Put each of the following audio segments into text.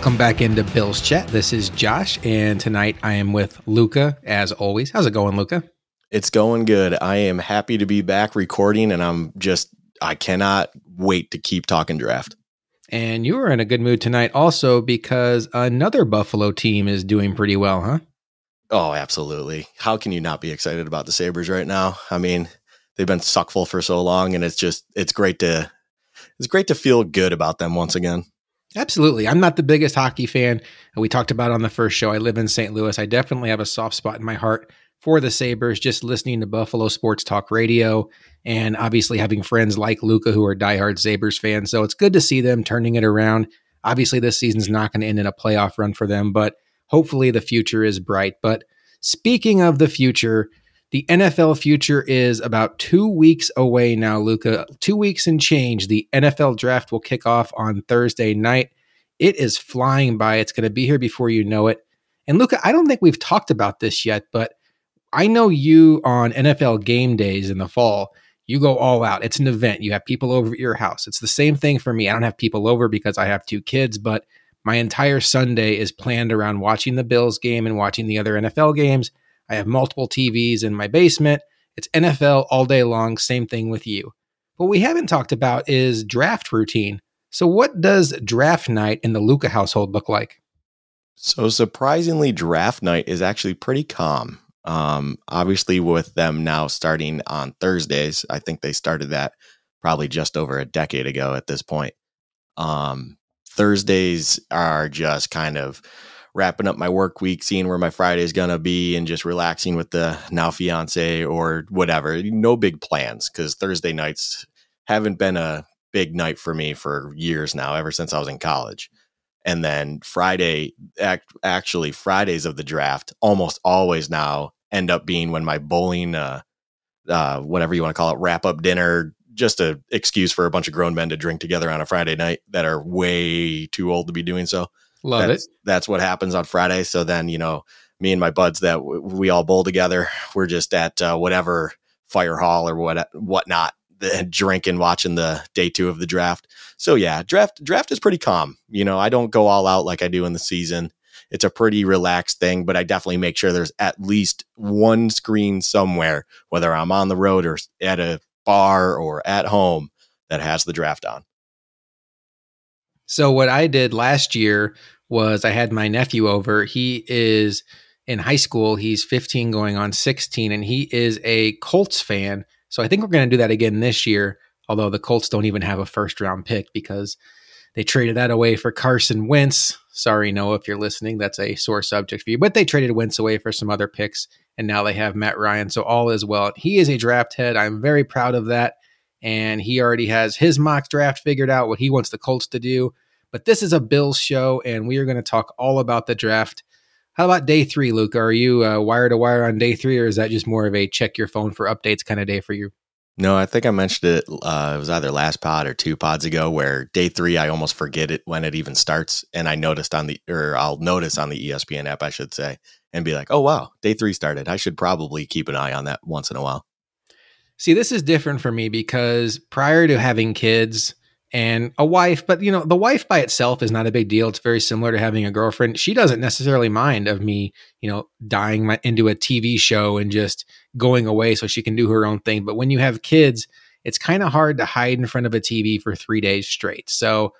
Welcome back into Bill's Chat. This is Josh, and tonight I am with Luka, as always. How's it going, Luka? It's going good. I am happy to be back recording, and I'm just, I cannot wait to keep talking draft. And you are in a good mood tonight also because another Buffalo team is doing pretty well, huh? Oh, absolutely. How can you not be excited about the Sabres right now? I mean, they've been suckful for so long, and it's just, it's great to, it's great to feel good about them once again. Absolutely. I'm not the biggest hockey fan. We talked about on the first show. I live in St. Louis. I definitely have a soft spot in my heart for the Sabres, just listening to Buffalo Sports Talk Radio and obviously having friends like Luka who are diehard Sabres fans. So it's good to see them turning it around. Obviously, this season's not going to end in a playoff run for them, but hopefully the future is bright. But speaking of the future, the NFL future is about two weeks away now, Luka. Two weeks and change. The NFL draft will kick off on Thursday night. It is flying by. It's going to be here before you know it. And Luka, I don't think we've talked about this yet, but I know you on NFL game days in the fall. You go all out. It's an event. You have people over at your house. It's the same thing for me. I don't have people over because I have two kids, but my entire Sunday is planned around watching the Bills game and watching the other NFL games I have multiple TVs in my basement. It's NFL all day long. Same thing with you. What we haven't talked about is draft routine. So, what does draft night in the Luka household look like? So, surprisingly, draft night is actually pretty calm. Um, obviously, with them now starting on Thursdays, I think they started that probably just over a decade ago at this point. Um, Thursdays are just kind of wrapping up my work week, seeing where my Friday is gonna be, and just relaxing with the now fiance or whatever. No big plans because Thursday nights haven't been a big night for me for years now, ever since I was in college. And then Friday, act, actually Fridays of the draft, almost always now end up being when my bowling, uh, uh, whatever you want to call it, wrap up dinner, just a excuse for a bunch of grown men to drink together on a Friday night that are way too old to be doing so. Love that's, it. That's what happens on Friday. So then, you know, me and my buds that w- we all bowl together, we're just at uh, whatever fire hall or what whatnot, drinking, watching the day two of the draft. So yeah, draft draft is pretty calm. You know, I don't go all out like I do in the season. It's a pretty relaxed thing, but I definitely make sure there's at least one screen somewhere, whether I'm on the road or at a bar or at home, that has the draft on. So what I did last year was I had my nephew over. He is in high school. He's 15 going on 16 and he is a Colts fan. So I think we're going to do that again this year, although the Colts don't even have a first round pick because they traded that away for Carson Wentz. Sorry, Noah, if you're listening, that's a sore subject for you. But they traded Wentz away for some other picks, and now they have Matt Ryan. So all is well. He is a draft head. I'm very proud of that and he already has his mock draft figured out what he wants the Colts to do. But this is a Bills show, and we are going to talk all about the draft. How about day three, Luke? Are you uh, wire to wire on day three, or is that just more of a check your phone for updates kind of day for you? No, I think I mentioned it. Uh, it was either last pod or two pods ago, where day three I almost forget it when it even starts, and I noticed on the or I'll notice on the ESPN app, I should say, and be like, "Oh wow, day three started." I should probably keep an eye on that once in a while. See, this is different for me because prior to having kids and a wife, but you know, the wife by itself is not a big deal. It's very similar to having a girlfriend. She doesn't necessarily mind of me, you know, dying my, into a TV show and just going away so she can do her own thing. But when you have kids, it's kind of hard to hide in front of a TV for three days straight. So,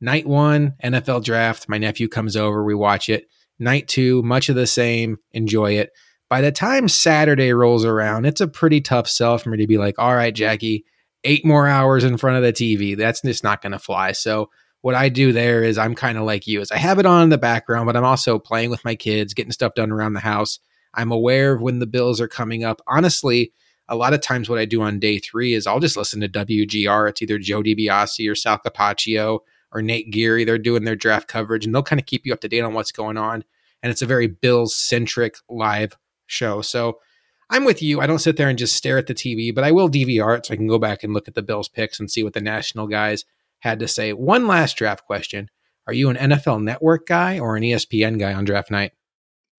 night one, NFL draft, my nephew comes over, we watch it. Night two, much of the same, enjoy it by the time Saturday rolls around, it's a pretty tough sell for me to be like, all right, Jackie, eight more hours in front of the TV. That's just not going to fly. So what I do there is I'm kind of like you is I have it on in the background, but I'm also playing with my kids, getting stuff done around the house. I'm aware of when the bills are coming up. Honestly, a lot of times what I do on day three is I'll just listen to WGR. It's either Joe DiBiase or Sal Capaccio or Nate Geary. They're doing their draft coverage and they'll kind of keep you up to date on what's going on. And it's a very Bills centric live show. So I'm with you. I don't sit there and just stare at the TV, but I will DVR it so I can go back and look at the Bills picks and see what the national guys had to say. One last draft question. Are you an NFL network guy or an ESPN guy on draft night?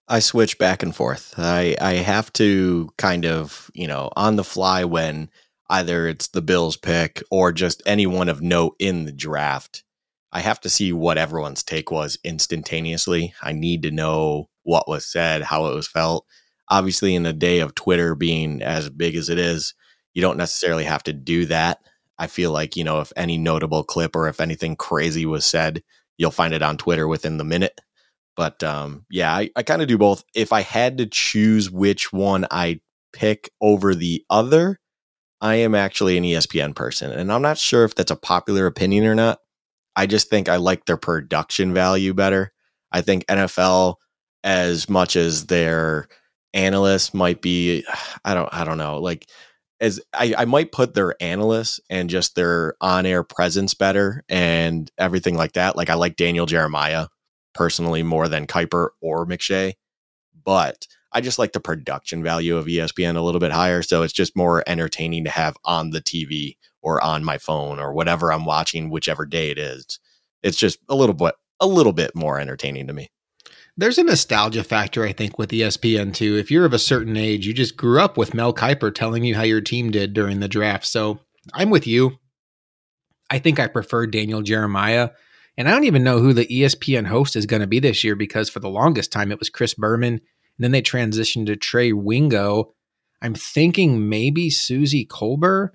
I switch back and forth. I, I have to kind of, you know, on the fly when either it's the Bills pick or just anyone of note in the draft. I have to see what everyone's take was instantaneously. I need to know what was said, how it was felt. Obviously, in the day of Twitter being as big as it is, you don't necessarily have to do that. I feel like, you know, if any notable clip or if anything crazy was said, you'll find it on Twitter within the minute. But um, yeah, I, I kind of do both. If I had to choose which one I pick over the other, I am actually an ESPN person. And I'm not sure if that's a popular opinion or not. I just think I like their production value better. I think NFL, as much as their analysts might be, I don't, I don't know, like as I, I might put their analysts and just their on-air presence better and everything like that. Like I like Daniel Jeremiah personally more than Kiper or McShay, but I just like the production value of ESPN a little bit higher. So it's just more entertaining to have on the TV or on my phone or whatever I'm watching, whichever day it is. It's just a little bit a little bit more entertaining to me. There's a nostalgia factor, I think, with ESPN too. If you're of a certain age, you just grew up with Mel Kiper telling you how your team did during the draft. So I'm with you. I think I prefer Daniel Jeremiah. And I don't even know who the ESPN host is going to be this year because for the longest time it was Chris Berman. And then they transitioned to Trey Wingo. I'm thinking maybe Suzy Kolber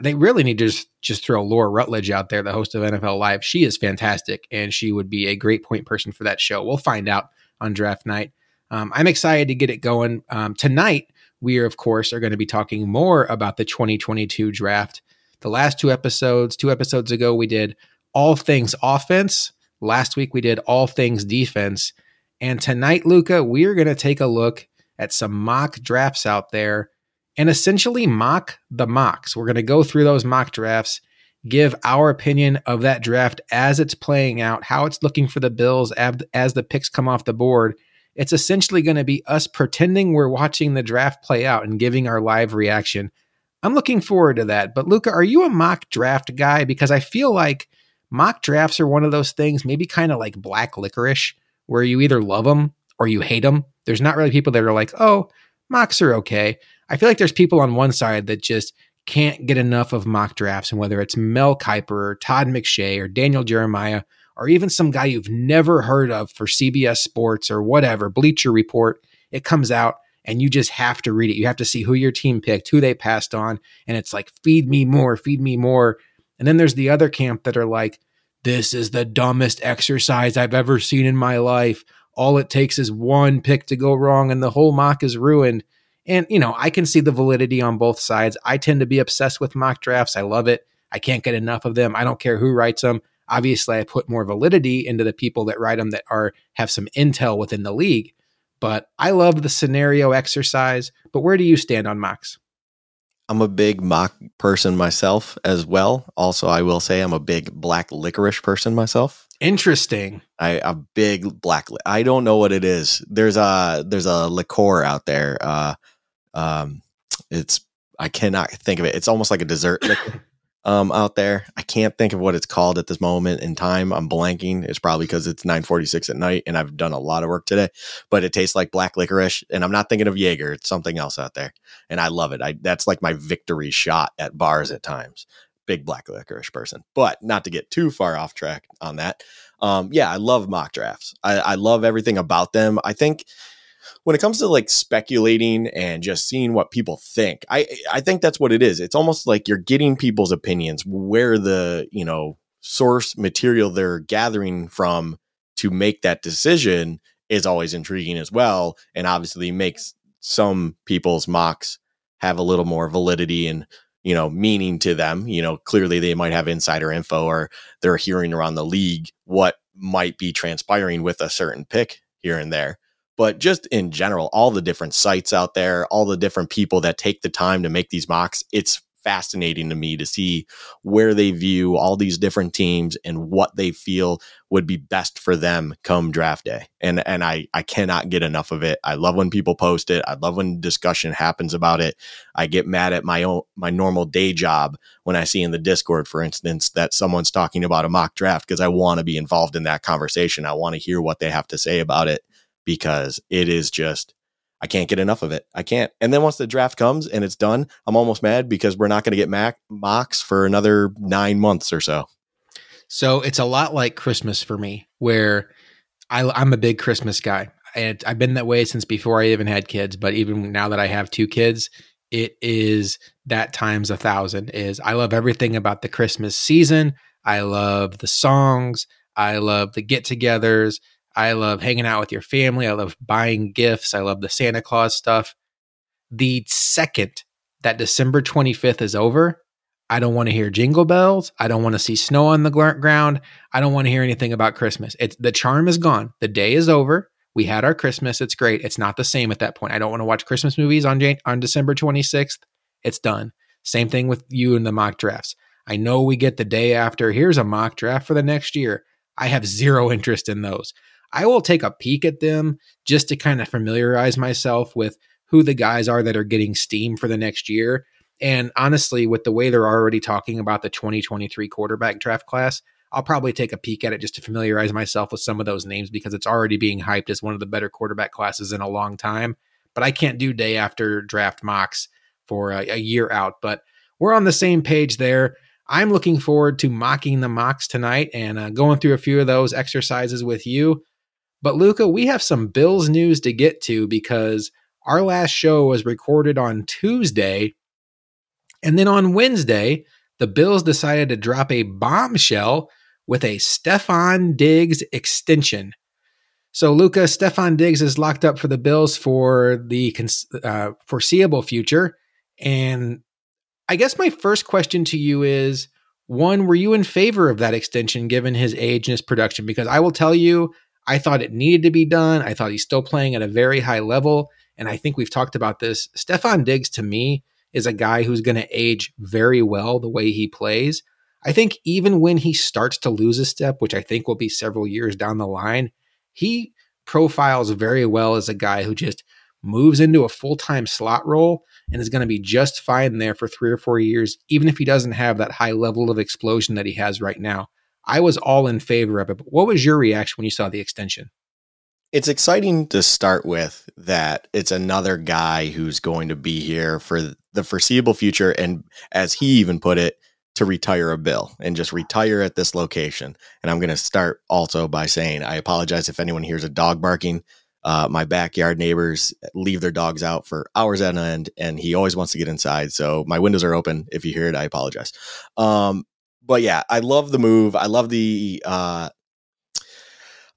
they really need to just, just throw Laura Rutledge out there, the host of NFL Live. She is fantastic, and she would be a great point person for that show. We'll find out on draft night. Um, I'm excited to get it going. Um, tonight, we are, of course, are going to be talking more about the 2022 draft. The last two episodes, two episodes ago, we did all things offense. Last week, we did all things defense. And tonight, Luka, we are going to take a look at some mock drafts out there and essentially mock the mocks. We're going to go through those mock drafts, give our opinion of that draft as it's playing out, how it's looking for the Bills as the picks come off the board. It's essentially going to be us pretending we're watching the draft play out and giving our live reaction. I'm looking forward to that. But Luka, are you a mock draft guy? Because I feel like mock drafts are one of those things, maybe kind of like black licorice, where you either love them or you hate them. There's not really people that are like, oh, mocks are okay. I feel like there's people on one side that just can't get enough of mock drafts, and whether it's Mel Kiper or Todd McShay or Daniel Jeremiah or even some guy you've never heard of for CBS Sports or whatever, Bleacher Report, it comes out and you just have to read it. You have to see who your team picked, who they passed on, and it's like, feed me more, feed me more. And then there's the other camp that are like, this is the dumbest exercise I've ever seen in my life. All it takes is one pick to go wrong and the whole mock is ruined. And, you know, I can see the validity on both sides. I tend to be obsessed with mock drafts. I love it. I can't get enough of them. I don't care who writes them. Obviously, I put more validity into the people that write them that are have some intel within the league. But I love the scenario exercise. But where do you stand on mocks? I'm a big mock person myself as well. Also, I will say I'm a big black licorice person myself. Interesting. I a big black. I don't know what it is. There's a there's a liqueur out there. Uh, um, it's I cannot think of it. It's almost like a dessert um, out there. I can't think of what it's called at this moment in time. I'm blanking. It's probably because it's 9:46 at night and I've done a lot of work today. But it tastes like black licorice, and I'm not thinking of Jaeger. It's something else out there, and I love it. I that's like my victory shot at bars at times. Big black licorice person, but not to get too far off track on that. Um, yeah, I love mock drafts. I, I love everything about them. I think when it comes to like speculating and just seeing what people think, I I think that's what it is. It's almost like you're getting people's opinions, where the you know source material they're gathering from to make that decision is always intriguing as well, and obviously makes some people's mocks have a little more validity and you know meaning to them. You know, clearly they might have insider info or they're hearing around the league what might be transpiring with a certain pick here and there but just in general, all the different sites out there, all the different people that take the time to make these mocks, it's fascinating to me to see where they view all these different teams and what they feel would be best for them come draft day. And and I I cannot get enough of it. I love when people post it. I love when discussion happens about it. I get mad at my own my normal day job when I see in the Discord for instance that someone's talking about a mock draft because I want to be involved in that conversation. I want to hear what they have to say about it because it is just I can't get enough of it. I can't. And then once the draft comes and it's done, I'm almost mad because we're not going to get Mac mocks for another nine months or so. So it's a lot like Christmas for me, where I, I'm a big Christmas guy. And I've been that way since before I even had kids. But even now that I have two kids, it is that times a thousand. Is I love everything about the Christmas season. I love the songs. I love the get-togethers. I love hanging out with your family. I love buying gifts. I love the Santa Claus stuff. The second that December 25th is over, I don't want to hear jingle bells. I don't want to see snow on the ground. I don't want to hear anything about Christmas. It's the charm is gone. The day is over. We had our Christmas. It's great. It's not the same at that point. I don't want to watch Christmas movies on Jan- on December 26th. It's done. Same thing with you and the mock drafts. I know we get the day after. Here's a mock draft for the next year. I have zero interest in those. I will take a peek at them just to kind of familiarize myself with who the guys are that are getting steam for the next year. And honestly, with the way they're already talking about the 2023 quarterback draft class, I'll probably take a peek at it just to familiarize myself with some of those names because it's already being hyped as one of the better quarterback classes in a long time. But I can't do day after draft mocks for a, a year out. But we're on the same page there. I'm looking forward to mocking the mocks tonight and uh, going through a few of those exercises with you. But Luka, we have some Bills news to get to because our last show was recorded on Tuesday. And then on Wednesday, the Bills decided to drop a bombshell with a Stefon Diggs extension. So, Luka Stefon Diggs is locked up for the Bills for the uh, foreseeable future. And I guess my first question to you is one, were you in favor of that extension given his age and his production? Because I will tell you, I thought it needed to be done. I thought he's still playing at a very high level. And I think we've talked about this. Stefon Diggs, to me, is a guy who's going to age very well the way he plays. I think even when he starts to lose a step, which I think will be several years down the line, he profiles very well as a guy who just moves into a full time slot role and is going to be just fine there for three or four years, even if he doesn't have that high level of explosion that he has right now. I was all in favor of it. But what was your reaction when you saw the extension? It's exciting to start with that it's another guy who's going to be here for the foreseeable future. And as he even put it, to retire a bill and just retire at this location. And I'm going to start also by saying I apologize if anyone hears a dog barking. Uh, my backyard neighbors leave their dogs out for hours at an end, and he always wants to get inside. So my windows are open. If you hear it, I apologize. Um, but yeah, I love the move. I love the uh,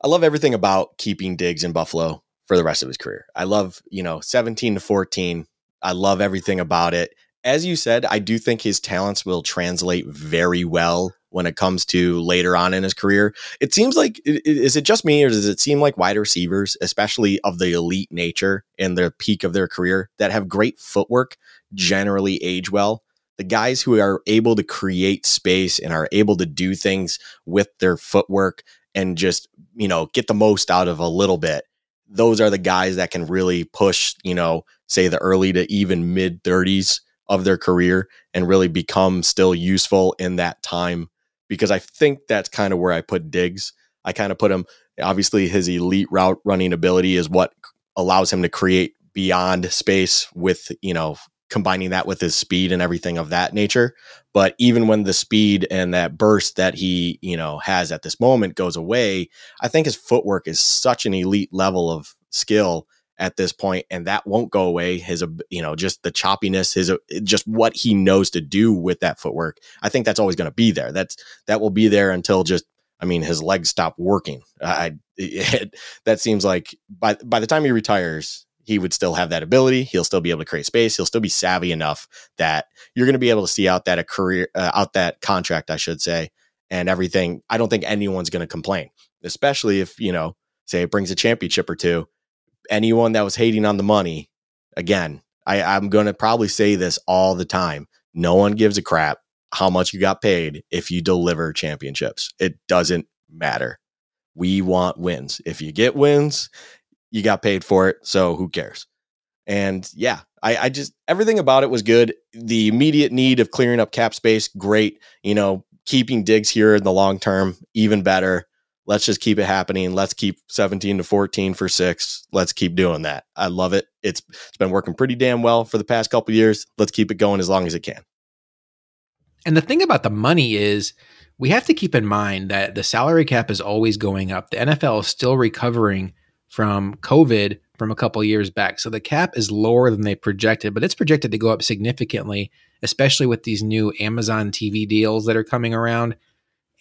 I love everything about keeping Diggs in Buffalo for the rest of his career. I love, you know, 17 to 14. I love everything about it. As you said, I do think his talents will translate very well when it comes to later on in his career. It seems like is it just me or does it seem like wide receivers, especially of the elite nature in the peak of their career that have great footwork generally age well? The guys who are able to create space and are able to do things with their footwork and just, you know, get the most out of a little bit. Those are the guys that can really push, you know, say the early to even mid 30s of their career and really become still useful in that time because I think that's kind of where I put Diggs. I kind of put him obviously his elite route running ability is what allows him to create beyond space with, you know, combining that with his speed and everything of that nature. But even when the speed and that burst that he, you know, has at this moment goes away, I think his footwork is such an elite level of skill at this point and that won't go away. His you know just the choppiness his uh, just what he knows to do with that footwork i think that's always going to be there. That's that will be there until just i mean his legs stop working. I it, that seems like by by the time he retires he would still have that ability. He'll still be able to create space. He'll still be savvy enough that you're going to be able to see out that a career, uh, out that contract, I should say, and everything. I don't think anyone's going to complain, especially if you know, say it brings a championship or two. Anyone that was hating on the money, again, I, I'm going to probably say this all the time. No one gives a crap how much you got paid if you deliver championships. It doesn't matter. We want wins. If you get wins, you got paid for it, so who cares? And yeah, I, I just everything about it was good. The immediate need of clearing up cap space, great. You know, keeping Diggs here in the long term, even better. Let's just keep it happening. Let's keep 17 to 14 for six. Let's keep doing that. I love it. It's it's been working pretty damn well for the past couple years. Let's keep it going as long as it can. And the thing about the money is we have to keep in mind that the salary cap is always going up. The NFL is still recovering from COVID from a couple years back. So the cap is lower than they projected, but it's projected to go up significantly, especially with these new Amazon TV deals that are coming around.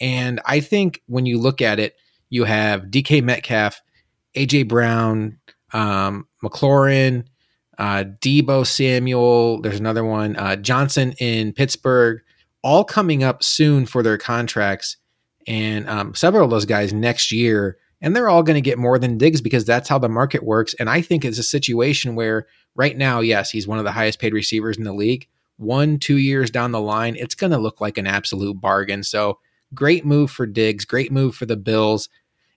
And I think when you look at it, you have DK Metcalf, AJ Brown, um, McLaurin, uh, Deebo Samuel. There's another one, uh, Johnson in Pittsburgh, all coming up soon for their contracts, and um, several of those guys next year. And they're all going to get more than Diggs because that's how the market works. And I think it's a situation where right now, yes, he's one of the highest paid receivers in the league. One, two years down the line, it's going to look like an absolute bargain. So great move for Diggs, great move for the Bills.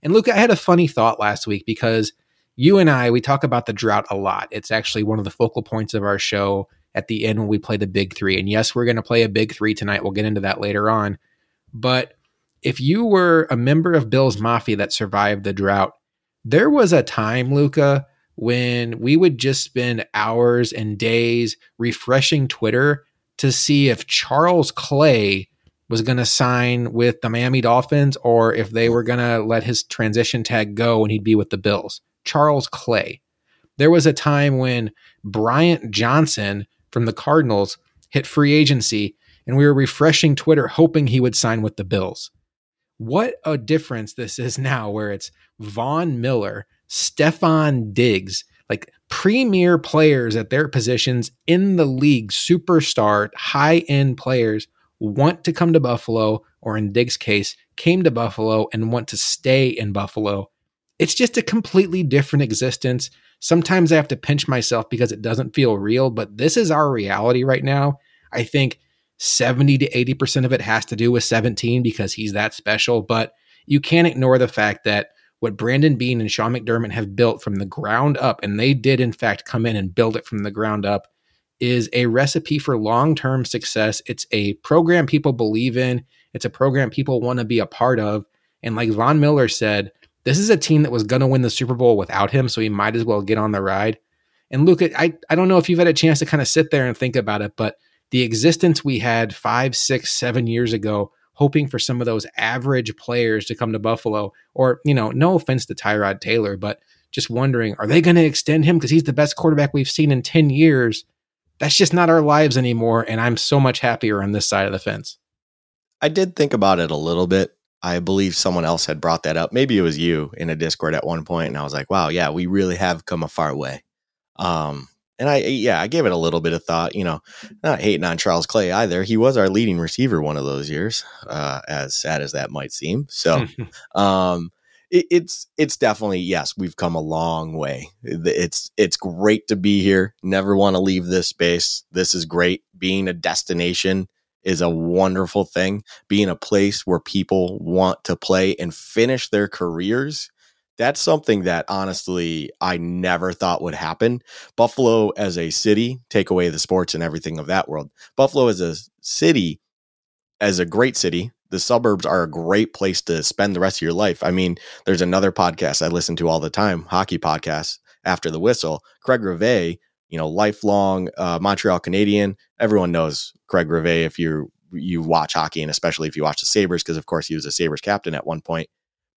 And Luke, I had a funny thought last week because you and I, we talk about the drought a lot. It's actually one of the focal points of our show at the end when we play the big three. And yes, we're going to play a big three tonight. We'll get into that later on. But if you were a member of Bill's Mafia that survived the drought, there was a time, Luka, when we would just spend hours and days refreshing Twitter to see if Charles Clay was going to sign with the Miami Dolphins or if they were going to let his transition tag go and he'd be with the Bills. Charles Clay. There was a time when Bryant Johnson from the Cardinals hit free agency and we were refreshing Twitter hoping he would sign with the Bills. What a difference this is now, where it's Von Miller, Stefon Diggs, like premier players at their positions in the league, superstar, high end players want to come to Buffalo, or in Diggs' case, came to Buffalo and want to stay in Buffalo. It's just a completely different existence. Sometimes I have to pinch myself because it doesn't feel real, but this is our reality right now. I think 70 to 80% of it has to do with 17 because he's that special, but you can't ignore the fact that what Brandon Beane and Sean McDermott have built from the ground up, and they did in fact come in and build it from the ground up, is a recipe for long term success. It's a program people believe in, it's a program people want to be a part of. And like Von Miller said, this is a team that was going to win the Super Bowl without him, so he might as well get on the ride. And Luke, I, I don't know if you've had a chance to kind of sit there and think about it, but the existence we had five, six, seven years ago, hoping for some of those average players to come to Buffalo, or, you know, no offense to Tyrod Taylor, but just wondering, are they going to extend him because he's the best quarterback we've seen in 10 years? that's just not our lives anymore. And I'm so much happier on this side of the fence. I did think about it a little bit. I believe someone else had brought that up. Maybe it was you in a Discord at one point, and I was like, "Wow, yeah, we really have come a far way." Um, and I, yeah, I gave it a little bit of thought. You know, not hating on Charles Clay either. He was our leading receiver one of those years, uh, as sad as that might seem. So, um, it, it's it's definitely yes, we've come a long way. It's it's great to be here. Never want to leave this space. This is great. Being a destination is a wonderful thing. Being a place where people want to play and finish their careers. That's something that honestly I never thought would happen. Buffalo as a city, take away the sports and everything of that world. Buffalo as a city, as a great city, the suburbs are a great place to spend the rest of your life. I mean, there's another podcast I listen to all the time, hockey podcast after the whistle. Craig Rivet, you know, lifelong uh, Montreal Canadien. Everyone knows Craig Rivet if you you watch hockey and especially if you watch the Sabres, because of course he was a Sabres captain at one point.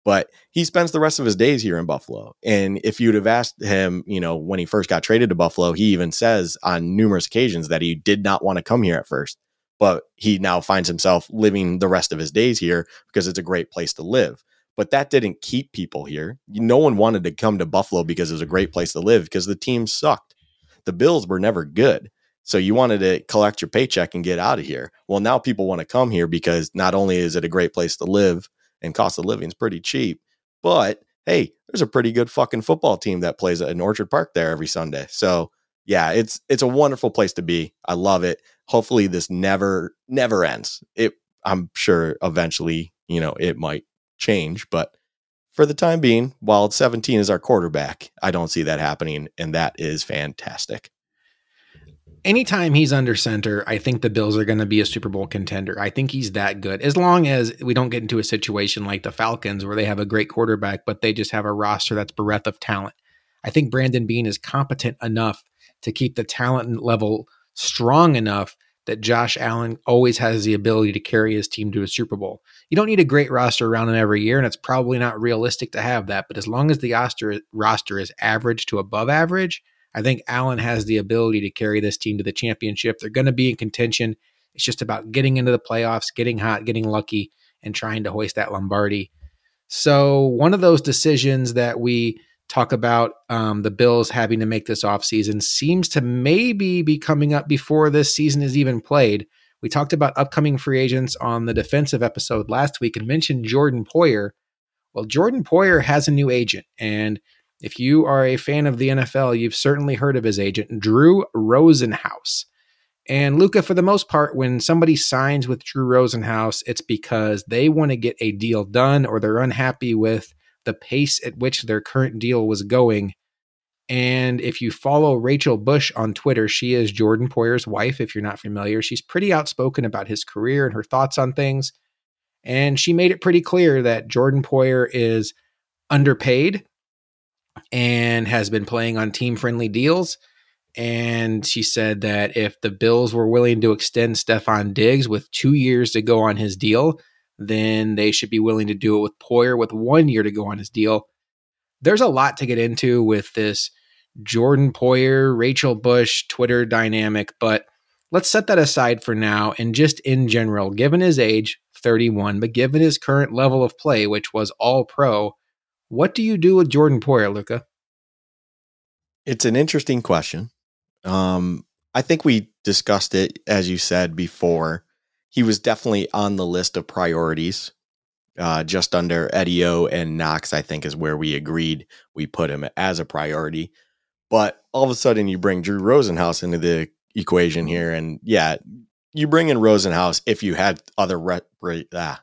But he spends the rest of his days here in Buffalo. And if you'd have asked him, you know, when he first got traded to Buffalo, he even says on numerous occasions that he did not want to come here at first but he now finds himself living the rest of his days here because it's a great place to live. But that didn't keep people here. No one wanted to come to Buffalo because it was a great place to live because the team sucked. The Bills were never good. So you wanted to collect your paycheck and get out of here. Well, now people want to come here because not only is it a great place to live and cost of living is pretty cheap, but hey, there's a pretty good fucking football team that plays in Orchard Park there every Sunday. So yeah, it's it's a wonderful place to be. I love it hopefully this never never ends. It I'm sure eventually, you know, it might change, but for the time being, while 17 is our quarterback, I don't see that happening and that is fantastic. Anytime he's under center, I think the Bills are going to be a Super Bowl contender. I think he's that good. As long as we don't get into a situation like the Falcons where they have a great quarterback, but they just have a roster that's bereft of talent. I think Brandon Beane is competent enough to keep the talent level strong enough that Josh Allen always has the ability to carry his team to a Super Bowl. You don't need a great roster around him every year, and it's probably not realistic to have that. But as long as the roster, roster is average to above average, I think Allen has the ability to carry this team to the championship. They're going to be in contention. It's just about getting into the playoffs, getting hot, getting lucky, and trying to hoist that Lombardi. So, one of those decisions that we talk about um, the Bills having to make this offseason seems to maybe be coming up before this season is even played. We talked about upcoming free agents on the defensive episode last week and mentioned Jordan Poyer. Well, Jordan Poyer has a new agent. And if you are a fan of the NFL, you've certainly heard of his agent, Drew Rosenhaus. And Luka, for the most part, when somebody signs with Drew Rosenhaus, it's because they want to get a deal done or they're unhappy with the pace at which their current deal was going and if you follow Rachel Bush on Twitter, she is Jordan Poyer's wife. If you're not familiar, she's pretty outspoken about his career and her thoughts on things. And she made it pretty clear that Jordan Poyer is underpaid and has been playing on team friendly deals. And she said that if the Bills were willing to extend Stefon Diggs with two years to go on his deal, then they should be willing to do it with Poyer with one year to go on his deal. There's a lot to get into with this Jordan Poyer, Rachel Bush Twitter dynamic, but let's set that aside for now. And just in general, given his age, 31, but given his current level of play, which was all pro, what do you do with Jordan Poyer, Luka? It's an interesting question. Um, I think we discussed it, as you said before. He was definitely on the list of priorities. Uh, just under Eddie O and Knox, I think, is where we agreed we put him as a priority. But all of a sudden, you bring Drew Rosenhaus into the equation here, and yeah, you bring in Rosenhaus if you had other rep- ah,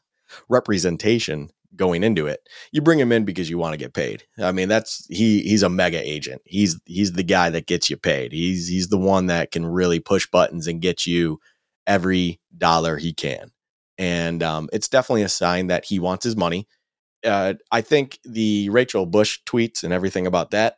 representation going into it. You bring him in because you want to get paid. I mean, that's he he's a mega agent. He's he's the guy that gets you paid. He's he's the one that can really push buttons and get you every dollar he can. And um, it's definitely a sign that he wants his money. Uh, I think the Rachel Bush tweets and everything about that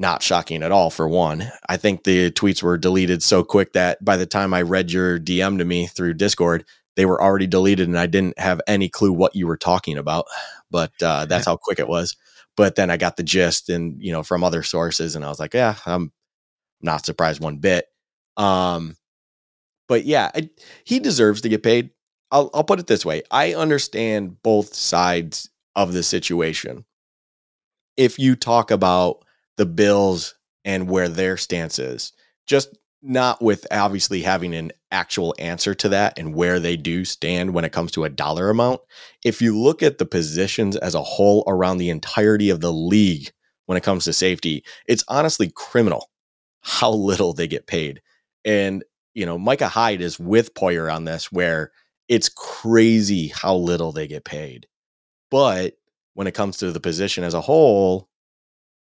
not shocking at all for one. I think the tweets were deleted so quick that by the time I read your DM to me through Discord, they were already deleted and I didn't have any clue what you were talking about. But uh, that's how quick it was. But then I got the gist and, you know, from other sources and I was like, yeah, I'm not surprised one bit. Um, but yeah, I, he deserves to get paid. I'll, I'll put it this way. I understand both sides of the situation. If you talk about the Bills and where their stance is. Just not with obviously having an actual answer to that and where they do stand when it comes to a dollar amount. If you look at the positions as a whole around the entirety of the league when it comes to safety, it's honestly criminal how little they get paid. And, you know, Micah Hyde is with Poyer on this, where it's crazy how little they get paid. But when it comes to the position as a whole,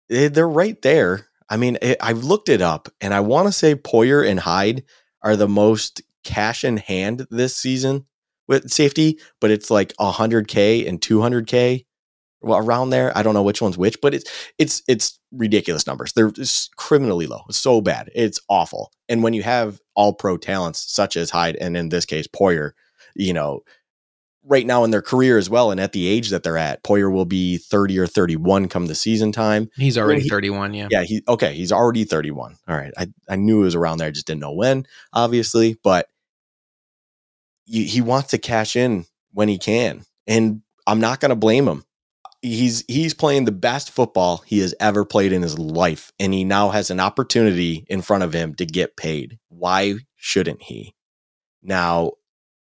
they're right there. I mean, it, I've looked it up, and I want to say Poyer and Hyde are the most cash in hand this season with safety, but it's like 100k and 200k well, around there. I don't know which one's which, but it's it's it's ridiculous numbers. They're criminally low. It's so bad. It's awful. And when you have all pro talents such as Hyde and in this case Poyer, you know, right now in their career as well and at the age that they're at. Poyer will be 30 or 31 come the season time. He's already he, 31, yeah. Yeah, he okay, he's already 31. All right. I, I knew it was around there, I just didn't know when, obviously, but he, he wants to cash in when he can. And I'm not going to blame him. He's he's playing the best football he has ever played in his life and he now has an opportunity in front of him to get paid. Why shouldn't he? Now,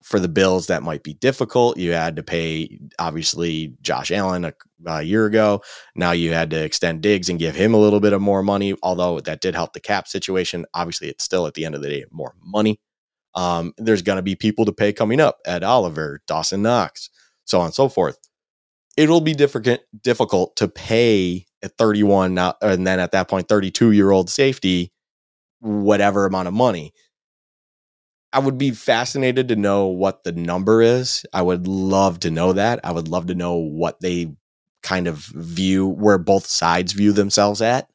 for the Bills, that might be difficult. You had to pay, obviously, Josh Allen a, a, year ago. Now you had to extend Diggs and give him a little bit of more money, although that did help the cap situation. Obviously, it's still at the end of the day more money. Um, there's going to be people to pay coming up Ed Oliver, Dawson Knox, so on and so forth. It'll be difficult difficult to pay at 31 now, and then at that point, 32 year old safety, whatever amount of money I would be fascinated to know what the number is. I would love to know that. I would love to know what they kind of view, where both sides view themselves at,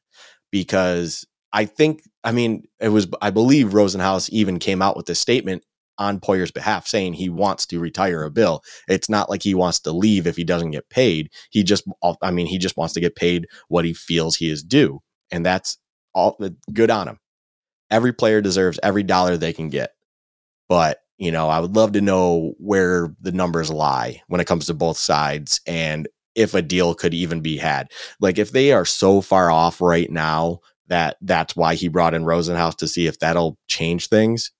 because I think, I mean, it was, I believe Rosenhaus even came out with this statement on Poyer's behalf saying he wants to retire a bill. It's not like he wants to leave if he doesn't get paid. He just, I mean, he just wants to get paid what he feels he is due. And that's all good on him. Every player deserves every dollar they can get. But, you know, I would love to know where the numbers lie when it comes to both sides and if a deal could even be had. Like if they are so far off right now that that's why he brought in Rosenhaus to see if that'll change things.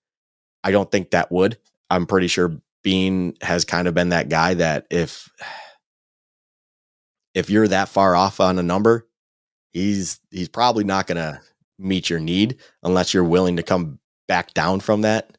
I don't think that would. I'm pretty sure Beane has kind of been that guy that if if you're that far off on a number, he's he's probably not going to meet your need unless you're willing to come back down from that.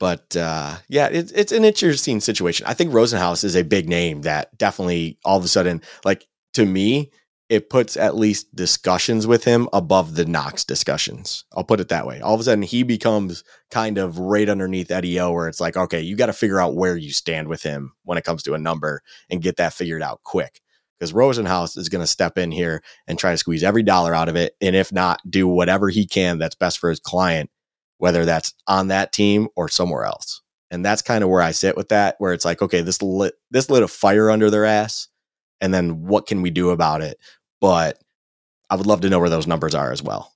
But uh, yeah, it's it's an interesting situation. I think Rosenhaus is a big name that definitely all of a sudden, like to me, it puts at least discussions with him above the Knox discussions. I'll put it that way. All of a sudden, he becomes kind of right underneath Eddie O, where it's like, okay, you got to figure out where you stand with him when it comes to a number and get that figured out quick. Because Rosenhaus is going to step in here and try to squeeze every dollar out of it. And if not, do whatever he can that's best for his client, whether that's on that team or somewhere else. And that's kind of where I sit with that, where it's like, okay, this lit, this lit a fire under their ass and then what can we do about it? But I would love to know where those numbers are as well.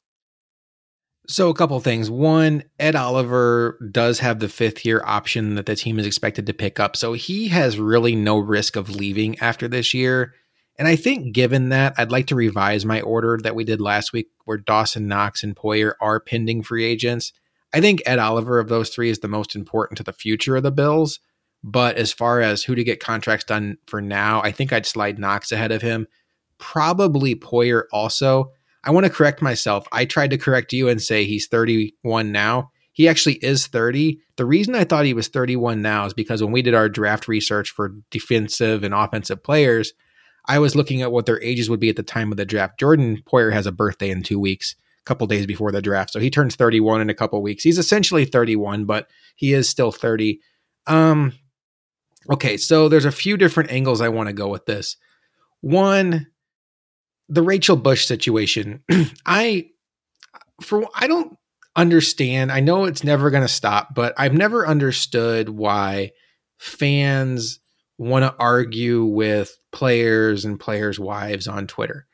So, a couple things. One, Ed Oliver does have the fifth year option that the team is expected to pick up. So, he has really no risk of leaving after this year. And I think, given that, I'd like to revise my order that we did last week, where Dawson Knox and Poyer are pending free agents. I think Ed Oliver of those three is the most important to the future of the Bills. But as far as who to get contracts done for now, I think I'd slide Knox ahead of him. Probably Poyer also. I want to correct myself. I tried to correct you and say he's 31 now. He actually is 30. The reason I thought he was 31 now is because when we did our draft research for defensive and offensive players, I was looking at what their ages would be at the time of the draft. Jordan Poyer has a birthday in two weeks, couple days before the draft. So he turns 31 in a couple weeks. He's essentially 31, but he is still 30. Um, Okay, so there's a few different angles I want to go with this. One, the Rachel Bush situation. I for I don't understand. I know it's never going to stop, but I've never understood why fans want to argue with players and players' wives on Twitter.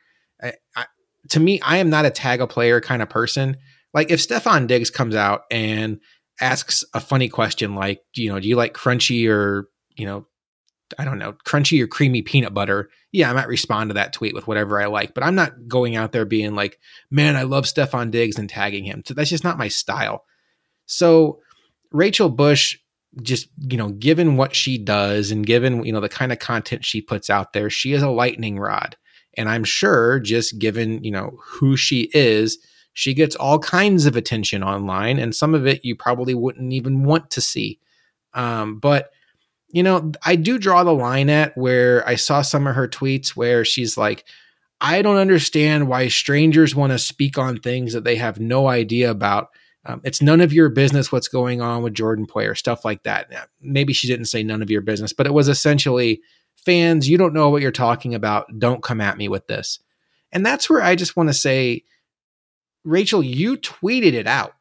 I, to me, I am not a tag a player kind of person. Like if Stefon Diggs comes out and asks a funny question like, you know, do you like crunchy or you know, I don't know, crunchy or creamy peanut butter, yeah, I might respond to that tweet with whatever I like. But I'm not going out there being like, man, I love Stefon Diggs and tagging him. So that's just not my style. So Rachel Bush, just, you know, given what she does and given, you know, the kind of content she puts out there, she is a lightning rod. And I'm sure just given, you know, who she is, she gets all kinds of attention online. And some of it you probably wouldn't even want to see. Um, but you know, I do draw the line at where I saw some of her tweets where she's like, I don't understand why strangers want to speak on things that they have no idea about. Um, it's none of your business what's going on with Jordan Poyer, stuff like that. Maybe she didn't say none of your business, but it was essentially fans, you don't know what you're talking about. Don't come at me with this. And that's where I just want to say, Rachel, you tweeted it out.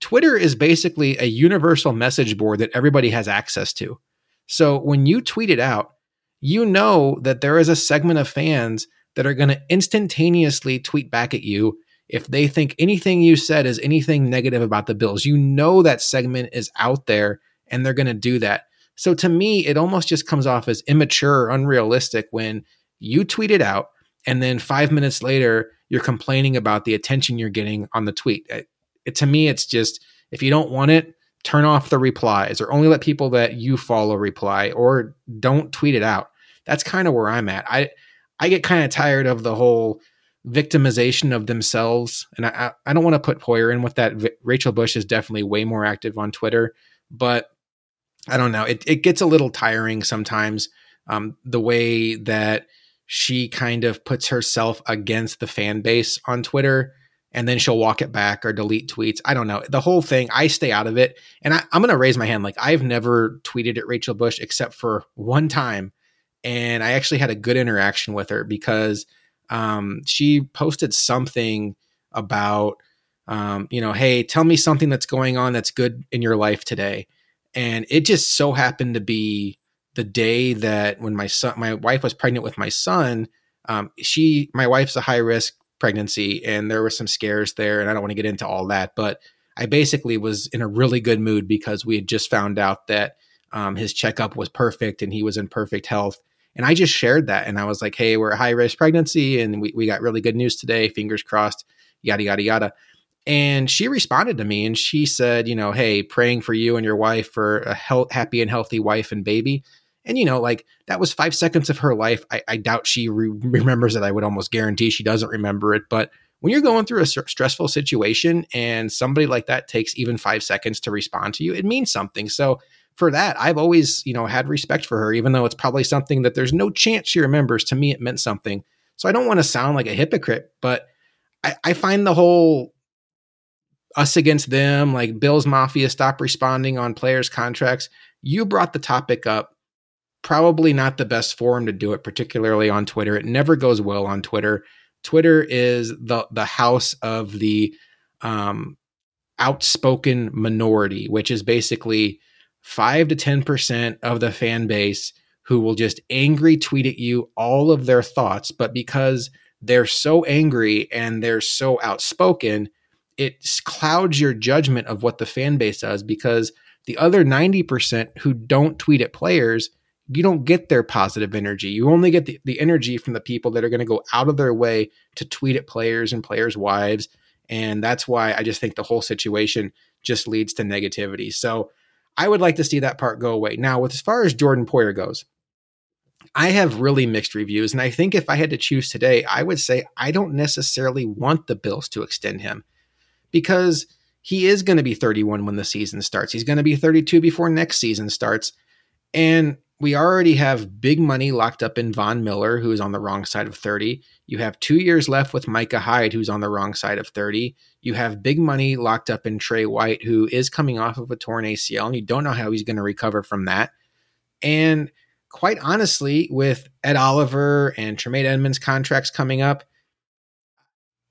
Twitter is basically a universal message board that everybody has access to. So when you tweet it out, you know that there is a segment of fans that are going to instantaneously tweet back at you if they think anything you said is anything negative about the Bills. You know that segment is out there and they're going to do that. So to me, it almost just comes off as immature unrealistic when you tweet it out and then five minutes later, you're complaining about the attention you're getting on the tweet. It, it, to me, it's just if you don't want it, turn off the replies or only let people that you follow reply or don't tweet it out. That's kind of where I'm at. I I get kind of tired of the whole victimization of themselves, and I I don't want to put Poyer in with that. Rachel Bush is definitely way more active on Twitter, but I don't know. It it gets a little tiring sometimes. Um, the way that she kind of puts herself against the fan base on Twitter and then she'll walk it back or delete tweets. I don't know. The whole thing, I stay out of it. And I, am going to raise my hand. Like, I've never tweeted at Rachel Bush except for one time. And I actually had a good interaction with her because um, she posted something about, um, you know, hey, tell me something that's going on that's good in your life today. And it just so happened to be the day that when my son, my wife was pregnant with my son, um, she, my wife's a high risk pregnancy and there were some scares there. And I don't want to get into all that, but I basically was in a really good mood because we had just found out that um, his checkup was perfect and he was in perfect health. And I just shared that. And I was like, hey, we're a high risk pregnancy and we, we got really good news today. Fingers crossed, yada, yada, yada. And she responded to me and she said, you know, hey, praying for you and your wife for a happy and healthy wife and baby. And, you know, like that was five seconds of her life. I, I doubt she re- remembers it. I would almost guarantee she doesn't remember it. But when you're going through a st- stressful situation and somebody like that takes even five seconds to respond to you, it means something. So for that, I've always, you know, had respect for her, even though it's probably something that there's no chance she remembers. To me, it meant something. So I don't want to sound like a hypocrite, but I find the whole us against them, like Bills Mafia, stop responding on players' contracts. You brought the topic up. Probably not the best forum to do it, particularly on Twitter. It never goes well on Twitter. Twitter is the the house of the um, outspoken minority, which is basically 5 to 10% of the fan base who will just angry tweet at you all of their thoughts. But because they're so angry and they're so outspoken, it clouds your judgment of what the fan base does because the other 90% who don't tweet at players, you don't get their positive energy. You only get the, the energy from the people that are going to go out of their way to tweet at players and players' wives. And that's why I just think the whole situation just leads to negativity. So I would like to see that part go away. Now, with as far as Jordan Poyer goes, I have really mixed reviews. And I think if I had to choose today, I would say I don't necessarily want the Bills to extend him because he is going to be 31 when the season starts. He's going to be 32 before next season starts. And we already have big money locked up in Von Miller, who is on the wrong side of 30. You have two years left with Micah Hyde, who's on the wrong side of 30. You have big money locked up in Trey White, who is coming off of a torn ACL, and you don't know how he's going to recover from that. And quite honestly, with Ed Oliver and Tremaine Edmunds contracts coming up,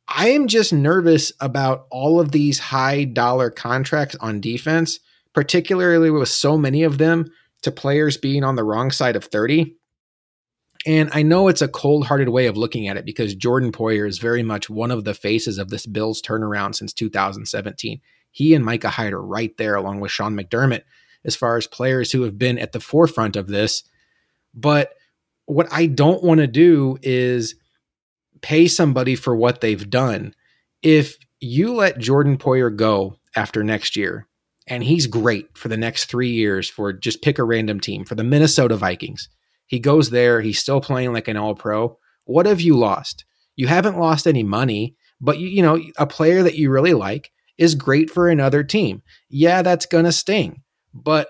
I am just nervous about all of these high dollar contracts on defense, particularly with so many of them to players being on the wrong side of 30. And I know it's a cold hearted way of looking at it because Jordan Poyer is very much one of the faces of this Bills turnaround since 2017. He and Micah Hyde are right there, along with Sean McDermott, as far as players who have been at the forefront of this. But what I don't want to do is pay somebody for what they've done. If you let Jordan Poyer go after next year, and he's great for the next three years for just pick a random team for the Minnesota Vikings. He goes there, he's still playing like an all pro. What have you lost? You haven't lost any money, but you, you know, a player that you really like is great for another team. Yeah, that's going to sting. But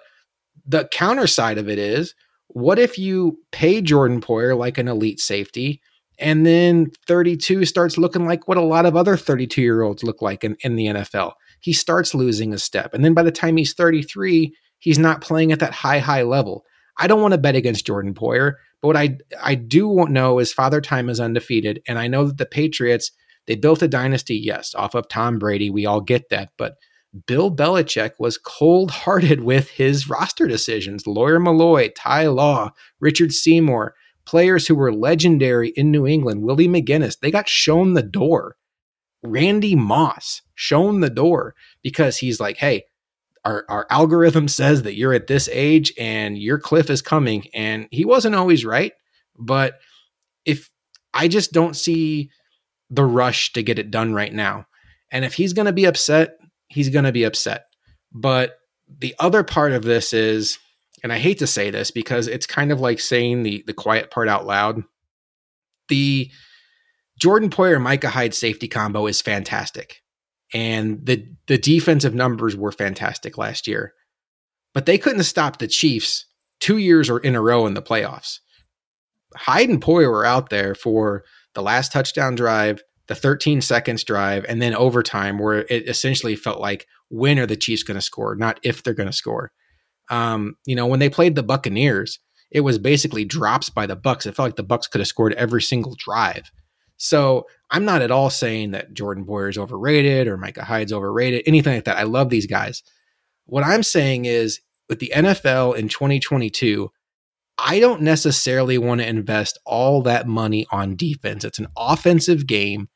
the counter side of it is what if you pay Jordan Poyer like an elite safety and then 32 starts looking like what a lot of other 32 year olds look like in, in the NFL? he starts losing a step. And then by the time he's 33, he's not playing at that high, high level. I don't want to bet against Jordan Poyer, but what I I do want know is Father Time is undefeated, and I know that the Patriots they built a dynasty, yes, off of Tom Brady. We all get that, but Bill Belichick was cold hearted with his roster decisions. Lawyer Milloy, Ty Law, Richard Seymour, players who were legendary in New England, Willie McGinest, they got shown the door. Randy Moss shown the door because he's like, hey, our, our algorithm says that you're at this age and your cliff is coming. And he wasn't always right. But if I just don't see the rush to get it done right now. And if he's going to be upset, he's going to be upset. But the other part of this is, and I hate to say this because it's kind of like saying the the quiet part out loud. The Jordan Poyer Micah Hyde safety combo is fantastic. And the the defensive numbers were fantastic last year. But they couldn't stop the Chiefs two years or in a row in the playoffs. Hyde and Poyer were out there for the last touchdown drive, the 13 seconds drive, and then overtime, where it essentially felt like when are the Chiefs going to score, not if they're going to score. Um, you know, when they played the Buccaneers, it was basically drops by the Bucks. It felt like the Bucks could have scored every single drive. So I'm not at all saying that Jordan Poyer is overrated or Micah Hyde's overrated, anything like that. I love these guys. What I'm saying is with the NFL in 2022, I don't necessarily want to invest all that money on defense. It's an offensive game.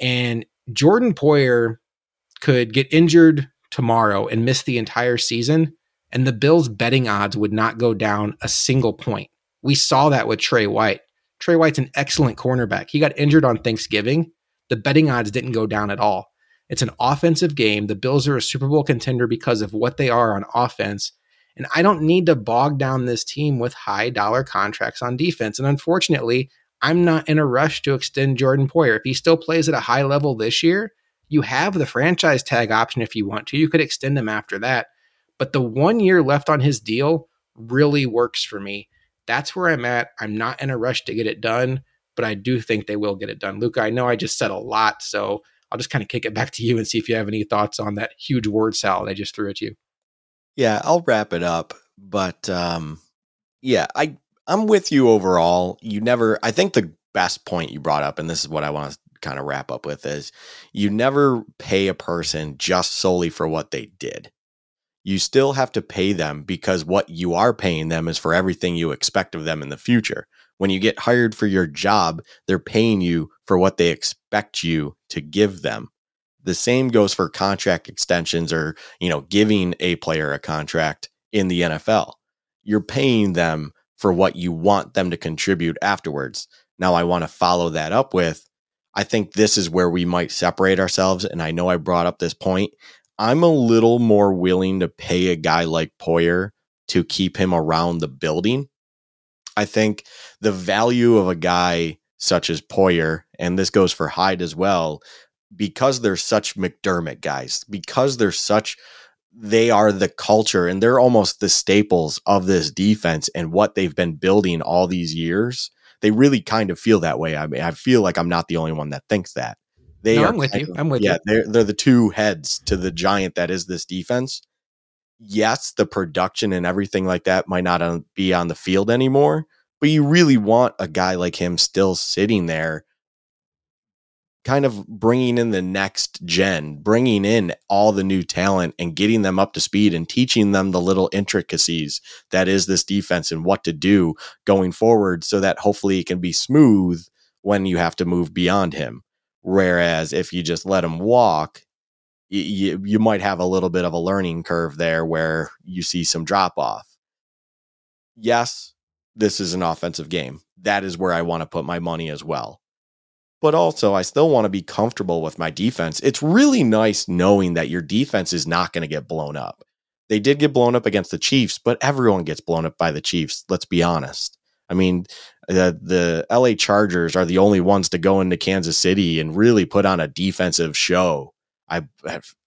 And Jordan Poyer could get injured tomorrow and miss the entire season, and the Bills' betting odds would not go down a single point. We saw that with Trey White. Trey White's an excellent cornerback. He got injured on Thanksgiving. The betting odds didn't go down at all. It's an offensive game. The Bills are a Super Bowl contender because of what they are on offense. And I don't need to bog down this team with high dollar contracts on defense. And unfortunately, I'm not in a rush to extend Jordan Poyer. If he still plays at a high level this year, you have the franchise tag option if you want to. You could extend him after that. But the one year left on his deal really works for me. That's where I'm at. I'm not in a rush to get it done, but I do think they will get it done. Luka, I know I just said a lot, so I'll just kind of kick it back to you and see if you have any thoughts on that huge word salad I just threw at you. Yeah, I'll wrap it up. But um, yeah, I I'm with you overall. You never. I think the best point you brought up, and this is what I want to kind of wrap up with, is you never pay a person just solely for what they did. You still have to pay them because what you are paying them is for everything you expect of them in the future. When you get hired for your job, they're paying you for what they expect you to give them the same goes for contract extensions or, you know, giving a player a contract in the NFL. You're paying them for what you want them to contribute afterwards. Now, I want to follow that up with I think this is where we might separate ourselves. And I know I brought up this point. I'm a little more willing to pay a guy like Poyer to keep him around the building. I think the value of a guy such as Poyer, and this goes for Hyde as well, because they're such McDermott guys, because they're such they are the culture and they're almost the staples of this defense and what they've been building all these years. They really kind of feel that way. I mean, I feel like I'm not the only one that thinks that. They no, are I'm with you. I'm with yeah, you. Yeah, they're they're the two heads to the giant that is this defense. Yes, the production and everything like that might not be on the field anymore, but you really want a guy like him still sitting there kind of bringing in the next gen, bringing in all the new talent and getting them up to speed and teaching them the little intricacies that is this defense and what to do going forward so that hopefully it can be smooth when you have to move beyond him. Whereas if you just let them walk, you, you might have a little bit of a learning curve there where you see some drop off. Yes, this is an offensive game. That is where I want to put my money as well but also I still want to be comfortable with my defense. It's really nice knowing that your defense is not going to get blown up. They did get blown up against the Chiefs, but everyone gets blown up by the Chiefs. Let's be honest. I mean, the the LA Chargers are the only ones to go into Kansas City and really put on a defensive show. I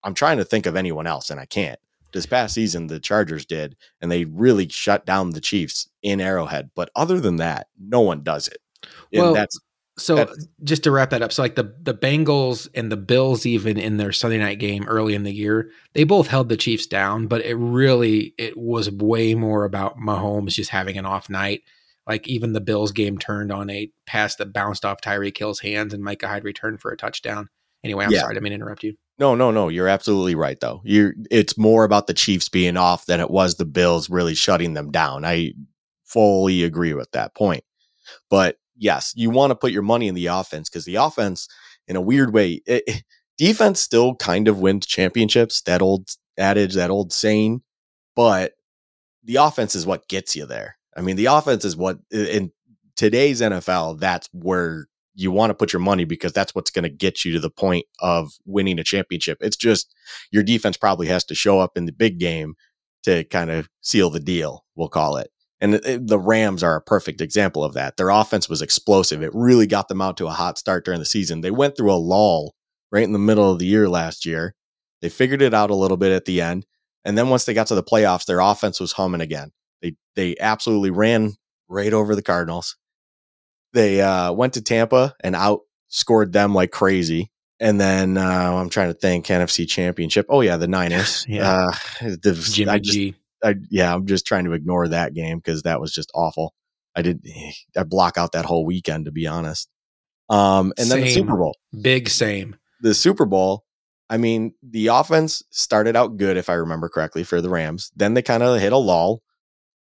I'm trying to think of anyone else and I can't. This past season the Chargers did and they really shut down the Chiefs in Arrowhead, but other than that, no one does it. And well, that's so That's, just to wrap that up, so like the the Bengals and the Bills, even in their Sunday night game early in the year, they both held the Chiefs down, but it really it was way more about Mahomes just having an off night. Like even the Bills game turned on a pass that bounced off Tyreek Hill's hands, and Micah Hyde returned for a touchdown. Anyway, I'm yeah. sorry, I mean to interrupt you. No, no, no. You're absolutely right, though. You're. It's more about the Chiefs being off than it was the Bills really shutting them down. I fully agree with that point, but yes, you want to put your money in the offense because the offense, in a weird way, it, defense still kind of wins championships. That old adage, that old saying, but the offense is what gets you there. I mean, the offense is what in today's NFL, that's where you want to put your money because that's what's going to get you to the point of winning a championship. It's just your defense probably has to show up in the big game to kind of seal the deal, we'll call it. And eh, the Rams are a perfect example of that. Their offense was explosive. It really got them out to a hot start during the season. They went through a lull right in the middle of the year last year. They figured it out a little bit at the end. And then once they got to the playoffs, their offense was humming again. They absolutely ran right over the Cardinals. They uh, went to Tampa and outscored them like crazy. And then uh, I'm trying to think NFC Championship. Oh yeah, the Niners. yeah, uh, the, Jimmy I just, G. I, yeah, I'm just trying to ignore that game because that was just awful. I did I block out that whole weekend to be honest. Um, and same. then the Super Bowl, big same. The Super Bowl, I mean, the offense started out good, if I remember correctly, for the Rams. Then they kind of hit a lull.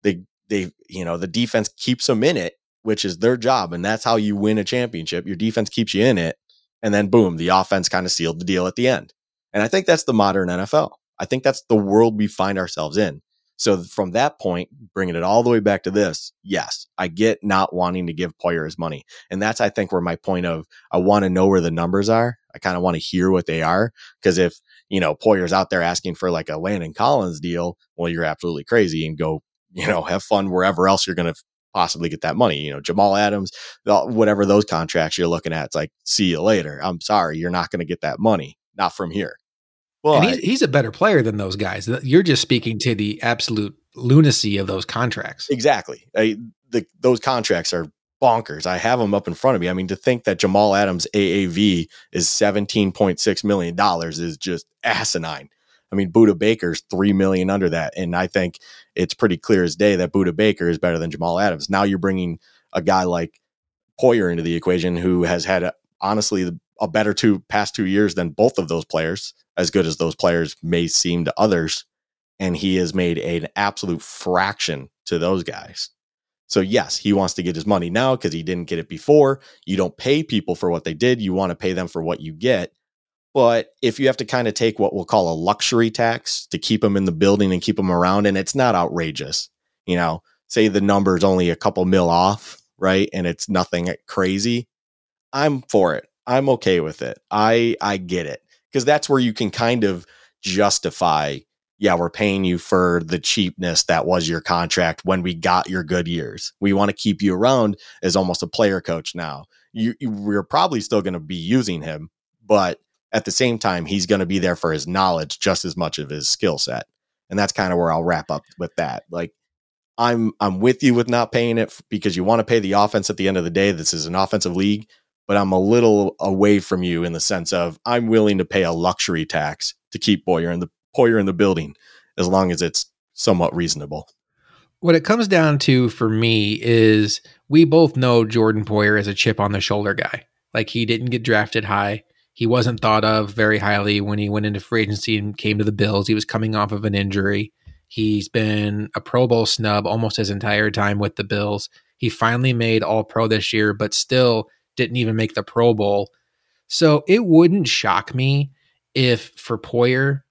They, they, you know, the defense keeps them in it, which is their job. And that's how you win a championship. Your defense keeps you in it. And then boom, the offense kind of sealed the deal at the end. And I think that's the modern NFL. I think that's the world we find ourselves in. So from that point, bringing it all the way back to this, yes, I get not wanting to give Poyer his money. And that's, I think, where my point of I want to know where the numbers are. I kind of want to hear what they are. Cause if, you know, Poyer's out there asking for like a Landon Collins deal, well, you're absolutely crazy and go, you know, have fun wherever else you're going to possibly get that money. You know, Jamal Adams, whatever those contracts you're looking at, it's like, see you later. I'm sorry, you're not going to get that money, not from here. Well, he's, he's a better player than those guys. You're just speaking to the absolute lunacy of those contracts. Exactly. I, the, those contracts are bonkers. I have them up in front of me. I mean, to think that Jamal Adams' AAV is $17.6 million is just asinine. I mean, Budda Baker's three million under that, and I think it's pretty clear as day that Budda Baker is better than Jamal Adams. Now you're bringing a guy like Poyer into the equation, who has had a, honestly a better two past two years than both of those players as good as those players may seem to others. And he has made an absolute fraction to those guys. So, yes, he wants to get his money now because he didn't get it before. You don't pay people for what they did, you want to pay them for what you get. But if you have to kind of take what we'll call a luxury tax to keep them in the building and keep them around, and it's not outrageous, you know, say the number is only a couple mil off, right? And it's nothing crazy. I'm for it. I'm okay with it. I I get it because that's where you can kind of justify yeah, we're paying you for the cheapness that was your contract when we got your good years. We want to keep you around as almost a player coach now. You, you we're probably still going to be using him, but at the same time, he's going to be there for his knowledge just as much of his skill set. And that's kind of where I'll wrap up with that. Like I'm I'm with you with not paying it because you want to pay the offense at the end of the day. This is an offensive league but I'm a little away from you in the sense of I'm willing to pay a luxury tax to keep Boyer in the Poyer in the building as long as it's somewhat reasonable. What it comes down to for me is we both know Jordan Poyer is a chip on the shoulder guy. Like he didn't get drafted high. He wasn't thought of very highly when he went into free agency and came to the Bills. He was coming off of an injury. He's been a Pro Bowl snub almost his entire time with the Bills. He finally made All Pro this year, but still didn't even make the Pro Bowl. So it wouldn't shock me if for Poyer,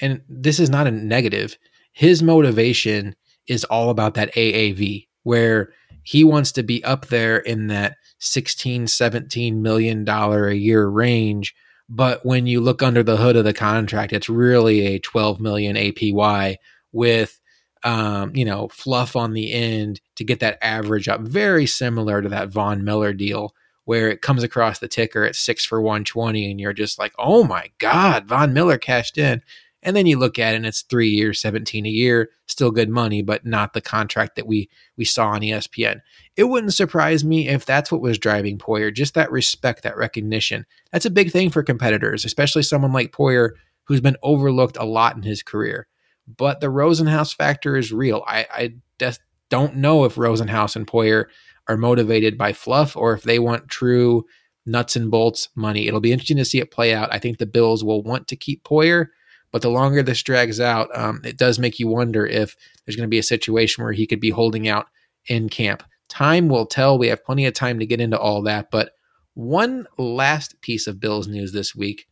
and this is not a negative, his motivation is all about that AAV, where he wants to be up there in that 16, 17 million dollar a year range. But when you look under the hood of the contract, it's really a 12 million APY with um, you know, fluff on the end to get that average up, very similar to that Von Miller deal where it comes across the ticker at six for 120 and you're just like, oh my God, Von Miller cashed in. And then you look at it and it's three years, 17 a year, still good money, but not the contract that we we saw on ESPN. It wouldn't surprise me if that's what was driving Poyer, just that respect, that recognition. That's a big thing for competitors, especially someone like Poyer who's been overlooked a lot in his career. But the Rosenhaus factor is real. I, I just don't know if Rosenhaus and Poyer are motivated by fluff or if they want true nuts and bolts money. It'll be interesting to see it play out. I think the Bills will want to keep Poyer, but the longer this drags out, um, it does make you wonder if there's going to be a situation where he could be holding out in camp. Time will tell. We have plenty of time to get into all that. But one last piece of Bills news this week.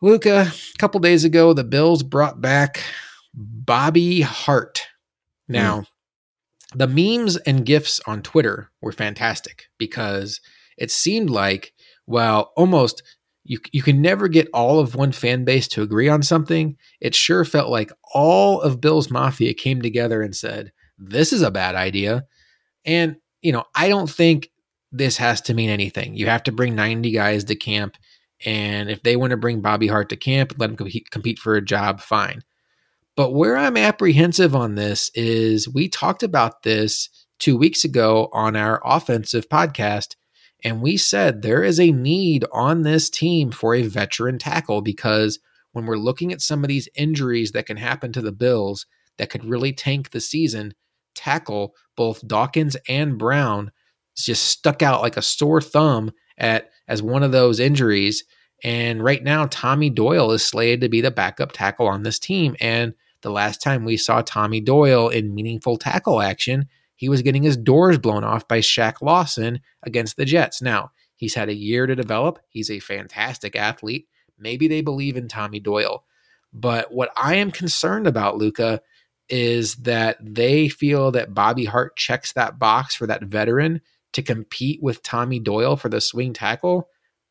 Luka, a couple days ago, the Bills brought back Bobby Hart. Now, mm the memes and gifs on Twitter were fantastic because it seemed like, well, almost you you can never get all of one fan base to agree on something. It sure felt like all of Bills Mafia came together and said, "This is a bad idea." And, you know, I don't think this has to mean anything. You have to bring 90 guys to camp and if they want to bring Bobby Hart to camp, let him compete, compete for a job, fine. But where I'm apprehensive on this is we talked about this two weeks ago on our offensive podcast, and we said there is a need on this team for a veteran tackle because when we're looking at some of these injuries that can happen to the Bills that could really tank the season, tackle both Dawkins and Brown just stuck out like a sore thumb at as one of those injuries And right now, Tommy Doyle is slated to be the backup tackle on this team. And the last time we saw Tommy Doyle in meaningful tackle action, he was getting his doors blown off by Shaq Lawson against the Jets. Now, he's had a year to develop. He's a fantastic athlete. Maybe they believe in Tommy Doyle. But what I am concerned about, Luka, is that they feel that Bobby Hart checks that box for that veteran to compete with Tommy Doyle for the swing tackle.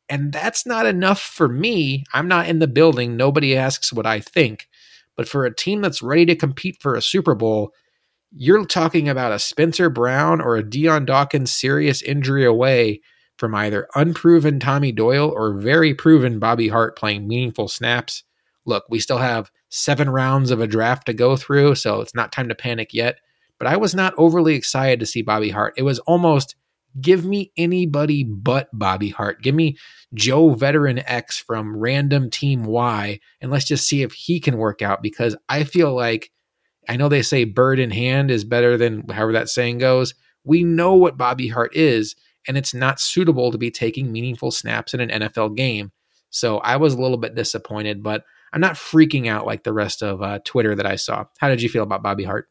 And that's not enough for me. I'm not in the building. Nobody asks what I think. But for a team that's ready to compete for a Super Bowl, you're talking about a Spencer Brown or a Dion Dawkins serious injury away from either unproven Tommy Doyle or very proven Bobby Hart playing meaningful snaps. Look, we still have seven rounds of a draft to go through, so it's not time to panic yet. But I was not overly excited to see Bobby Hart. It was almost give me anybody but Bobby Hart. Give me Joe Veteran X from random team Y, and let's just see if he can work out because I feel like I know they say bird in hand is better than however that saying goes. We know what Bobby Hart is, and it's not suitable to be taking meaningful snaps in an NFL game. So I was a little bit disappointed, but I'm not freaking out like the rest of uh, Twitter that I saw. How did you feel about Bobby Hart?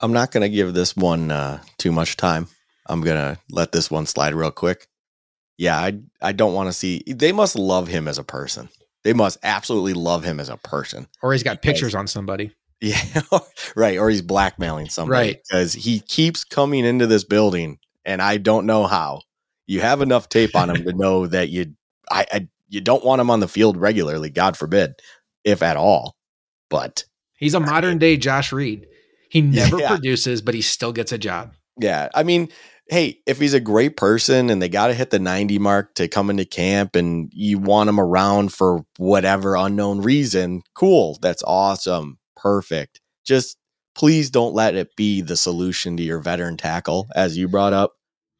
I'm not going to give this one uh, too much time. I'm going to let this one slide real quick. Yeah, I I don't want to see. They must love him as a person. They must absolutely love him as a person. Or he's got pictures on somebody. Yeah, right. Or he's blackmailing somebody. Right. Because he keeps coming into this building, and I don't know how. You have enough tape on him to know that you, I, I, you don't want him on the field regularly. God forbid, if at all. But he's a modern day Josh Reed. He never yeah. produces, but he still gets a job. Yeah, I mean, hey, if he's a great person and they got to hit the 90 mark to come into camp and you want him around for whatever unknown reason, cool. That's awesome perfect. Just please don't let it be the solution to your veteran tackle, as you brought up.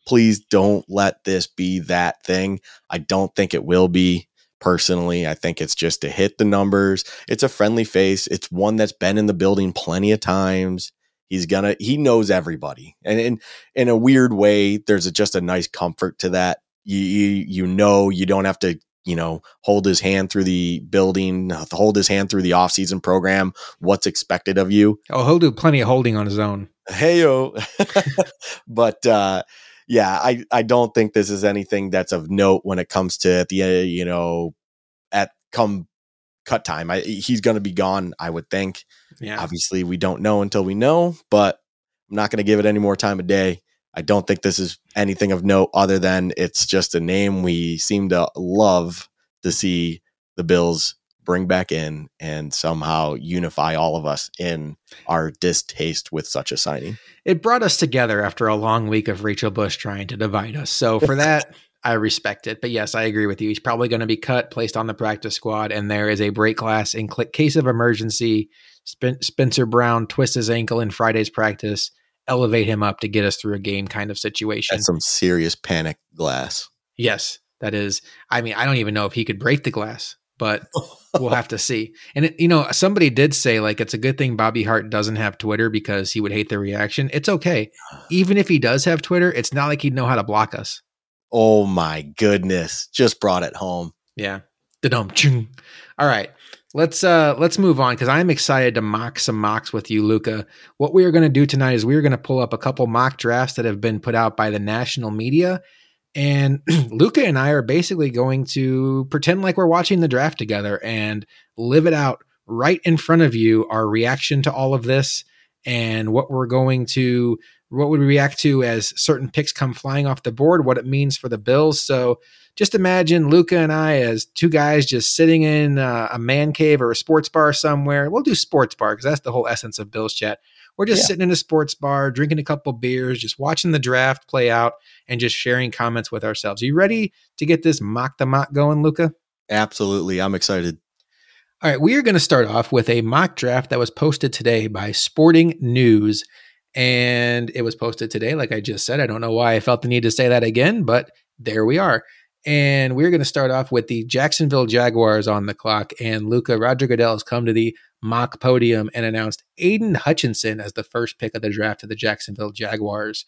Please don't let this be that thing. I don't think it will be personally. I think it's just to hit the numbers. It's a friendly face. It's one that's been in the building plenty of times. He's gonna he knows everybody. And in in a weird way, there's a, just a nice comfort to that. You, you you know you don't have to you know, hold his hand through the building, hold his hand through the offseason program, what's expected of you. Oh, he'll do plenty of holding on his own. Hey yo. but uh yeah, I I don't think this is anything that's of note when it comes to the uh, you know at come cut time. I, he's going to be gone, I would think. Yeah. Obviously, we don't know until we know, but I'm not going to give it any more time of day. I don't think this is anything of note other than it's just a name we seem to love to see the Bills bring back in and somehow unify all of us in our distaste with such a signing. It brought us together after a long week of Rachel Bush trying to divide us. So for that, I respect it. But yes, I agree with you. He's probably going to be cut, placed on the practice squad, and there is a break glass in case of emergency. Spencer Brown twists his ankle in Friday's practice elevate him up to get us through a game kind of situation. That's some serious panic glass. Yes, that is. I mean, I don't even know if he could break the glass, but we'll have to see. And it, you know, somebody did say like it's a good thing Bobby Hart doesn't have Twitter because he would hate the reaction. It's okay. Even if he does have Twitter, it's not like he'd know how to block us. Oh my goodness. Just brought it home. Yeah. Da-dum. All right let's uh let's move on because i'm excited to mock some mocks with you luka. What we are going to do tonight is we're going to pull up a couple mock drafts that have been put out by the national media and luka and i are basically going to pretend like we're watching the draft together and live it out right in front of you our reaction to all of this and what we're going to what would we react to as certain picks come flying off the board what it means for the bills so just imagine Luka and I as two guys just sitting in uh, a man cave or a sports bar somewhere. We'll do sports bar because that's the whole essence of Bill's chat. We're just yeah. sitting in a sports bar, drinking a couple beers, just watching the draft play out and just sharing comments with ourselves. Are you ready to get this mock the mock going, Luka? Absolutely. I'm excited. All right, we are going to start off with a mock draft that was posted today by Sporting News. And it was posted today, like I just said. I don't know why I felt the need to say that again, but there we are. And we're going to start off with the Jacksonville Jaguars on the clock. And luka Roger Goodell has come to the mock podium and announced Aidan Hutchinson as the first pick of the draft to the Jacksonville Jaguars.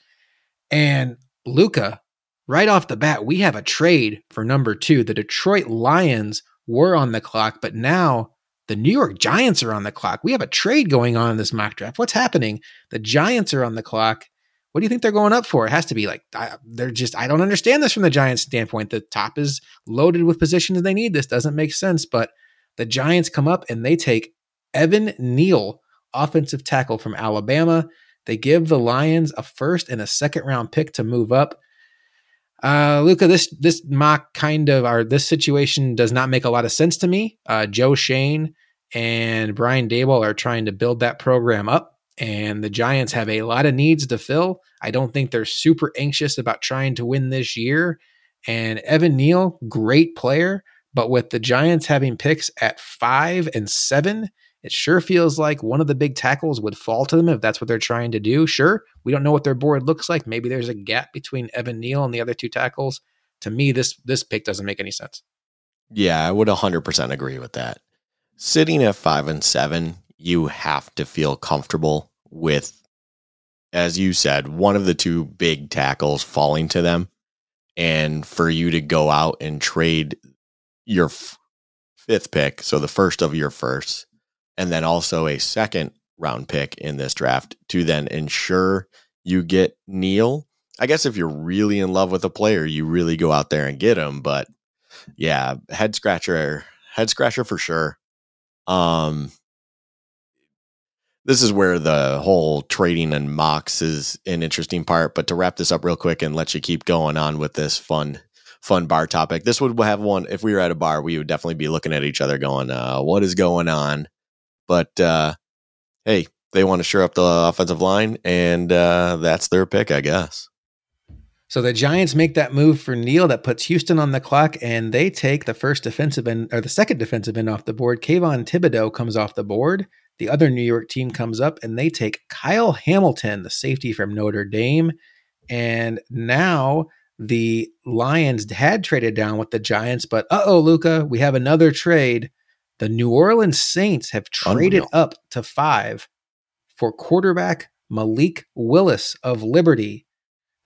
And luka right off the bat, we have a trade for number two. The Detroit Lions were on the clock, but now the New York Giants are on the clock. We have a trade going on in this mock draft. What's happening? The Giants are on the clock. What do you think they're going up for? It has to be like they're just. I don't understand this from the Giants' standpoint. The top is loaded with positions they need. This doesn't make sense. But the Giants come up and they take Evan Neal, offensive tackle from Alabama. They give the Lions a first and a second round pick to move up. Uh, Luka, this this mock kind of or this situation does not make a lot of sense to me. Uh, Joe Schoen and Brian Daboll are trying to build that program up, and the Giants have a lot of needs to fill. I don't think they're super anxious about trying to win this year. And Evan Neal, great player, but with the Giants having picks at five and seven, it sure feels like one of the big tackles would fall to them if that's what they're trying to do. Sure, we don't know what their board looks like. Maybe there's a gap between Evan Neal and the other two tackles. To me, this this pick doesn't make any sense. Yeah, I would 100% agree with that. Sitting at 5 and 7, you have to feel comfortable with as you said, one of the two big tackles falling to them and for you to go out and trade your f- fifth pick, so the first of your first and then also a second round pick in this draft to then ensure you get Neal. I guess if you're really in love with a player, you really go out there and get him. But yeah, head scratcher, head scratcher for sure. Um, this is where the whole trading and mocks is an interesting part. But to wrap this up real quick and let you keep going on with this fun, fun bar topic, this would have one. If we were at a bar, we would definitely be looking at each other, going, uh, "What is going on?" But uh, hey, they want to shore up the offensive line, and uh, that's their pick, I guess. So the Giants make that move for Neal that puts Houston on the clock, and they take the first defensive end or the second defensive end off the board. Kayvon Thibodeaux comes off the board. The other New York team comes up and they take Kyle Hamilton, the safety from Notre Dame. And now the Lions had traded down with the Giants, but uh oh, Luka, we have another trade. The New Orleans Saints have traded Unreal. up to five for quarterback Malik Willis of Liberty.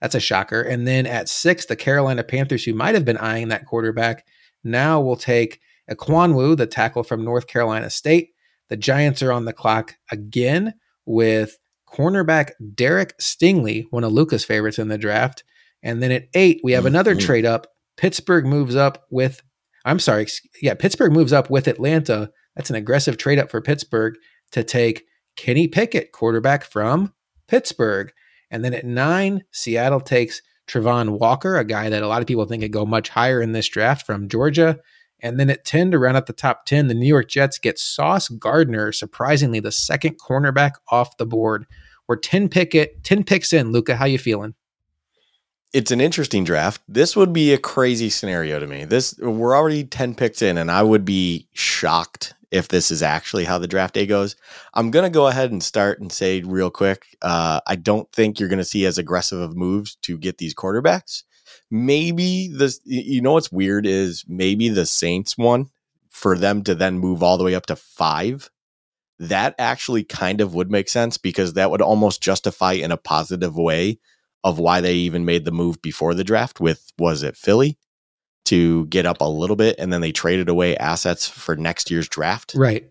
That's a shocker. And then at six, the Carolina Panthers, who might have been eyeing that quarterback, now will take Ekwonu, the tackle from North Carolina State. The Giants are on the clock again with cornerback Derek Stingley, one of Luka's favorites in the draft. And then at eight, we have another mm-hmm. trade up. Pittsburgh moves up with I'm sorry, yeah, Pittsburgh moves up with Atlanta. That's an aggressive trade up for Pittsburgh to take Kenny Pickett, quarterback from Pittsburgh. And then at nine, Seattle takes Travon Walker, a guy that a lot of people think could go much higher in this draft from Georgia. And then at 10 to round out the top 10, the New York Jets get Sauce Gardner, surprisingly the second cornerback off the board. We're 10 pick it, 10 picks in. Luka, how you feeling? It's an interesting draft. This would be a crazy scenario to me. This we're already 10 picks in and I would be shocked if this is actually how the draft day goes. I'm going to go ahead and start and say real quick, uh, I don't think you're going to see as aggressive of moves to get these quarterbacks. Maybe this you know what's weird is maybe the Saints one for them to then move all the way up to 5 that actually kind of would make sense because that would almost justify in a positive way of why they even made the move before the draft with was it Philly to get up a little bit and then they traded away assets for next year's draft. Right.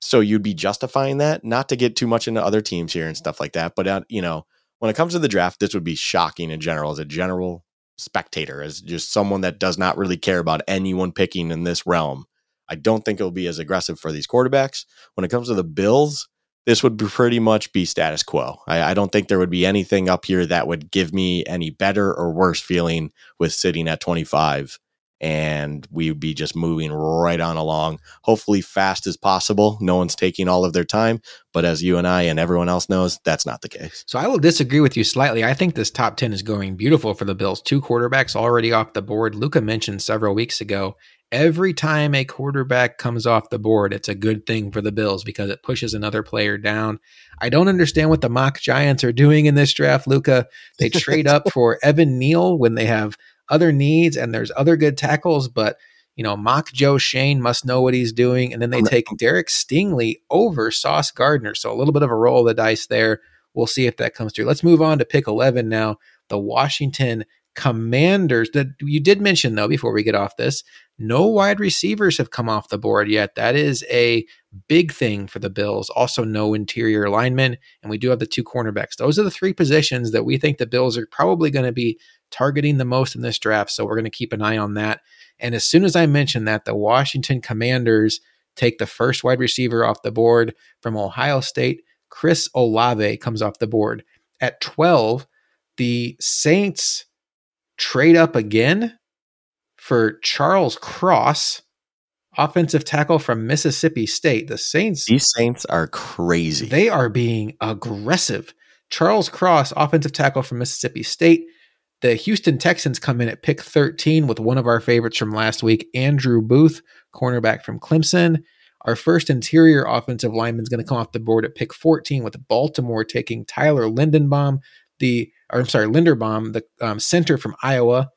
So you'd be justifying that, not to get too much into other teams here and stuff like that, but uh, you know, when it comes to the draft, this would be shocking in general as a general spectator, as just someone that does not really care about anyone picking in this realm. I don't think it'll be as aggressive for these quarterbacks. When it comes to the Bills, this would be pretty much be status quo. I, I, don't think there would be anything up here that would give me any better or worse feeling with sitting at 25. And we would be just moving right on along, hopefully fast as possible. No one's taking all of their time. But as you and I and everyone else knows, that's not the case. So I will disagree with you slightly. I think this top 10 is going beautiful for the Bills. Two quarterbacks already off the board. Luka mentioned several weeks ago every time a quarterback comes off the board, it's a good thing for the Bills because it pushes another player down. I don't understand what the mock Giants are doing in this draft, Luka. They trade up for Evan Neal when they have other needs and there's other good tackles, but you know, mock Joe Schoen must know what he's doing. And then they take Derek Stingley over Sauce Gardner. So a little bit of a roll of the dice there. We'll see if that comes through. Let's move on to pick 11 now. The Washington Commanders, that you did mention though before we get off this, no wide receivers have come off the board yet. That is a big thing for the Bills. Also, no interior linemen, and we do have the two cornerbacks. Those are the three positions that we think the Bills are probably going to be targeting the most in this draft. So we're going to keep an eye on that. And as soon as I mention that, the Washington Commanders take the first wide receiver off the board from Ohio State. Chris Olave comes off the board. At 12, the Saints trade up again for Charles Cross, offensive tackle from Mississippi State. The Saints. These Saints are crazy. They are being aggressive. Charles Cross, offensive tackle from Mississippi State. The Houston Texans come in at pick 13 with one of our favorites from last week, Andrew Booth, cornerback from Clemson. Our first interior offensive lineman is going to come off the board at pick 14 with Baltimore taking Tyler Lindenbaum, the or I'm sorry, Linderbaum, the um, center from Iowa.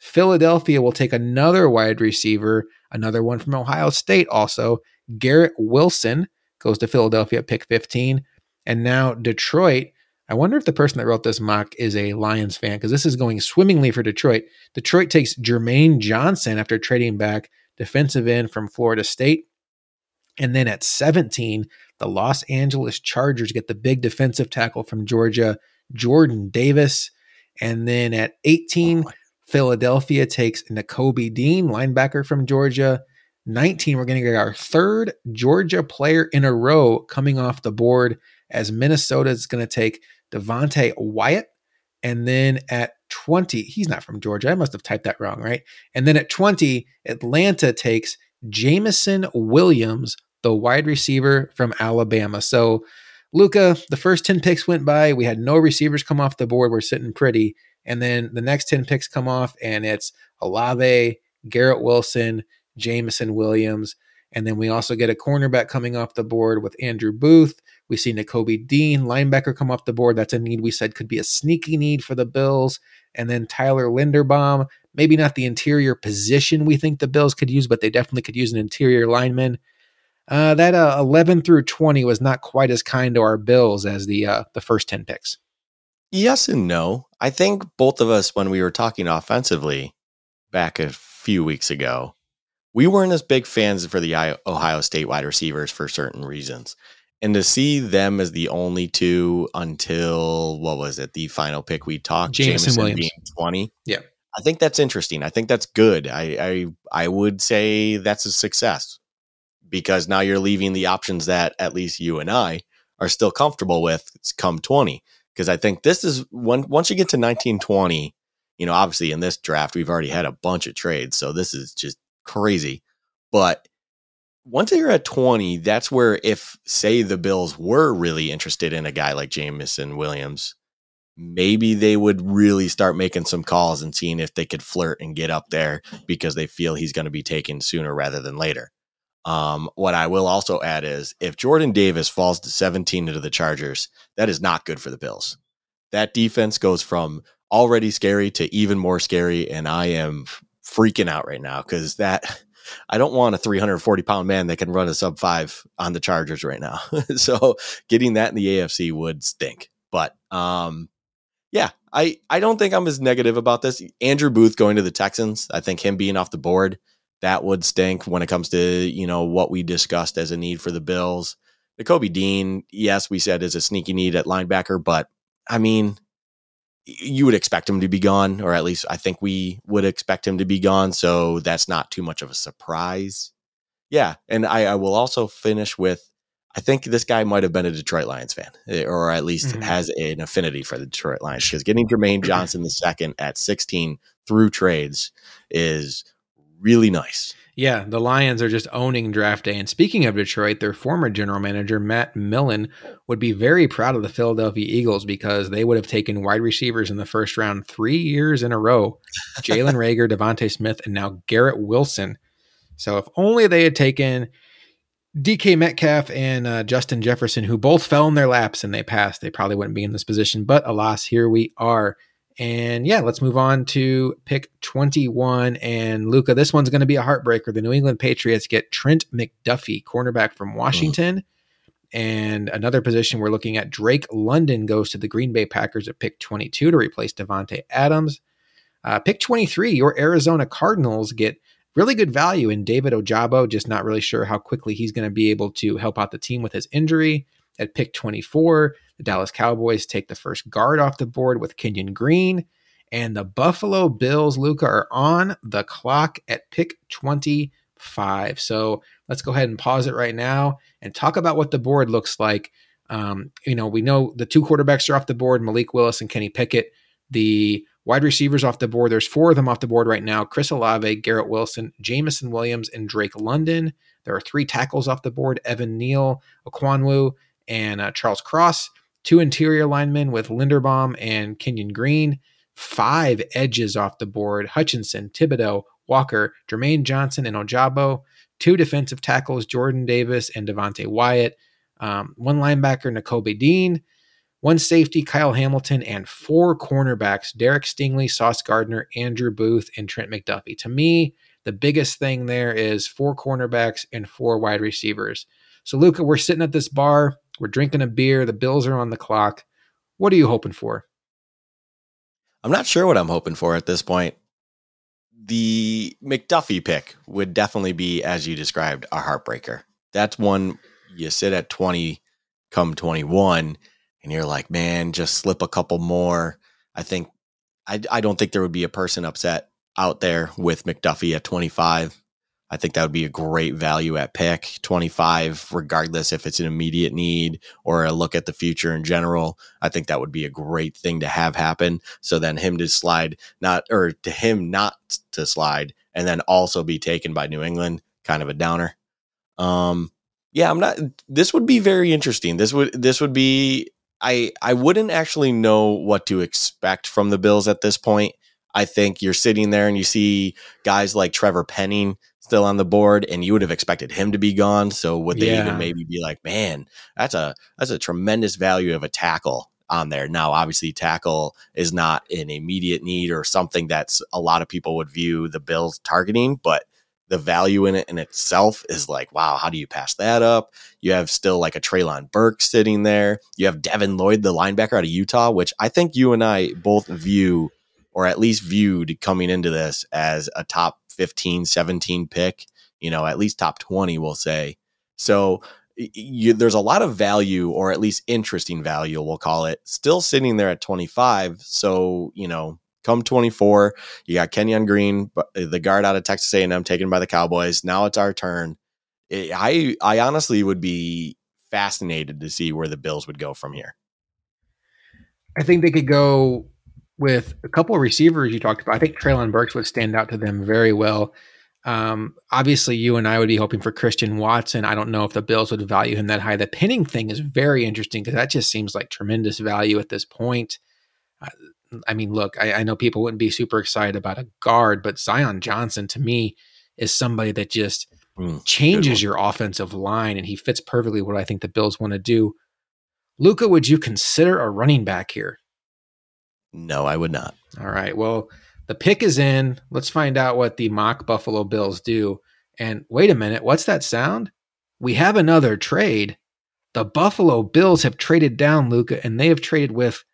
Philadelphia will take another wide receiver, another one from Ohio State also. Garrett Wilson goes to Philadelphia at pick 15. And now Detroit. I wonder if the person that wrote this mock is a Lions fan because this is going swimmingly for Detroit. Detroit takes Jermaine Johnson after trading back defensive end from Florida State. And then at 17, the Los Angeles Chargers get the big defensive tackle from Georgia, Jordan Davis. And then at 18, oh Philadelphia takes Nakobe Dean, linebacker from Georgia. 19, we're going to get our third Georgia player in a row coming off the board as Minnesota is going to take Devonte Wyatt. And then at 20, he's not from Georgia. I must have typed that wrong, right? And then at 20, Atlanta takes Jameson Williams, the wide receiver from Alabama. So Luka, the first 10 picks went by. We had no receivers come off the board. We're sitting pretty. And then the next 10 picks come off, and it's Olave, Garrett Wilson, Jameson Williams. And then we also get a cornerback coming off the board with Andrew Booth. We see Nakobe Dean, linebacker, come off the board. That's a need we said could be a sneaky need for the Bills. And then Tyler Linderbaum, maybe not the interior position we think the Bills could use, but they definitely could use an interior lineman. Uh, that uh, 11 through 20 was not quite as kind to our Bills as the uh, the first 10 picks. Yes and no. I think both of us, when we were talking offensively back a few weeks ago, we weren't as big fans for the Ohio State wide receivers for certain reasons. And to see them as the only two until what was it, the final pick we talked, Jameson, Jameson Williams. being 20. Yeah. I think that's interesting. I think that's good. I, I I would say that's a success because now you're leaving the options that at least you and I are still comfortable with come 20. Because I think this is when once you get to 1920, you know, obviously in this draft, we've already had a bunch of trades. So this is just crazy. But once you're at 20, that's where if say the Bills were really interested in a guy like Jameson Williams, maybe they would really start making some calls and seeing if they could flirt and get up there because they feel he's going to be taken sooner rather than later. Um, what I will also add is if Jordan Davis falls to 17 into the Chargers, that is not good for the Bills. That defense goes from already scary to even more scary. And I am freaking out right now because that I don't want a 340 pound man that can run a sub five on the Chargers right now. so getting that in the AFC would stink. But um, yeah, I, I don't think I'm as negative about this. Andrew Booth going to the Texans, I think him being off the board that would stink when it comes to you know what we discussed as a need for the Bills. Nakobe Dean, yes, we said is a sneaky need at linebacker, but I mean, you would expect him to be gone, or at least I think we would expect him to be gone. So that's not too much of a surprise. Yeah, and I, I will also finish with I think this guy might have been a Detroit Lions fan, eh, or at least mm-hmm. has an affinity for the Detroit Lions, because getting Jermaine Johnson the second at 16 through trades is really nice. Yeah, the Lions are just owning draft day. And speaking of Detroit, their former general manager, Matt Millen, would be very proud of the Philadelphia Eagles because they would have taken wide receivers in the first round three years in a row Jalen Reagor, DeVonta Smith, and now Garrett Wilson. So if only they had taken DK Metcalf and uh, Justin Jefferson, who both fell in their laps and they passed, they probably wouldn't be in this position. But alas, here we are. And yeah, let's move on to pick 21. And Luka, this one's going to be a heartbreaker. The New England Patriots get Trent McDuffie, cornerback from Washington. Mm. And another position we're looking at, Drake London goes to the Green Bay Packers at pick 22 to replace Davante Adams. Uh, pick 23, your Arizona Cardinals get really good value in David Ojabo. Just not really sure how quickly he's going to be able to help out the team with his injury. At pick 24, the Dallas Cowboys take the first guard off the board with Kenyon Green. And the Buffalo Bills, Luka, are on the clock at pick 25. So let's go ahead and pause it right now and talk about what the board looks like. Um, you know, we know the two quarterbacks are off the board Malik Willis and Kenny Pickett. The wide receivers off the board, there's four of them off the board right now Chris Olave, Garrett Wilson, Jameson Williams, and Drake London. There are three tackles off the board Evan Neal, Ekwonu, and uh, Charles Cross. Two interior linemen with Linderbaum and Kenyon Green. Five edges off the board Hutchinson, Thibodeaux, Walker, Jermaine Johnson, and Ojabo two defensive tackles, Jordan Davis and Devonte Wyatt, um, one linebacker, Nakobe Dean, one safety, Kyle Hamilton, and four cornerbacks, Derek Stingley, Sauce Gardner, Andrew Booth, and Trent McDuffie. To me, the biggest thing there is four cornerbacks and four wide receivers. So, Luka, we're sitting at this bar, we're drinking a beer, the Bills are on the clock. What are you hoping for? I'm not sure what I'm hoping for at this point the McDuffie pick would definitely be, as you described, a heartbreaker. That's one you sit at 20, come 21, and you're like, man, just slip a couple more. I think, I, I don't think there would be a person upset out there with McDuffie at 25. I think that would be a great value at pick 25, regardless if it's an immediate need or a look at the future in general. I think that would be a great thing to have happen. So then him to slide, not, or to him not to slide, and then also be taken by New England, kind of a downer. Um, yeah, I'm not, this would be very interesting. This would, this would be, I, I wouldn't actually know what to expect from the Bills at this point. I think you're sitting there and you see guys like Trevor Penning still on the board and you would have expected him to be gone. So would they yeah. even maybe be like, man, that's a that's a tremendous value of a tackle on there. Now, obviously, tackle is not an immediate need or something that's a lot of people would view the Bills targeting, but the value in it in itself is like, wow, how do you pass that up? You have still like a Treylon Burks sitting there. You have Devin Lloyd, the linebacker out of Utah, which I think you and I both view or at least viewed coming into this as a top 15, 17 pick, you know, at least top 20, we'll say. So you, there's a lot of value, or at least interesting value, we'll call it, still sitting there at 25. So, you know, come 24, you got Kenyon Green, uh, the guard out of Texas A&M, taken by the Cowboys. Now it's our turn. I I honestly would be fascinated to see where the Bills would go from here. I think they could go with a couple of receivers you talked about. I think Treylon Burks would stand out to them very well. Um, obviously, you and I would be hoping for Christian Watson. I don't know if the Bills would value him that high. The Penning thing is very interesting because that just seems like tremendous value at this point. Uh, I mean, look, I, I, know people wouldn't be super excited about a guard, but Zion Johnson to me is somebody that just mm, changes your offensive line, and he fits perfectly what I think the Bills want to do. Luka, would you consider a running back here? No, I would not. All right. Well, the pick is in. Let's find out what the mock Buffalo Bills do. And wait a minute, what's that sound? We have another trade. The Buffalo Bills have traded down Luka, and they have traded with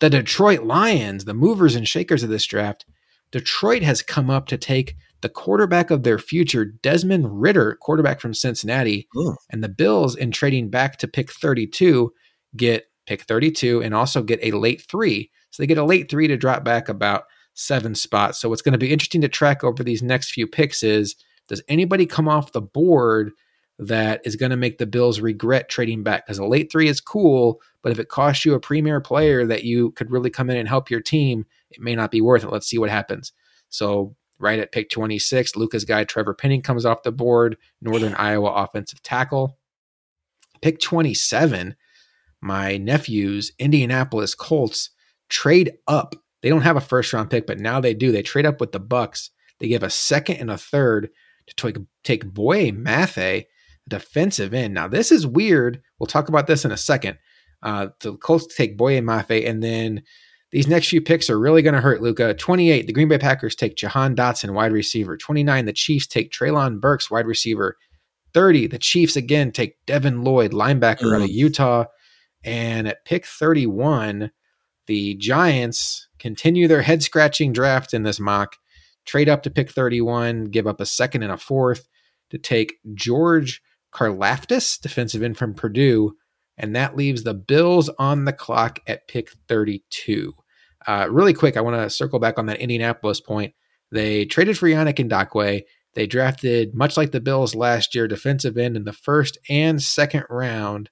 the Detroit Lions, the movers and shakers of this draft. Detroit has come up to take the quarterback of their future, Desmond Ridder, quarterback from Cincinnati. Ooh. And the Bills, in trading back to pick 32, get pick 32 and also get a late three. So they get a late three to drop back about seven spots. So what's going to be interesting to track over these next few picks is does anybody come off the board that is going to make the Bills regret trading back? Because a late three is cool, but if it costs you a premier player that you could really come in and help your team, it may not be worth it. Let's see what happens. So right at pick 26, Luka's guy Trevor Penning comes off the board, Northern Iowa offensive tackle. Pick 27, my nephew's Indianapolis Colts trade up. They don't have a first round pick, but now they do. They trade up with the Bucks. They give a second and a third to take, take Boye Mafe, defensive end. Now this is weird. We'll talk about this in a second. Uh, the Colts take Boye Mafe, and then these next few picks are really going to hurt Luka. 28, the Green Bay Packers take Jahan Dotson, wide receiver. 29, the Chiefs take Treylon Burks, wide receiver. 30, the Chiefs again take Devin Lloyd, linebacker mm. out of Utah. And at pick 31, The Giants continue their head scratching draft in this mock, trade up to pick 31, give up a second and a fourth to take George Karlaftis, defensive end from Purdue, and that leaves the Bills on the clock at pick 32. Uh, really quick, I want to circle back on that Indianapolis point. They traded for Yannick Ngakoue. They drafted, much like the Bills last year, defensive end in the first and second round.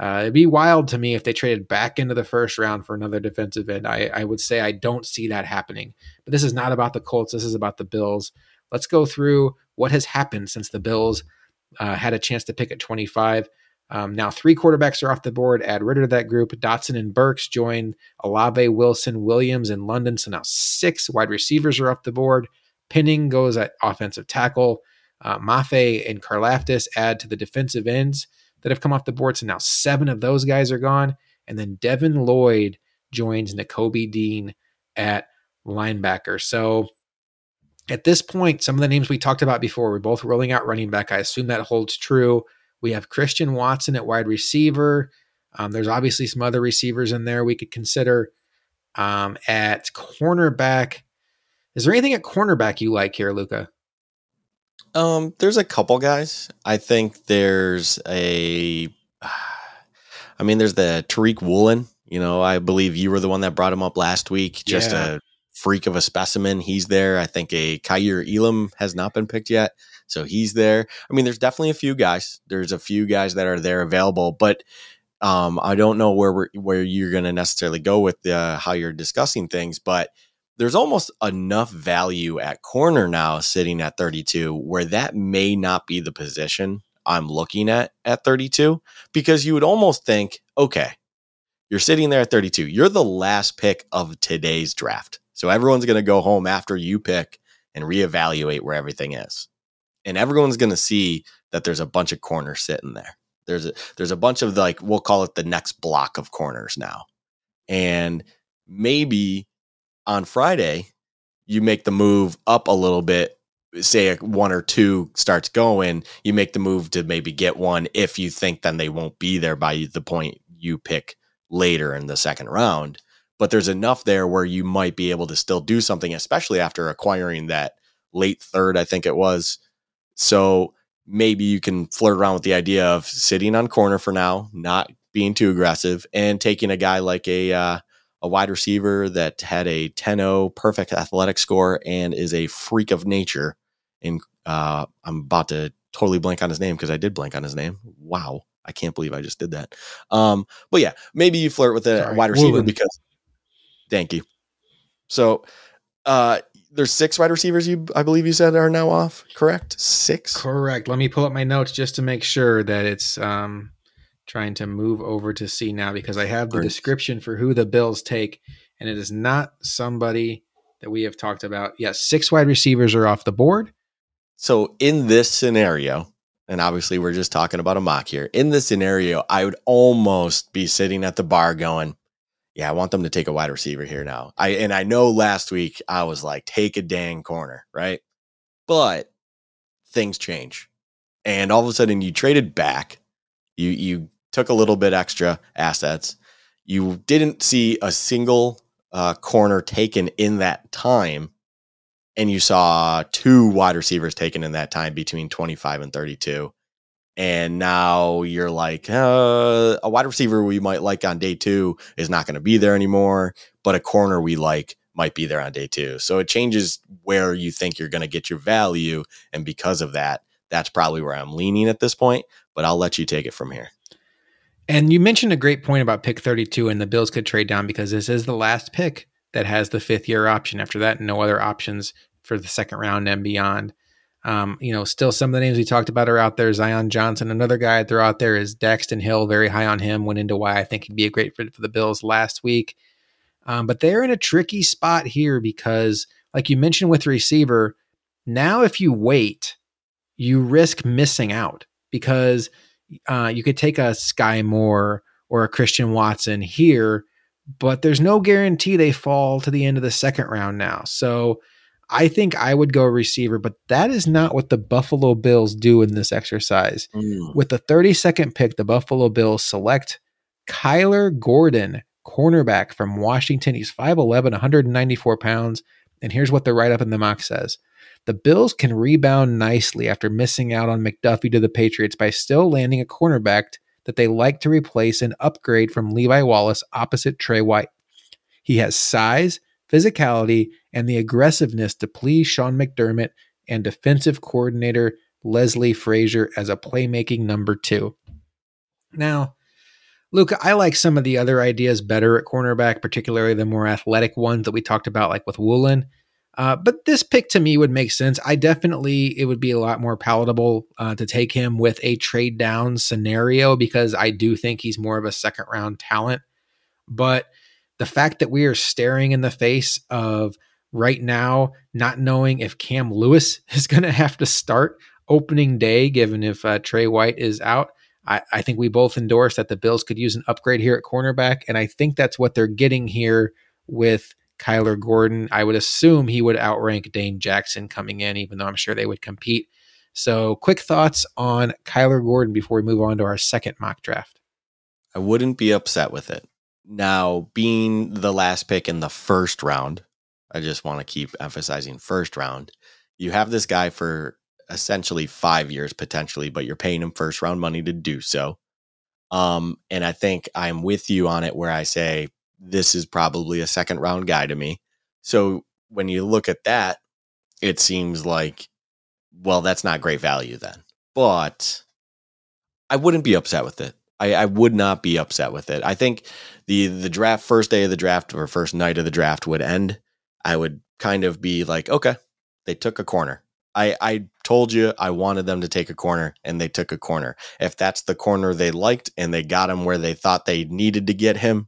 Uh, it'd be wild to me if they traded back into the first round for another defensive end. I, I would say I don't see that happening. But this is not about the Colts. This is about the Bills. Let's go through what has happened since the Bills uh, had a chance to pick at 25. Um, now, three quarterbacks are off the board. Add Ridder to that group. Dotson and Burks join Olave, Wilson, Williams, and London. So now six wide receivers are off the board. Penning goes at offensive tackle. Uh, Mafe and Karlaftis add to the defensive ends that have come off the board. So now seven of those guys are gone. And then Devin Lloyd joins Nakobe Dean at linebacker. So at this point, some of the names we talked about before, we're both rolling out running back. I assume that holds true. We have Christian Watson at wide receiver. Um, there's obviously some other receivers in there we could consider. Um, at cornerback, is there anything at cornerback you like here, Luka? Um, there's a couple guys. I think there's a, I mean, there's the Tariq Woolen. You know, I believe you were the one that brought him up last week. Just yeah. a freak of a specimen. He's there. I think a Kaiir Elam has not been picked yet. So he's there. I mean, there's definitely a few guys. There's a few guys that are there available, but um, I don't know where where you're going to necessarily go with the, how you're discussing things, but there's almost enough value at corner now sitting at 32 where that may not be the position I'm looking at at 32 because you would almost think, okay, you're sitting there at 32. You're the last pick of today's draft. So everyone's going to go home after you pick and reevaluate where everything is and everyone's going to see that there's a bunch of corners sitting there. There's a there's a bunch of like we'll call it the next block of corners now. And maybe on Friday you make the move up a little bit, say one or two starts going, you make the move to maybe get one if you think then they won't be there by the point you pick later in the second round. But there's enough there where you might be able to still do something, especially after acquiring that late third, I think it was, so maybe you can flirt around with the idea of sitting on corner for now, not being too aggressive, and taking a guy like a uh, a wide receiver that had a 10-0 perfect athletic score and is a freak of nature. And uh, I'm about to totally blank on his name because I did blank on his name. Wow. I can't believe I just did that. Um, but yeah, maybe you flirt with a Sorry. wide receiver Woolen. because thank you. So uh, there's six wide receivers you I believe you said are now off, correct? Six? Correct. Let me pull up my notes just to make sure that it's um trying to move over to see now because I have the description for who the Bills take and it is not somebody that we have talked about. Yes, six wide receivers are off the board. So in this scenario, and obviously we're just talking about a mock here. In this scenario, I would almost be sitting at the bar going, yeah, I want them to take a wide receiver here now. I and I know last week I was like, take a dang corner, right? But things change. And all of a sudden you traded back. You you took a little bit extra assets. You didn't see a single uh, corner taken in that time. And you saw two wide receivers taken in that time between 25 and 32 and now you're like uh, a wide receiver we might like on day two is not going to be there anymore but a corner we like might be there on day two so it changes where you think you're going to get your value and because of that that's probably where i'm leaning at this point but i'll let you take it from here and you mentioned a great point about pick 32 and the bills could trade down because this is the last pick that has the fifth year option after that no other options for the second round and beyond um, you know, still some of the names we talked about are out there. Zion Johnson, another guy I'd throw out there is Daxton Hill, very high on him. Went into why I think he'd be a great fit for the Bills last week. Um, but they're in a tricky spot here because, like you mentioned with receiver, now if you wait, you risk missing out because uh, you could take a Skyy Moore or a Christian Watson here, but there's no guarantee they fall to the end of the second round now. So I think I would go receiver, but that is not what the Buffalo Bills do in this exercise. Mm. With the 32nd pick, the Buffalo Bills select Kyler Gordon, cornerback from Washington. He's 5'11, 194 pounds. And here's what the write up in the mock says The Bills can rebound nicely after missing out on McDuffie to the Patriots by still landing a cornerback that they like to replace and upgrade from Levi Wallace opposite Trey White. He has size, physicality, and the aggressiveness to please Sean McDermott and defensive coordinator Leslie Frazier as a playmaking number two. Now, Luka, I like some of the other ideas better at cornerback, particularly the more athletic ones that we talked about, like with Woolen. Uh, but this pick to me would make sense. I definitely, it would be a lot more palatable uh, to take him with a trade down scenario because I do think he's more of a second round talent. But the fact that we are staring in the face of right now not knowing if Cam Lewis is going to have to start opening day, given if uh, Trey White is out, I, I think we both endorse that the Bills could use an upgrade here at cornerback. And I think that's what they're getting here with Kyler Gordon. I would assume he would outrank Dane Jackson coming in, even though I'm sure they would compete. So, quick thoughts on Kyler Gordon before we move on to our second mock draft. I wouldn't be upset with it. Now, being the last pick in the first round, I just want to keep emphasizing first round. You have this guy for essentially five years potentially, but you're paying him first round money to do so. Um, and I think I'm with you on it where I say this is probably a second round guy to me. So when you look at that, it seems like, well, that's not great value then. But I wouldn't be upset with it. I, I, would not be upset with it. I think the the draft first day of the draft or first night of the draft would end. I would kind of be like, okay, they took a corner. I, I told you I wanted them to take a corner and they took a corner. If that's the corner they liked and they got him where they thought they needed to get him,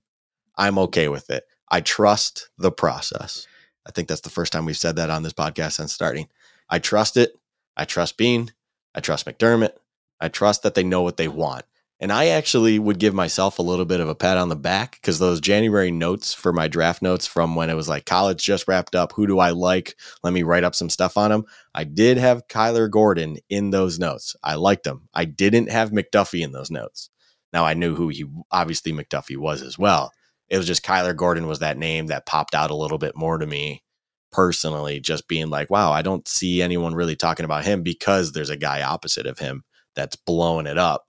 I'm okay with it. I trust the process. I think that's the first time we've said that on this podcast since starting. I trust it. I trust Beane. I trust McDermott. I trust that they know what they want. And I actually would give myself a little bit of a pat on the back because those January notes for my draft notes from when it was like college just wrapped up. Who do I like? Let me write up some stuff on him. I did have Kyler Gordon in those notes. I liked him. I didn't have McDuffie in those notes. Now I knew who he obviously McDuffie was as well. It was just Kyler Gordon was that name that popped out a little bit more to me personally, just being like, wow, I don't see anyone really talking about him because there's a guy opposite of him that's blowing it up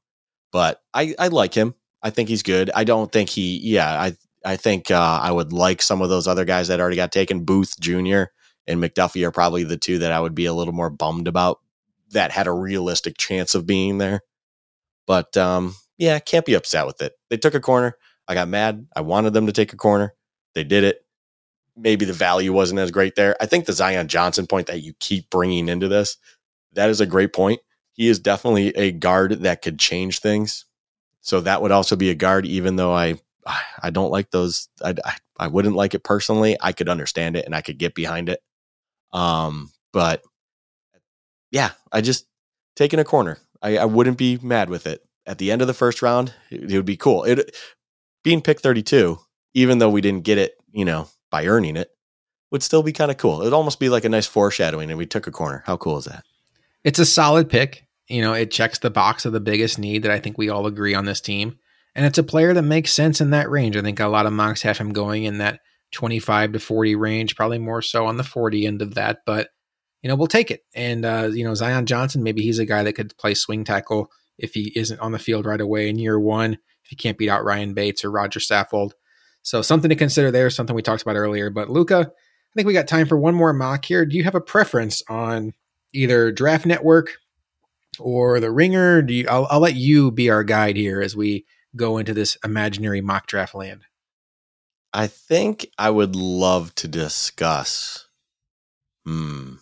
but I, I like him. I think he's good. I don't think he, yeah, I, I think uh, I would like some of those other guys that already got taken. Booth Jr. and McDuffie are probably the two that I would be a little more bummed about that had a realistic chance of being there. But um, yeah, can't be upset with it. They took a corner. I got mad. I wanted them to take a corner. They did it. Maybe the value wasn't as great there. I think the Zion Johnson point that you keep bringing into this, that is a great point he is definitely a guard that could change things. So that would also be a guard, even though I I don't like those. I, I, I wouldn't like it personally. I could understand it and I could get behind it. Um, but yeah, I just taking a corner. I, I wouldn't be mad with it. At the end of the first round, it, it would be cool. It being pick 32, even though we didn't get it, you know, by earning it, would still be kind of cool. It'd almost be like a nice foreshadowing and we took a corner. How cool is that? It's a solid pick. You know, it checks the box of the biggest need that I think we all agree on this team. And it's a player that makes sense in that range. I think a lot of mocks have him going in that 25 to 40 range, probably more so on the 40 end of that. But, you know, we'll take it. And, uh, you know, Zion Johnson, maybe he's a guy that could play swing tackle if he isn't on the field right away in year one, if he can't beat out Ryan Bates or Roger Saffold. So something to consider there, something we talked about earlier. But Luka, I think we got time for one more mock here. Do you have a preference on either Draft Network or the Ringer? Do you? I'll, I'll let you be our guide here as we go into this imaginary mock draft land. I think I would love to discuss. Hmm.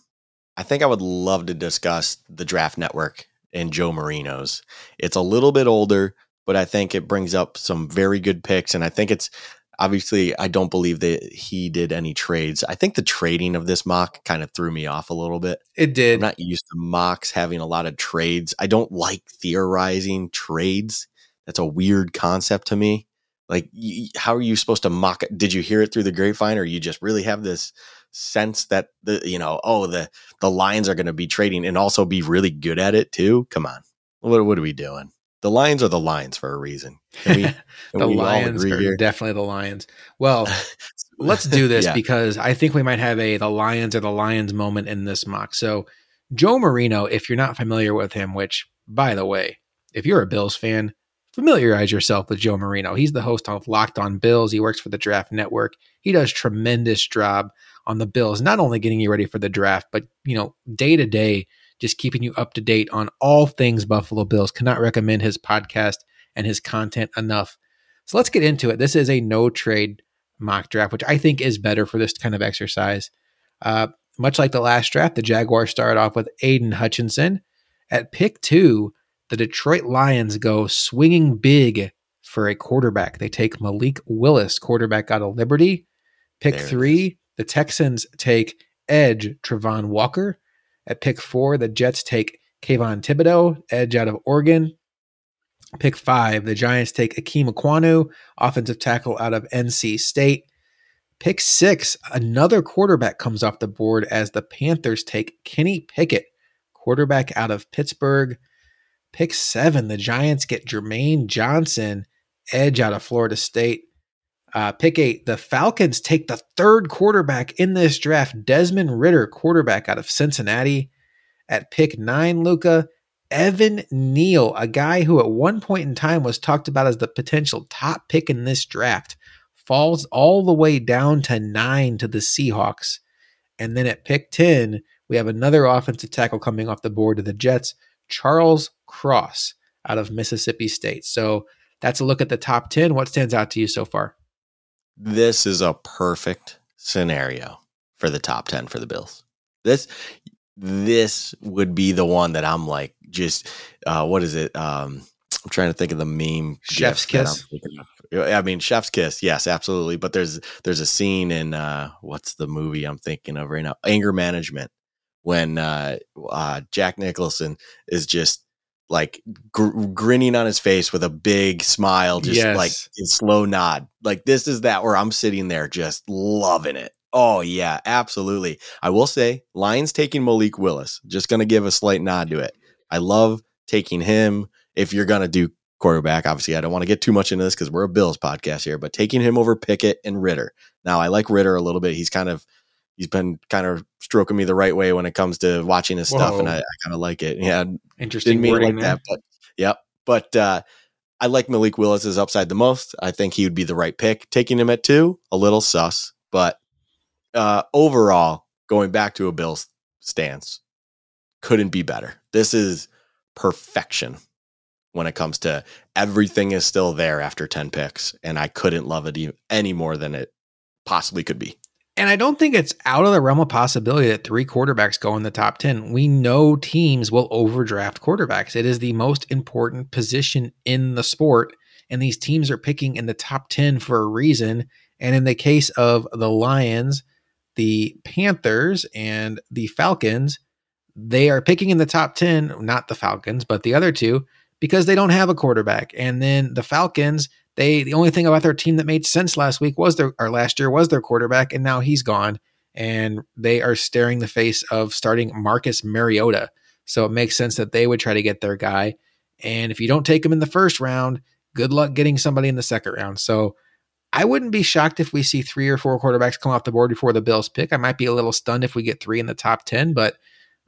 I think I would love to discuss the Draft Network and Joe Marino's. It's a little bit older, but I think it brings up some very good picks, and I think it's obviously I don't believe that he did any trades. I think the trading of this mock kind of threw me off a little bit. It did. I'm not used to mocks having a lot of trades. I don't like theorizing trades. That's a weird concept to me. Like, how are you supposed to mock it? Did you hear it through the grapevine, or you just really have this sense that the you know, oh, the the Lions are going to be trading and also be really good at it too? Come on, what what are we doing? The Lions are the Lions for a reason. Can we, the we Lions agree are here? definitely the Lions. Well, let's do this Yeah. because I think we might have a the Lions or the Lions moment in this mock. So, Joe Marino, if you're not familiar with him, which by the way, if you're a Bills fan, familiarize yourself with Joe Marino. He's the host of Locked On Bills. He works for the Draft Network. He does tremendous job on the Bills, not only getting you ready for the draft, but you know, day to day, just keeping you up to date on all things Buffalo Bills. Cannot recommend his podcast and his content enough. So let's get into it. This is a no trade mock draft, which I think is better for this kind of exercise. Uh, much like the last draft, the Jaguars started off with Aidan Hutchinson. At pick two, the Detroit Lions go swinging big for a quarterback. They take Malik Willis, quarterback out of Liberty. Pick There three, the Texans take edge Travon Walker. At pick four, the Jets take Kayvon Thibodeaux, edge out of Oregon. Pick five, the Giants take Ikem Ekwonu, offensive tackle out of NC State. Pick six, another quarterback comes off the board as the Panthers take Kenny Pickett, quarterback out of Pittsburgh. Pick seven, the Giants get Jermaine Johnson, edge out of Florida State. Uh, pick eight, the Falcons take the third quarterback in this draft, Desmond Ridder, quarterback out of Cincinnati. At pick nine, Luka, Evan Neal, a guy who at one point in time was talked about as the potential top pick in this draft, falls all the way down to nine to the Seahawks. And then at pick 10, we have another offensive tackle coming off the board to the Jets, Charles Cross out of Mississippi State. So that's a look at the top 10. What stands out to you so far? This is a perfect scenario for the top 10 for the Bills. This this would be the one that I'm like just uh what is it? Um I'm trying to think of the meme Chef's kiss? I mean, Chef's Kiss, yes, absolutely. But there's there's a scene in uh, what's the movie I'm thinking of right now? Anger Management, when uh, uh, Jack Nicholson is just like gr- grinning on his face with a big smile, just Yes. like a slow nod. Like this is that where I'm sitting there just loving it. Oh yeah, absolutely. I will say, Lions taking Malik Willis. Just gonna give a slight nod to it. I love taking him. If you're gonna do quarterback, obviously, I don't want to get too much into this because we're a Bills podcast here. But taking him over Pickett and Ridder. Now, I like Ridder a little bit. He's kind of he's been kind of stroking me the right way when it comes to watching his stuff, and I, I kind of like it. Yeah, Interesting didn't mean wording like there. that, but yep. But uh, I like Malik Willis's upside the most. I think he would be the right pick. Taking him at two, a little sus, but uh, overall, going back to a Bills stance, couldn't be better. This is perfection when it comes to everything is still there after 10 picks, and I couldn't love it any more than it possibly could be. And I don't think it's out of the realm of possibility that three quarterbacks go in the top 10. We know teams will overdraft quarterbacks. It is the most important position in the sport. And these teams are picking in the top 10 for a reason. And in the case of the Lions, the Panthers, and the Falcons, they are picking in the top 10, not the Falcons, but the other two, because they don't have a quarterback. And then the Falcons, they the only thing about their team that made sense last week was their or last year was their quarterback, and now he's gone. And they are staring the face of starting Marcus Mariota. So it makes sense that they would try to get their guy. And if you don't take him in the first round, good luck getting somebody in the second round. So I wouldn't be shocked if we see three or four quarterbacks come off the board before the Bills pick. I might be a little stunned if we get three in the top 10, but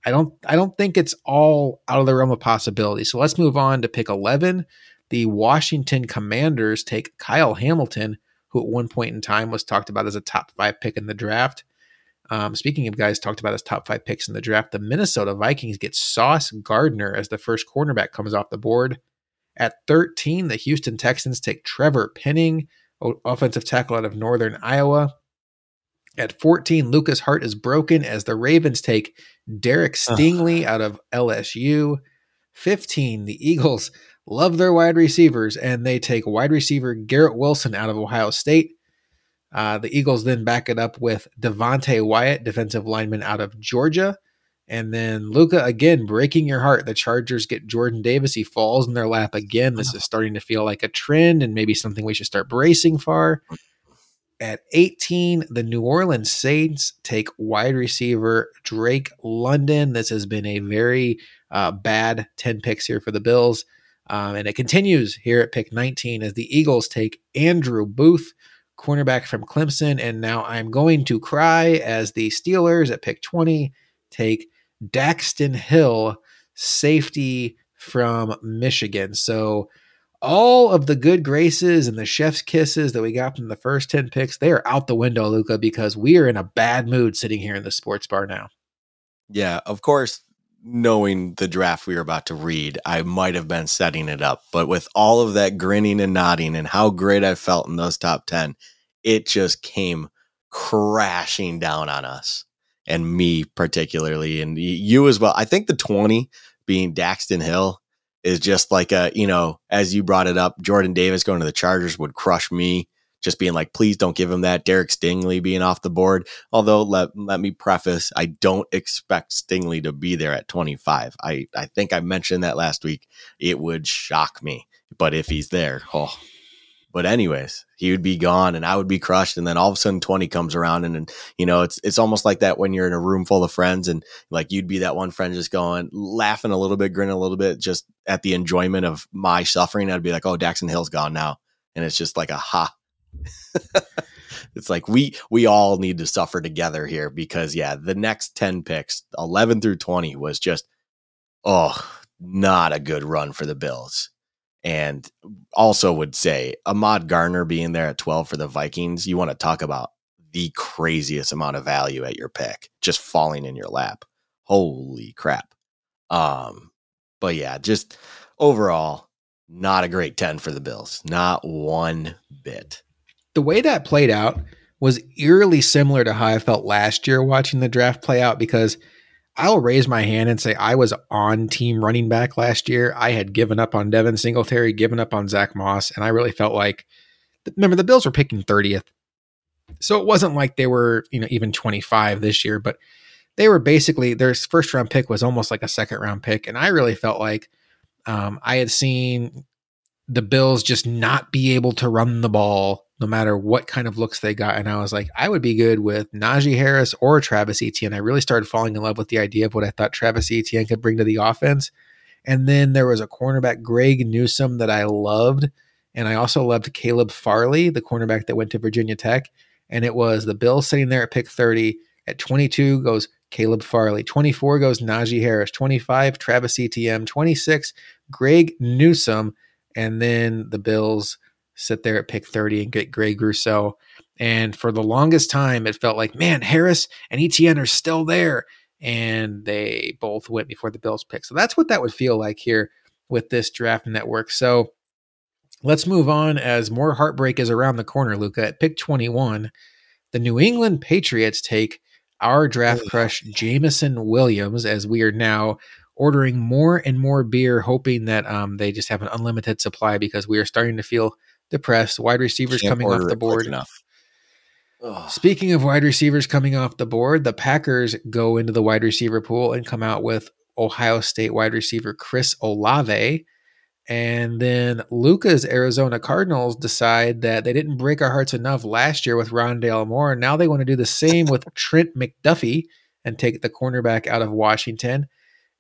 I don't I don't think it's all out of the realm of possibility. So let's move on to pick 11. The Washington Commanders take Kyle Hamilton, who at one point in time was talked about as a top 5 pick in the draft. Um, speaking of guys talked about as top 5 picks in the draft, the Minnesota Vikings get Sauce Gardner as the first cornerback comes off the board. At 13, the Houston Texans take Trevor Penning, offensive tackle out of Northern Iowa. At 14, Luka's heart is broken as the Ravens take Derek Stingley out of LSU. 15, the Eagles love their wide receivers and they take wide receiver Garrett Wilson out of Ohio State. Uh, the Eagles then back it up with Devonte Wyatt, defensive lineman out of Georgia. And then Luka again breaking your heart. The Chargers get Jordan Davis. He falls in their lap again. This is starting to feel like a trend and maybe something we should start bracing for. At 18, the New Orleans Saints take wide receiver Drake London. This has been a very uh, bad 10 picks here for the Bills. Um, and it continues here at pick 19 as the Eagles take Andrew Booth, cornerback from Clemson. And now I'm going to cry as the Steelers at pick 20 take Daxton Hill, safety from Michigan. So all of the good graces and the chef's kisses that we got from the first 10 picks, they are out the window, Luka, because we are in a bad mood sitting here in the sports bar now. Yeah, of course, knowing the draft we were about to read, I might have been setting it up. But with all of that grinning and nodding and how great I felt in those top 10, it just came crashing down on us and me particularly, and you as well. I think the 20 being Daxton Hill is just like a, you know, as you brought it up, Jordan Davis going to the Chargers would crush me. Just being like, please don't give him that. Derek Stingley being off the board. Although let let me preface, I don't expect Stingley to be there at 25. I, I think I mentioned that last week. It would shock me. But if he's there, oh, but anyways, he would be gone and I would be crushed. And then all of a sudden 20 comes around and, and, you know, it's, it's almost like that when you're in a room full of friends and like you'd be that one friend just going, laughing a little bit, grinning a little bit, just at the enjoyment of my suffering. I'd be like, oh, Daxton Hill's gone now. And it's just like a ha. it's like we we all need to suffer together here because yeah, the next 10 picks, 11 through 20 was just oh, not a good run for the Bills. And also would say Ahmad Gardner being there at 12 for the Vikings, you want to talk about the craziest amount of value at your pick just falling in your lap. Holy crap. Um, but yeah, just overall, not a great 10 for the Bills. Not one bit. The way that played out was eerily similar to how I felt last year watching the draft play out because – I'll raise my hand and say I was on team running back last year. I had given up on Devin Singletary, given up on Zach Moss, and I really felt like remember the Bills were picking 30th. So it wasn't like they were, you know, even 25 this year, but they were basically their first round pick was almost like a second round pick. And I really felt like um, I had seen the Bills just not be able to run the ball no matter what kind of looks they got. And I was like, I would be good with Najee Harris or Travis Etienne. I really started falling in love with the idea of what I thought Travis Etienne could bring to the offense. And then there was a cornerback, Greg Newsome, that I loved. And I also loved Caleb Farley, the cornerback that went to Virginia Tech. And it was the Bills sitting there at pick 30. At 22 goes Caleb Farley. 24 goes Najee Harris. 25, Travis Etienne. 26, Greg Newsome. And then the Bills sit there at pick 30 and get Greg Rousseau. And for the longest time, it felt like, man, Harris and Etienne are still there. And they both went before the Bills pick. So that's what that would feel like here with this draft network. So let's move on as more heartbreak is around the corner, Luka. At pick 21, the New England Patriots take our draft crush, Jameson Williams, as we are now ordering more and more beer, hoping that um, they just have an unlimited supply because we are starting to feel depressed. Wide receivers Can't coming off the board. Enough. Speaking of wide receivers coming off the board, the Packers go into the wide receiver pool and come out with Ohio State wide receiver Chris Olave. And then Luka's Arizona Cardinals decide that they didn't break our hearts enough last year with Rondale Moore. Now they want to do the same with Trent McDuffie and take the cornerback out of Washington.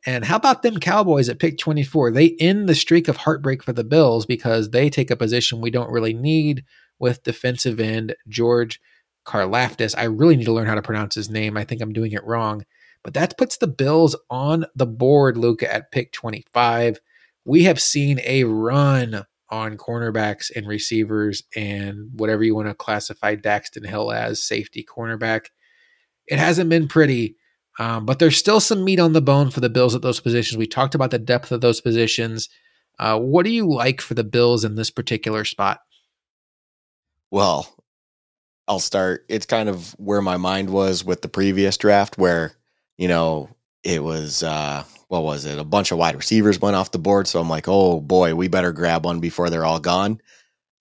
And how about them Cowboys at pick 24? They end the streak of heartbreak for the Bills because they take a position we don't really need with defensive end George Karlaftis. I really need to learn how to pronounce his name. I think I'm doing it wrong. But that puts the Bills on the board, Luka, at pick 25. We have seen a run on cornerbacks and receivers and whatever you want to classify Daxton Hill as safety cornerback. It hasn't been pretty um, but there's still some meat on the bone for the Bills at those positions. We talked about the depth of those positions. Uh, what do you like for the Bills in this particular spot? Well, I'll start. It's kind of where my mind was with the previous draft, where, you know, it was, uh, what was it? A bunch of wide receivers went off the board. So I'm like, oh boy, we better grab one before they're all gone.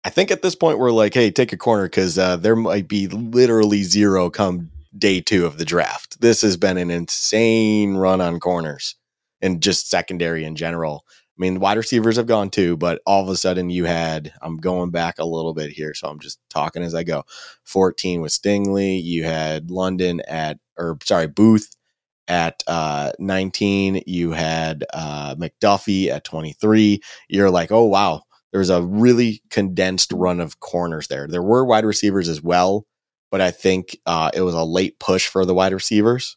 I think at this point, we're like, hey, take a corner because uh, there might be literally zero come day two of the draft. This has been an insane run on corners and just secondary in general. I mean, wide receivers have gone too, but all of a sudden you had, I'm going back a little bit here, so I'm just talking as I go. 14 with Stingley. You had London at, or sorry, Booth at uh, 19. You had uh, McDuffie at 23. You're like, oh, wow. There's a really condensed run of corners there. There were wide receivers as well, but I think uh, it was a late push for the wide receivers.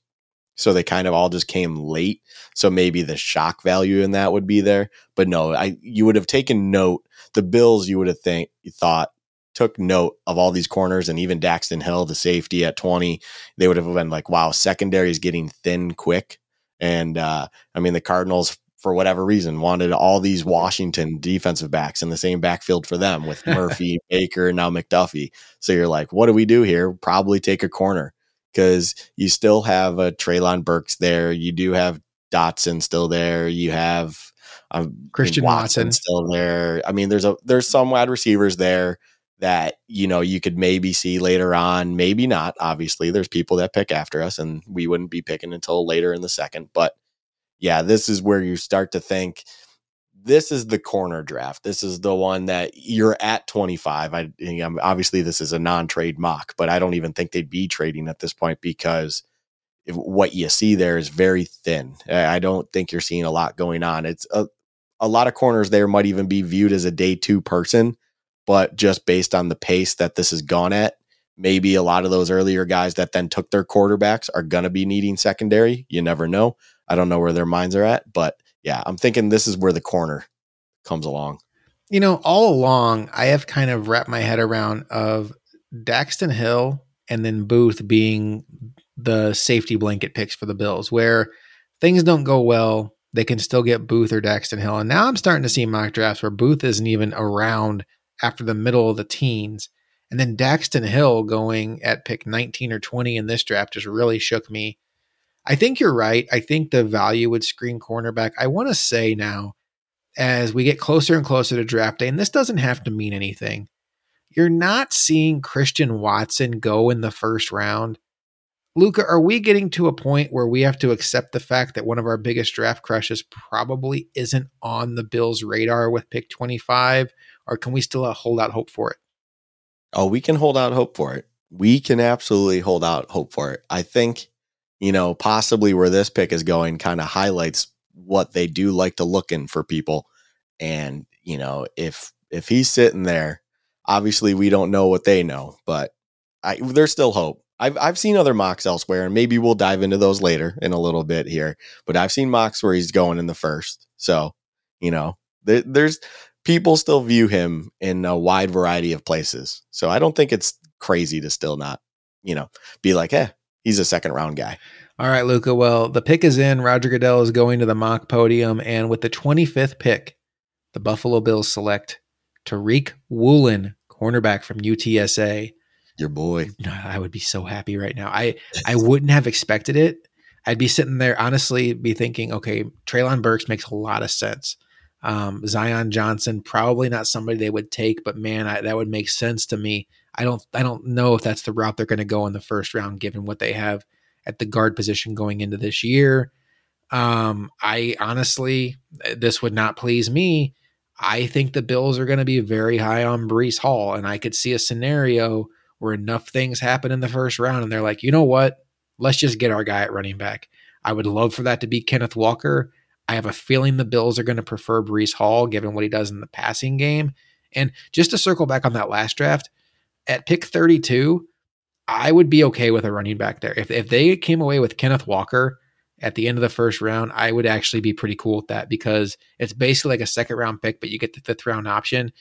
So they kind of all just came late. So maybe the shock value in that would be there. But no, I you would have taken note. The Bills, you would have think thought took note of all these corners and even Daxton Hill, the safety at 20, they would have been like, wow, secondary is getting thin quick. And uh, I mean, the Cardinals, for whatever reason, wanted all these Washington defensive backs in the same backfield for them with Murphy, Baker, and now McDuffie. So you're like, what do we do here? Probably take a corner because you still have a Treylon Burks there. You do have Dotson still there. You have um, Christian Watson, Watson still there. I mean, there's a there's some wide receivers there that you know you could maybe see later on maybe not obviously there's people that pick after us and we wouldn't be picking until later in the second but yeah this is where you start to think this is the corner draft this is the one that you're at 25 i obviously this is a non-trade mock but i don't even think they'd be trading at this point because what you see there is very thin i don't think you're seeing a lot going on it's a, a lot of corners there might even be viewed as a day two person but just based on the pace that this has gone at, maybe a lot of those earlier guys that then took their quarterbacks are going to be needing secondary. You never know. I don't know where their minds are at, but yeah, I'm thinking this is where the corner comes along. You know, all along, I have kind of wrapped my head around of Daxton Hill and then Booth being the safety blanket picks for the Bills, where things don't go well, they can still get Booth or Daxton Hill. And now I'm starting to see mock drafts where Booth isn't even around after the middle of the teens. And then Daxton Hill going at pick 19 or 20 in this draft just really shook me. I think you're right. I think the value would screen cornerback. I want to say now, as we get closer and closer to draft day, and this doesn't have to mean anything, you're not seeing Christian Watson go in the first round. Luka, are we getting to a point where we have to accept the fact that one of our biggest draft crushes probably isn't on the Bills' radar with pick 25? or can we still hold out hope for it? Oh, we can hold out hope for it. We can absolutely hold out hope for it. I think, you know, possibly where this pick is going kind of highlights what they do like to look in for people. And, you know, if if he's sitting there, obviously we don't know what they know, but I, there's still hope. I've I've seen other mocks elsewhere, and maybe we'll dive into those later in a little bit here. But I've seen mocks where he's going in the first. So, you know, there, there's people still view him in a wide variety of places. So I don't think it's crazy to still not, you know, be like, eh, he's a second round guy. All right, Luka. Well, the pick is in. Roger Goodell is going to the mock podium. And with the 25th pick, the Buffalo Bills select Tariq Woolen, cornerback from UTSA. Your boy. I would be so happy right now. I, I wouldn't have expected it. I'd be sitting there, honestly, be thinking, okay, Treylon Burks makes a lot of sense. Um, Zion Johnson, probably not somebody they would take, but man, I, that would make sense to me. I don't, I don't know if that's the route they're going to go in the first round, given what they have at the guard position going into this year. Um, I honestly, this would not please me. I think the Bills are going to be very high on Breece Hall, and I could see a scenario where enough things happen in the first round, and they're like, you know what? Let's just get our guy at running back. I would love for that to be Kenneth Walker. I have a feeling the Bills are going to prefer Breece Hall given what he does in the passing game. And just to circle back on that last draft, at pick 32, I would be okay with a running back there. If, if they came away with Kenneth Walker at the end of the first round, I would actually be pretty cool with that because it's basically like a second round pick, but you get the fifth round option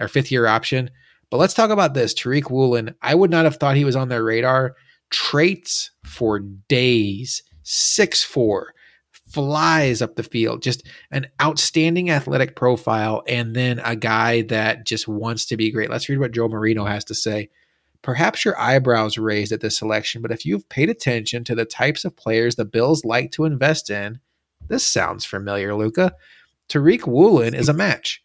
or fifth year option. But let's talk about this. Tariq Woolen, I would not have thought he was on their radar. Traits for days, six four, flies up the field, just an outstanding athletic profile, and then a guy that just wants to be great. Let's read what Joe Marino has to say. Perhaps your eyebrows raised at this selection, but if you've paid attention to the types of players the Bills like to invest in, this sounds familiar, Luka. Tariq Woolen is a match.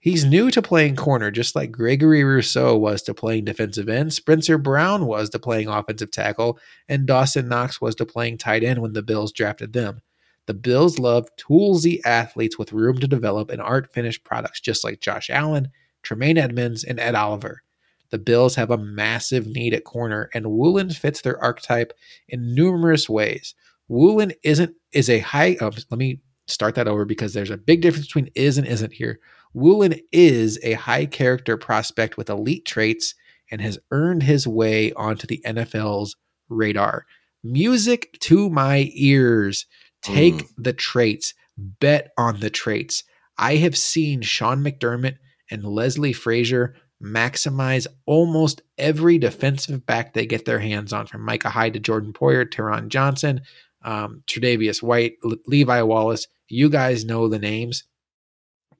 He's new to playing corner, just like Gregory Rousseau was to playing defensive end, Spencer Brown was to playing offensive tackle, and Dawson Knox was to playing tight end when the Bills drafted them. The Bills love toolsy athletes with room to develop and art finished products, just like Josh Allen, Tremaine Edmunds, and Ed Oliver. The Bills have a massive need at corner, and Woolen fits their archetype in numerous ways. Woolen isn't is a high. Oh, let me start that over because there's a big difference between is and isn't here. Woolen is a high character prospect with elite traits and has earned his way onto the NFL's radar. Music to my ears. Take mm. the traits, bet on the traits. I have seen Sean McDermott and Leslie Frazier maximize almost every defensive back they get their hands on, from Micah Hyde to Jordan Poyer, Taron Johnson, um, Tre'Davious White, Le- Levi Wallace. You guys know the names.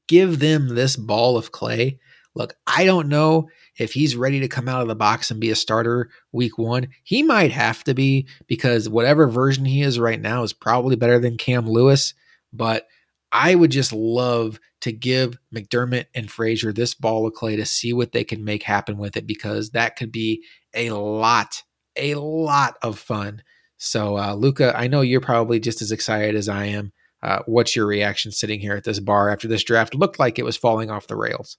Give them this ball of clay. Look, I don't know if he's ready to come out of the box and be a starter week one. He might have to be because whatever version he is right now is probably better than Cam Lewis. But I would just love to give McDermott and Frazier this ball of clay to see what they can make happen with it because that could be a lot, a lot of fun. So, uh, Luka, I know you're probably just as excited as I am. Uh, what's your reaction sitting here at this bar after this draft looked like it was falling off the rails?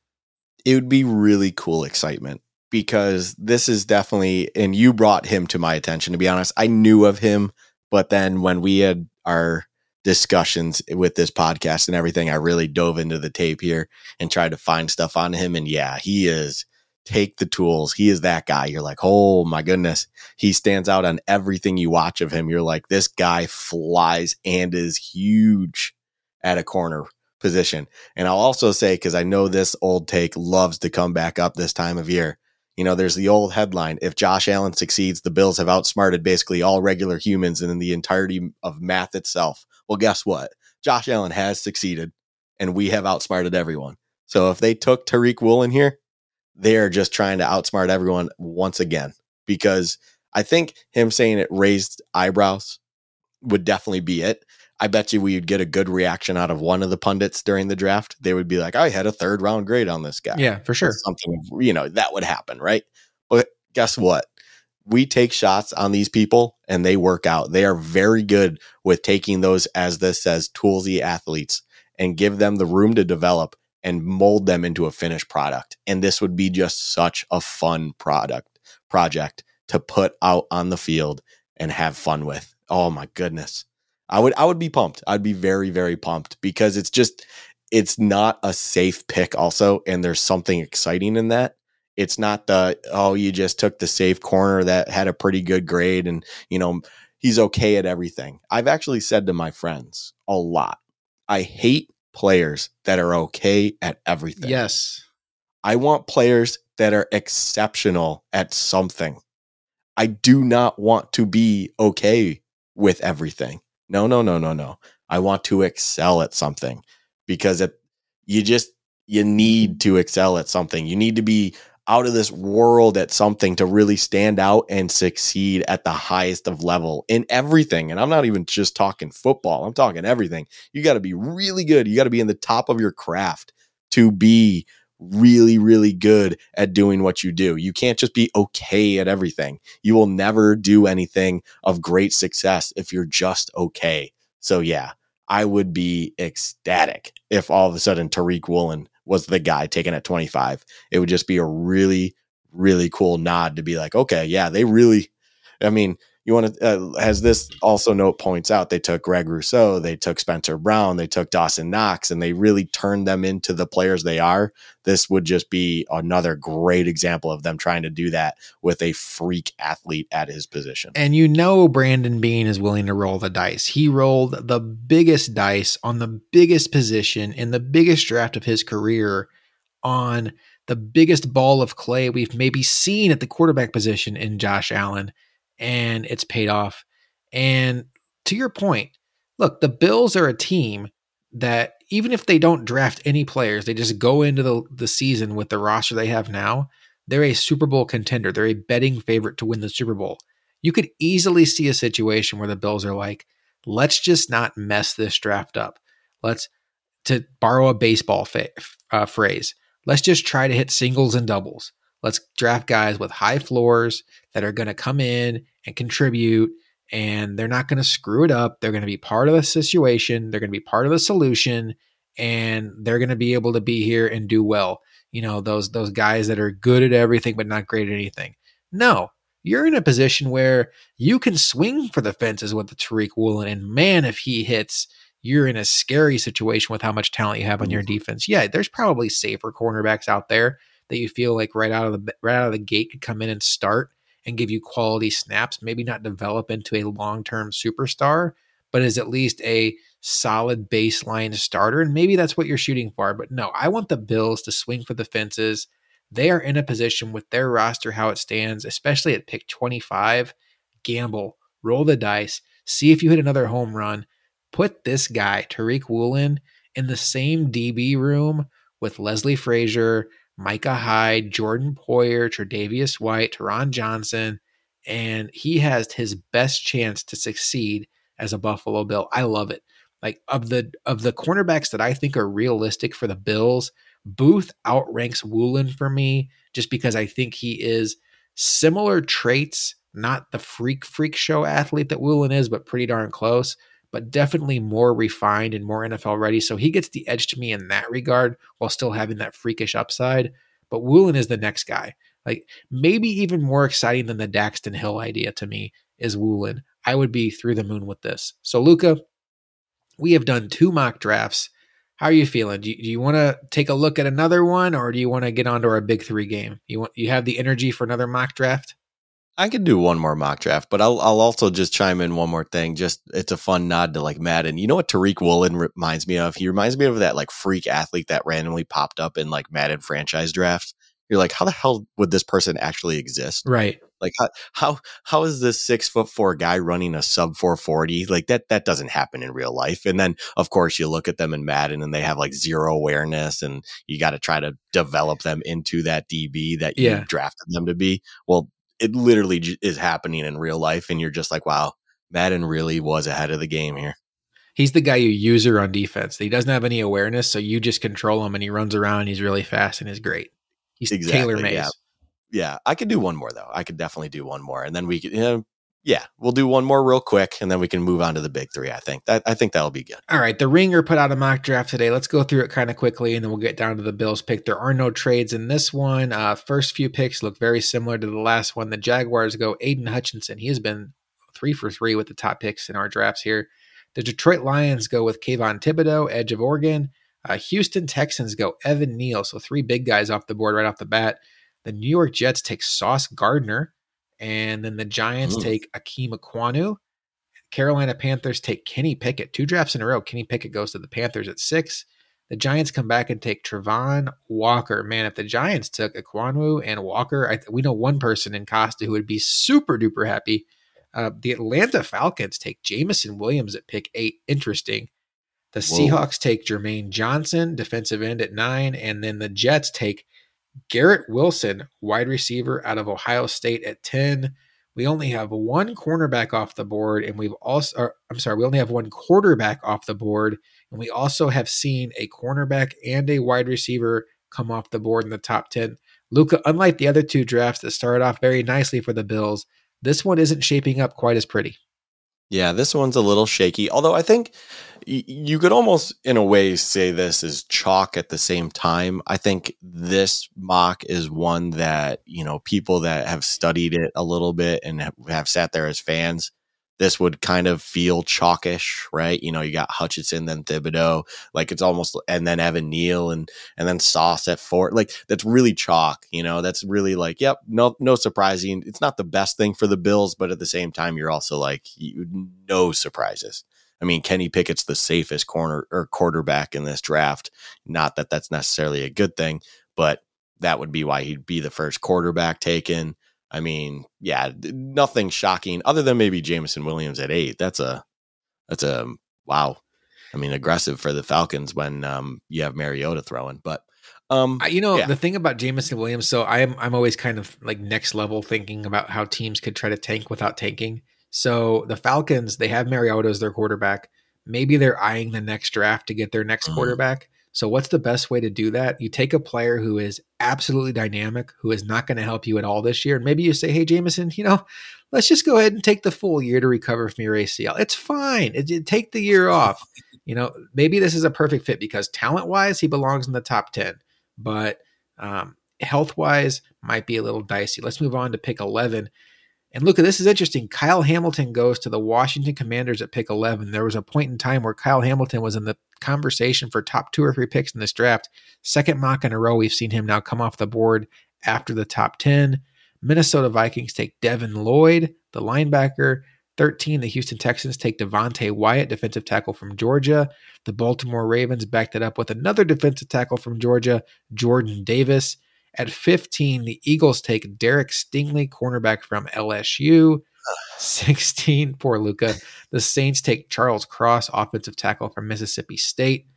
It would be really cool excitement because this is definitely, and you brought him to my attention. To be honest, I knew of him, but then when we had our discussions with this podcast and everything, I really dove into the tape here and tried to find stuff on him. And yeah, he is take the tools. He is that guy. You're like, oh my goodness. He stands out on everything you watch of him. You're like, this guy flies and is huge at a corner position. And I'll also say, because I know this old take loves to come back up this time of year. You know, there's the old headline if Josh Allen succeeds, the Bills have outsmarted basically all regular humans and in the entirety of math itself. Well, guess what? Josh Allen has succeeded and we have outsmarted everyone. So if they took Tariq Woolen here, they're just trying to outsmart everyone once again because I think him saying it raised eyebrows would definitely be it. I bet you we'd get a good reaction out of one of the pundits during the draft. They would be like, I had a third round grade on this guy. Yeah, for sure. Or something, you know, that would happen, right? But guess what? we take shots on these people and they work out. They are very good with taking those, as this says, toolsy athletes and give them the room to develop and mold them into a finished product. And this would be just such a fun product project to put out on the field and have fun with. Oh my goodness. I would I would be pumped. I'd be very very pumped because it's just it's not a safe pick also and there's something exciting in that it's not the oh you just took the safe corner that had a pretty good grade and you know he's okay at everything. I've actually said to my friends a lot. I hate players that are okay at everything. Yes. I want players that are exceptional at something. I do not want to be okay with everything. No, no, no, no, no. I want to excel at something because it, you just you need to excel at something. You need to be out of this world at something to really stand out and succeed at the highest of level in everything. And I'm not even just talking football, I'm talking everything. You got to be really good. You got to be in the top of your craft to be really, really good at doing what you do. You can't just be okay at everything. You will never do anything of great success if you're just okay. So, yeah, I would be ecstatic if all of a sudden Tariq Woolen was the guy taken at 25. It would just be a really, really cool nod to be like, okay, yeah, they really, I mean, you want to, uh, as this also note points out, they took Greg Rousseau, they took Spencer Brown, they took Dawson Knox, and they really turned them into the players they are. This would just be another great example of them trying to do that with a freak athlete at his position. And you know, Brandon Beane is willing to roll the dice. He rolled the biggest dice on the biggest position in the biggest draft of his career on the biggest ball of clay we've maybe seen at the quarterback position in Josh Allen and it's paid off. And to your point, look, the Bills are a team that even if they don't draft any players, they just go into the, the season with the roster they have now, they're a Super Bowl contender. They're a betting favorite to win the Super Bowl. You could easily see a situation where the Bills are like, let's just not mess this draft up. Let's, to borrow a baseball fa- uh, phrase, let's just try to hit singles and doubles. Let's draft guys with high floors that are going to come in and contribute and they're not going to screw it up. They're going to be part of the situation, they're going to be part of the solution and they're going to be able to be here and do well. You know, those those guys that are good at everything but not great at anything. No. you're in a position where you can swing for the fences with the Tariq Woolen. And man, if he hits, you're in a scary situation with how much talent you have on your mm-hmm. defense. Yeah, there's probably safer cornerbacks out there that you feel like right out of the right out of the gate could come in and start and give you quality snaps, maybe not develop into a long-term superstar, but is at least a solid baseline starter. And maybe that's what you're shooting for. But no, I want the Bills to swing for the fences. They are in a position with their roster, how it stands, especially at pick 25. Gamble, roll the dice, see if you hit another home run. Put this guy, Tariq Woolen, in the same DB room with Leslie Frazier, Micah Hyde, Jordan Poyer, Tre'Davious White, Taron Johnson, and he has his best chance to succeed as a Buffalo Bill. I love it. Like of the of the cornerbacks that I think are realistic for the Bills, Booth outranks Woolen for me just because I think he is similar traits, not the freak freak show athlete that Woolen is, but pretty darn close, but definitely more refined and more NFL ready. So he gets the edge to me in that regard while still having that freakish upside. But Woolen is the next guy. Like maybe even more exciting than the Daxton Hill idea to me is Woolen. I would be through the moon with this. So Luka, we have done two mock drafts. How are you feeling? Do you, you want to take a look at another one, or do you want to get onto our big three game? You want you have the energy for another mock draft? I could do one more mock draft, but I'll I'll also just chime in one more thing. Just it's a fun nod to like Madden. You know what Tariq Woolen reminds me of? He reminds me of that like freak athlete that randomly popped up in like Madden franchise drafts. You're like, how the hell would this person actually exist? Right. Like how how how is this six foot four guy running a sub four forty? Like that that doesn't happen in real life. And then of course you look at them in Madden and they have like zero awareness, and you got to try to develop them into that DB that you yeah. drafted them to be. Well, it literally is happening in real life, and you're just like, wow, Madden really was ahead of the game here. He's the guy you use user on defense. He doesn't have any awareness, so you just control him, and he runs around. He's really fast and is great. He's exactly, tailor made. Yeah yeah, I could do one more though. I could definitely do one more, and then we could, you know, yeah, we'll do one more real quick, and then we can move on to the big three. I think that I think that'll be good. All right, the Ringer put out a mock draft today. Let's go through it kind of quickly, and then we'll get down to the Bills pick. There are no trades in this one. Uh, first few picks look very similar to the last one. The Jaguars go Aidan Hutchinson. He has been three for three with the top picks in our drafts here. The Detroit Lions go with Kayvon Thibodeaux, edge of Oregon. Uh, Houston Texans go Evan Neal. So three big guys off the board right off the bat. The New York Jets take Sauce Gardner, and then the Giants Ooh. take Ikem Ekwonu. Carolina Panthers take Kenny Pickett. Two drafts in a row. Kenny Pickett goes to the Panthers at six. The Giants come back and take Travon Walker. Man, if the Giants took Ekwonu and Walker, I, we know one person in Costa who would be super duper happy. Uh, the Atlanta Falcons take Jameson Williams at pick eight. Interesting. The Whoa. Seahawks take Jermaine Johnson, defensive end at nine, and then the Jets take Garrett Wilson, wide receiver out of Ohio State at 10. We only have one cornerback off the board, and we've also, or, I'm sorry, we only have one quarterback off the board, and we also have seen a cornerback and a wide receiver come off the board in the top 10. Luka, unlike the other two drafts that started off very nicely for the Bills, this one isn't shaping up quite as pretty. Yeah, this one's a little shaky. Although I think you could almost, in a way, say this is chalk at the same time. I think this mock is one that, you know, people that have studied it a little bit and have sat there as fans this would kind of feel chalkish, right? You know, you got Hutchinson, then Thibodeaux, like it's almost, and then Evan Neal, and and then Sauce at four, like that's really chalk. You know, that's really like, yep, no, no surprising. It's not the best thing for the Bills, but at the same time, you're also like, you, no surprises. I mean, Kenny Pickett's the safest corner or quarterback in this draft. Not that that's necessarily a good thing, but that would be why he'd be the first quarterback taken. I mean, yeah, nothing shocking other than maybe Jameson Williams at eight. That's a that's a wow. I mean, aggressive for the Falcons when um, you have Mariota throwing, but um, you know yeah. the thing about Jameson Williams. So I'm I'm always kind of like next level thinking about how teams could try to tank without tanking. So the Falcons they have Mariota as their quarterback. Maybe they're eyeing the next draft to get their next mm-hmm. quarterback. So, what's the best way to do that? You take a player who is absolutely dynamic, who is not going to help you at all this year, and maybe you say, "Hey, Jameson, you know, let's just go ahead and take the full year to recover from your ACL. It's fine. It, it, take the year off. You know, maybe this is a perfect fit because talent-wise, he belongs in the top ten, but um, health-wise, might be a little dicey. Let's move on to pick eleven. And look, this is interesting. Kyle Hamilton goes to the Washington Commanders at pick 11. There was a point in time where Kyle Hamilton was in the conversation for top two or three picks in this draft. Second mock in a row, we've seen him now come off the board after the top 10. Minnesota Vikings take Devin Lloyd, the linebacker. 13, the Houston Texans take Devonte Wyatt, defensive tackle from Georgia. The Baltimore Ravens backed it up with another defensive tackle from Georgia, Jordan Davis. At 15, the Eagles take Derek Stingley, cornerback from LSU. 16, poor Luka. The Saints take Charles Cross, offensive tackle from Mississippi State.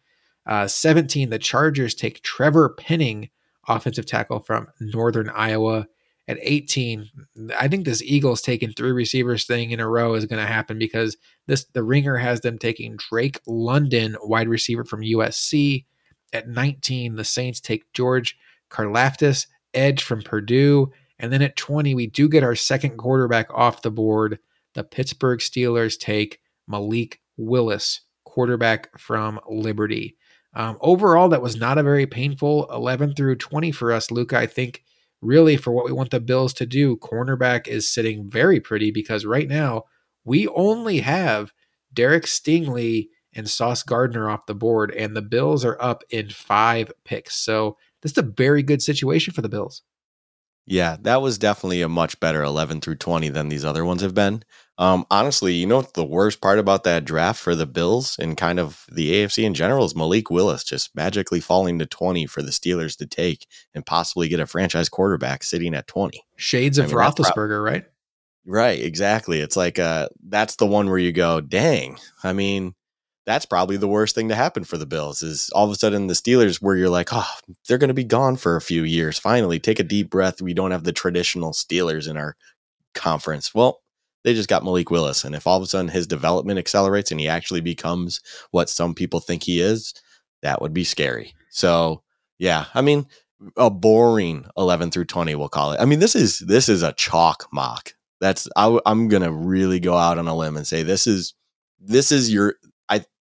Uh, 17, the Chargers take Trevor Penning, offensive tackle from Northern Iowa. At 18, I think this Eagles taking three receivers thing in a row is going to happen because this the ringer has them taking Drake London, wide receiver from USC. At 19, the Saints take George Karlaftis, edge from Purdue. And then at 20, we do get our second quarterback off the board. The Pittsburgh Steelers take Malik Willis, quarterback from Liberty. Um, overall, that was not a very painful 11 through 20 for us, Luka. I think really for what we want the Bills to do, cornerback is sitting very pretty because right now we only have Derek Stingley and Sauce Gardner off the board, and the Bills are up in five picks. So this is a very good situation for the Bills. Yeah, that was definitely a much better 11 through 20 than these other ones have been. Um, honestly, you know what the worst part about that draft for the Bills and kind of the AFC in general is Malik Willis just magically falling to 20 for the Steelers to take and possibly get a franchise quarterback sitting at 20. Shades of I mean, Roethlisberger, right? Right, exactly. It's like uh, that's the one where you go, dang. I mean, that's probably the worst thing to happen for the Bills is all of a sudden the Steelers where you're like, oh, they're going to be gone for a few years. Finally, take a deep breath. We don't have the traditional Steelers in our conference. Well, they just got Malik Willis. And if all of a sudden his development accelerates and he actually becomes what some people think he is, that would be scary. So, yeah, I mean, a boring 11 through 20, we'll call it. I mean, this is this is a chalk mock. That's I, I'm gonna really go out on a limb and say this is this is your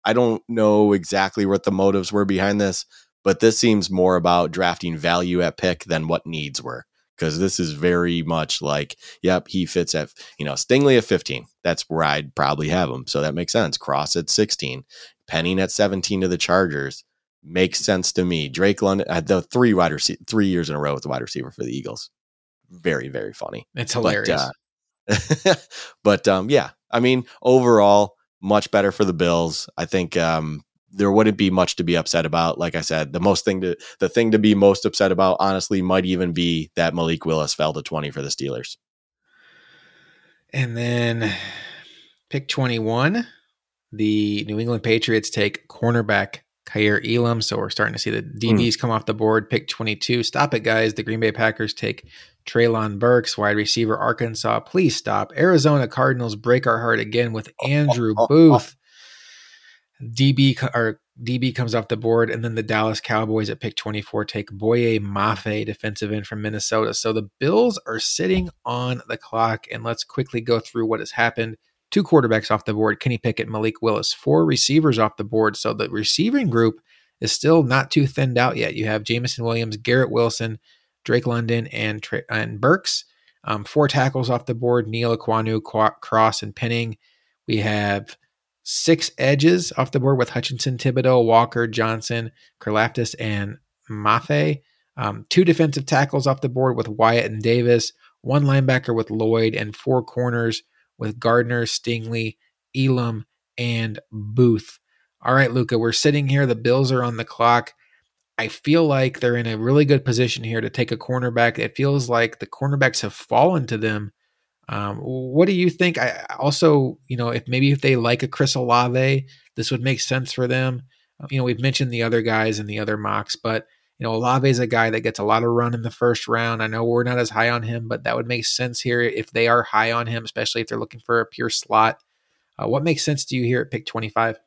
I don't know exactly what the motives were behind this, but this seems more about drafting value at pick than what needs were. Because this is very much like, yep, he fits at, you know, Stingley at 15. That's where I'd probably have him. So that makes sense. Cross at 16, Penning at 17 to the Chargers makes sense to me. Drake London had the three wide receiver, three years in a row with the wide receiver for the Eagles. Very, very funny. It's hilarious. But, uh, but um, yeah, I mean, overall, much better for the Bills. I think um, there wouldn't be much to be upset about. Like I said, the most thing to the thing to be most upset about, honestly, might even be that Malik Willis fell to twenty for the Steelers. And then pick twenty one, the New England Patriots take cornerback Kaiir Elam. So we're starting to see the DBs mm. come off the board. Pick 22. Stop it, guys. The Green Bay Packers take Treylon Burks, wide receiver, Arkansas. Please stop. Arizona Cardinals break our heart again with Andrew Booth. DB or DB comes off the board, and then the Dallas Cowboys at pick 24 take Boye Mafe, defensive end from Minnesota. So the Bills are sitting on the clock, and let's quickly go through what has happened. Two quarterbacks off the board, Kenny Pickett, Malik Willis. Four receivers off the board. So the receiving group is still not too thinned out yet. You have Jameson Williams, Garrett Wilson, Drake London, and and Burks. Um, four tackles off the board: Neal Ekwonu, Cross, and Penning. We have six edges off the board with Hutchinson, Thibodeaux, Walker, Johnson, Karlaftis, and Mafe. Um, two defensive tackles off the board with Wyatt and Davis. One linebacker with Lloyd, and four corners with Gardner, Stingley, Elam, and Booth. All right, Luka, we're sitting here. The Bills are on the clock. I feel like they're in a really good position here to take a cornerback. It feels like the cornerbacks have fallen to them. Um, what do you think? I also, you know, if maybe if they like a Chris Olave, this would make sense for them. Uh, you know, we've mentioned the other guys and the other mocks, but you know, Olave is a guy that gets a lot of run in the first round. I know we're not as high on him, but that would make sense here if they are high on him, especially if they're looking for a pure slot. Uh, what makes sense to you here at pick 25?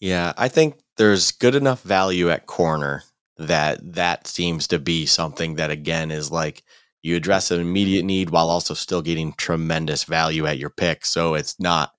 Yeah, I think there's good enough value at corner that that seems to be something that again is like you address an immediate need while also still getting tremendous value at your pick. So it's not,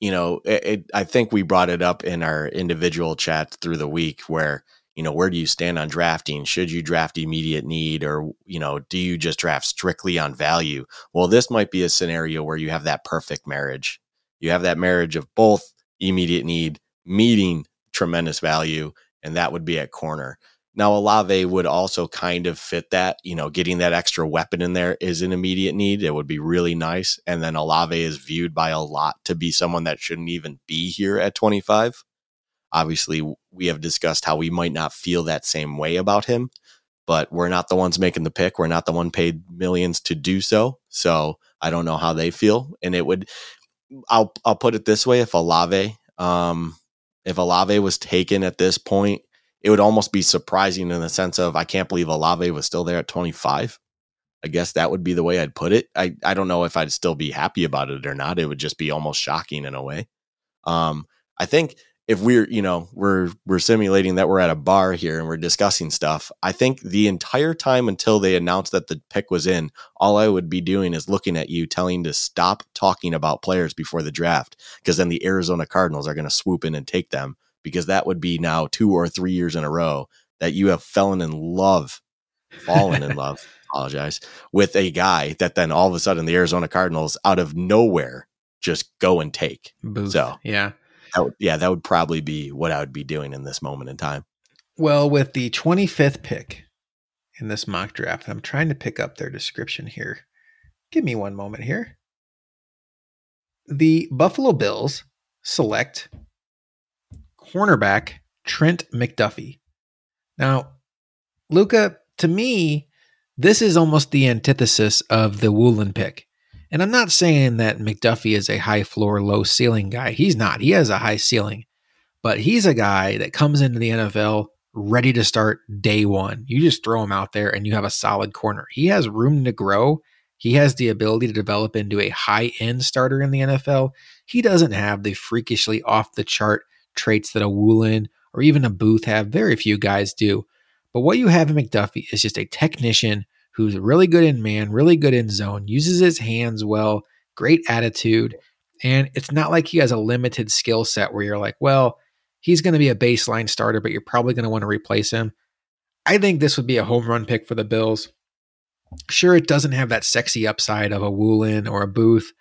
you know, it, it, I think we brought it up in our individual chats through the week where you know, where do you stand on drafting? Should you draft immediate need or, you know, do you just draft strictly on value? Well, this might be a scenario where you have that perfect marriage. You have that marriage of both immediate need meeting tremendous value, and that would be at corner. Now, Olave would also kind of fit that. You know, getting that extra weapon in there is an immediate need. It would be really nice. And then Olave is viewed by a lot to be someone that shouldn't even be here at 25. Obviously, we have discussed how we might not feel that same way about him, but we're not the ones making the pick. We're not the one paid millions to do so. So I don't know how they feel. And it would, I'll, I'll put it this way if Olave, um, if Olave was taken at this point, it would almost be surprising in the sense of I can't believe Olave was still there at 25. I guess that would be the way I'd put it. I, I don't know if I'd still be happy about it or not. It would just be almost shocking in a way. Um, I think if we're you know we're we're simulating that we're at a bar here and we're discussing stuff i think the entire time until they announced that the pick was in all i would be doing is looking at you telling to stop talking about players before the draft because then the arizona cardinals are going to swoop in and take them because that would be now two or three years in a row that you have fallen in love fallen in love apologize with a guy that then all of a sudden the arizona cardinals out of nowhere just go and take Booth. so yeah that would, yeah, that would probably be what I would be doing in this moment in time. Well, with the 25th pick in this mock draft, I'm trying to pick up their description here. Give me one moment here. The Buffalo Bills select cornerback Trent McDuffie. Now, Luka, to me, this is almost the antithesis of the Woolen pick. And I'm not saying that McDuffie is a high floor, low ceiling guy. He's not. He has a high ceiling, but he's a guy that comes into the NFL ready to start day one. You just throw him out there and you have a solid corner. He has room to grow. He has the ability to develop into a high end starter in the NFL. He doesn't have the freakishly off the chart traits that a Woolen or even a Booth have. Very few guys do. But what you have in McDuffie is just a technician who's really good in man, really good in zone, uses his hands well, great attitude. And it's not like he has a limited skill set where you're like, well, he's going to be a baseline starter, but you're probably going to want to replace him. I think this would be a home run pick for the Bills. Sure, it doesn't have that sexy upside of a Woolen or a Booth.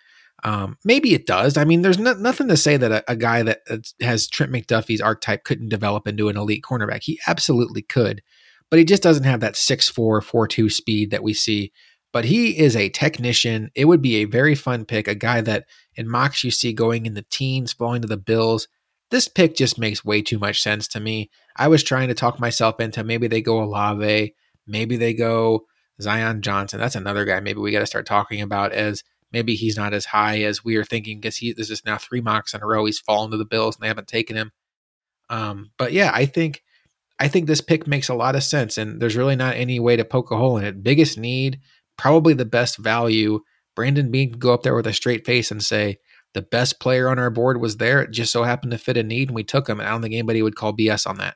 Um, maybe it does. I mean, there's no, nothing to say that a, a guy that has Trent McDuffie's archetype couldn't develop into an elite cornerback. He absolutely could but he just doesn't have that 6'4, 4'2 speed that we see. But he is a technician. It would be a very fun pick, a guy that in mocks you see going in the teens, falling to the Bills. This pick just makes way too much sense to me. I was trying to talk myself into maybe they go Olave, maybe they go Zion Johnson. That's another guy maybe we got to start talking about as maybe he's not as high as we are thinking because he this is now three mocks in a row. He's fallen to the Bills and they haven't taken him. Um, but yeah, I think I think this pick makes a lot of sense, and there's really not any way to poke a hole in it. Biggest need, probably the best value. Brandon Beane can go up there with a straight face and say, the best player on our board was there. It just so happened to fit a need, and we took him. And I don't think anybody would call BS on that.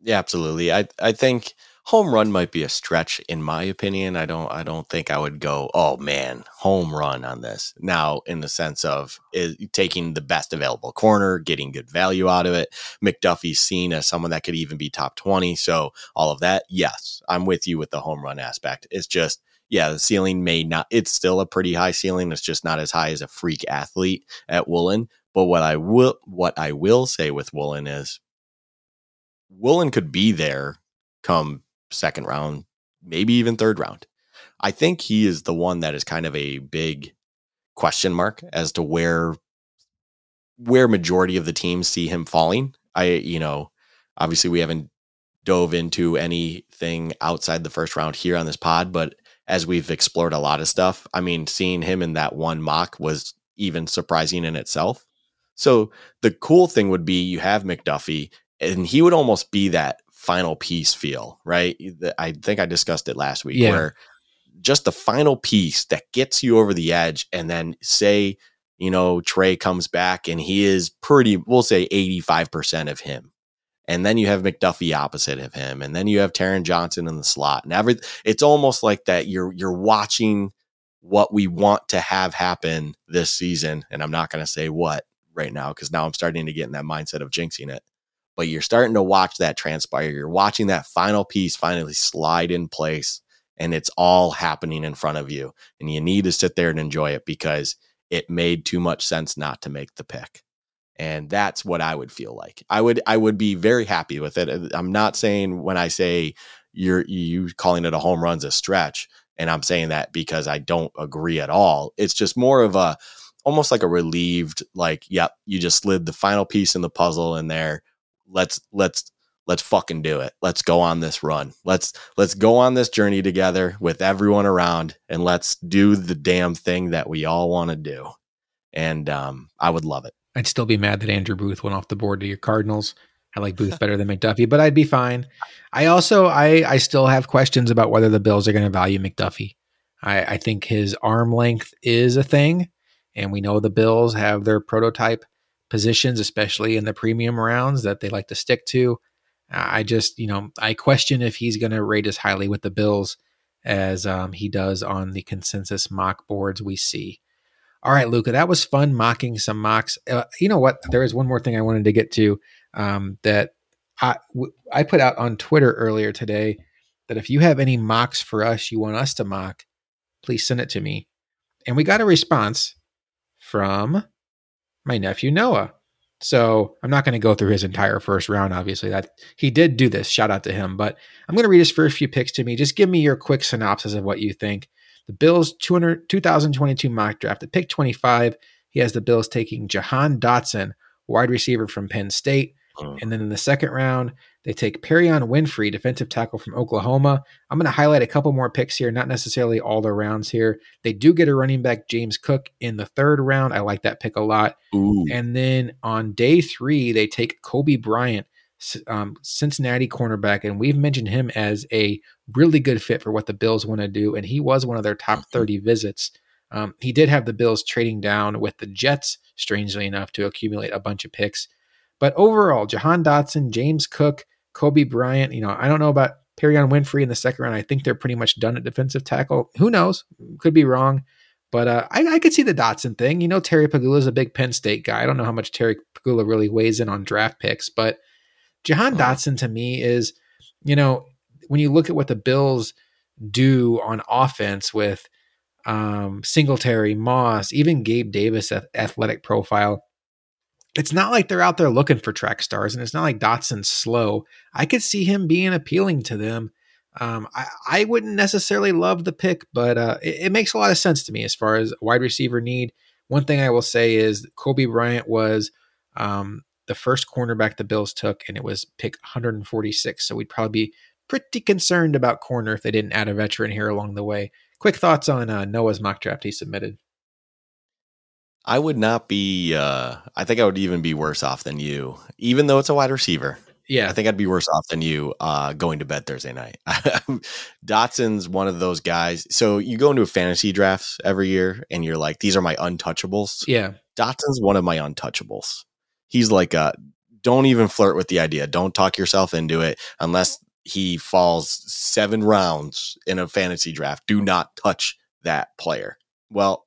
Yeah, absolutely. I I think home run might be a stretch in my opinion. I don't I don't think I would go, "Oh man, home run on this." Now, in the sense of is, taking the best available corner, getting good value out of it. McDuffie's seen as someone that could even be top 20, so all of that. Yes, I'm with you with the home run aspect. It's just yeah, the ceiling may not it's still a pretty high ceiling. It's just not as high as a freak athlete at Woolen. But what I will what I will say with Woolen is Woolen could be there come second round, maybe even third round. I think he is the one that is kind of a big question mark as to where where majority of the teams see him falling. I, you know, obviously we haven't dove into anything outside the first round here on this pod, but as we've explored a lot of stuff, I mean, seeing him in that one mock was even surprising in itself. So the cool thing would be you have McDuffie, and he would almost be that final piece feel, right? I think I discussed it last week yeah. where just the final piece that gets you over the edge and then say, you know, Trey comes back and he is pretty, we'll say 85% of him. And then you have McDuffie opposite of him. And then you have Taron Johnson in the slot. And every, it's almost like that you're you're watching what we want to have happen this season. And I'm not going to say what right now because now I'm starting to get in that mindset of jinxing it but you're starting to watch that transpire. You're watching that final piece finally slide in place and it's all happening in front of you. And you need to sit there and enjoy it because it made too much sense not to make the pick. And that's what I would feel like. I would I would be very happy with it. I'm not saying when I say you're you calling it a home run's a stretch, and I'm saying that because I don't agree at all. It's just more of a almost like a relieved, like, yep, you just slid the final piece in the puzzle in there. Let's let's let's fucking do it. Let's go on this run. Let's let's go on this journey together with everyone around and let's do the damn thing that we all want to do. And um, I would love it. I'd still be mad that Andrew Booth went off the board to your Cardinals. I like Booth better than McDuffie, but I'd be fine. I also I I still have questions about whether the Bills are going to value McDuffie. I, I think his arm length is a thing, and we know the Bills have their prototype positions, especially in the premium rounds that they like to stick to. I just, you know, I question if he's going to rate as highly with the Bills as um, he does on the consensus mock boards we see. All right, Luka, that was fun mocking some mocks. Uh, you know what? There is one more thing I wanted to get to um, that I, w- I put out on Twitter earlier today that if you have any mocks for us you want us to mock, please send it to me. And we got a response from my nephew Noah. So I'm not going to go through his entire first round. Obviously, that he did do this. Shout out to him. But I'm going to read his first few picks to me. Just give me your quick synopsis of what you think. The Bills 200, 2022 mock draft at pick 25. He has the Bills taking Jahan Dotson, wide receiver from Penn State. Mm. And then in the second round, they take Perrion Winfrey, defensive tackle from Oklahoma. I'm going to highlight a couple more picks here, not necessarily all the rounds here. They do get a running back, James Cook, in the third round. I like that pick a lot. Ooh. And then on day three, they take Coby Bryant, um, Cincinnati cornerback, and we've mentioned him as a really good fit for what the Bills want to do. And he was one of their top mm-hmm. 30 visits. Um, he did have the Bills trading down with the Jets, strangely enough, to accumulate a bunch of picks. But overall, Jahan Dotson, James Cook, Coby Bryant, you know, I don't know about Perrion Winfrey in the second round. I think they're pretty much done at defensive tackle. Who knows? Could be wrong. But uh, I, I, could see the Dotson thing. You know, Terry Pegula is a big Penn State guy. I don't know how much Terry Pegula really weighs in on draft picks, but Jahan oh. Dotson to me is, you know, when you look at what the Bills do on offense with um, Singletary, Moss, even Gabe Davis athletic profile, it's not like they're out there looking for track stars, and it's not like Dotson's slow. I could see him being appealing to them. Um, I, I, wouldn't necessarily love the pick, but uh, it, it, makes a lot of sense to me as far as wide receiver need. One thing I will say is Coby Bryant was um, the first cornerback the Bills took, and it was pick 146. So we'd probably be pretty concerned about corner if they didn't add a veteran here along the way. Quick thoughts on uh, Noah's mock draft he submitted. I would not be. Uh, I think I would even be worse off than you, even though it's a wide receiver. Yeah, I think I'd be worse off than you uh, going to bed Thursday night. Dotson's one of those guys. So you go into a fantasy drafts every year, and you're like, "These are my untouchables." Yeah, Dotson's one of my untouchables. He's like, a, "Don't even flirt with the idea. Don't talk yourself into it unless he falls seven rounds in a fantasy draft. Do not touch that player." Well,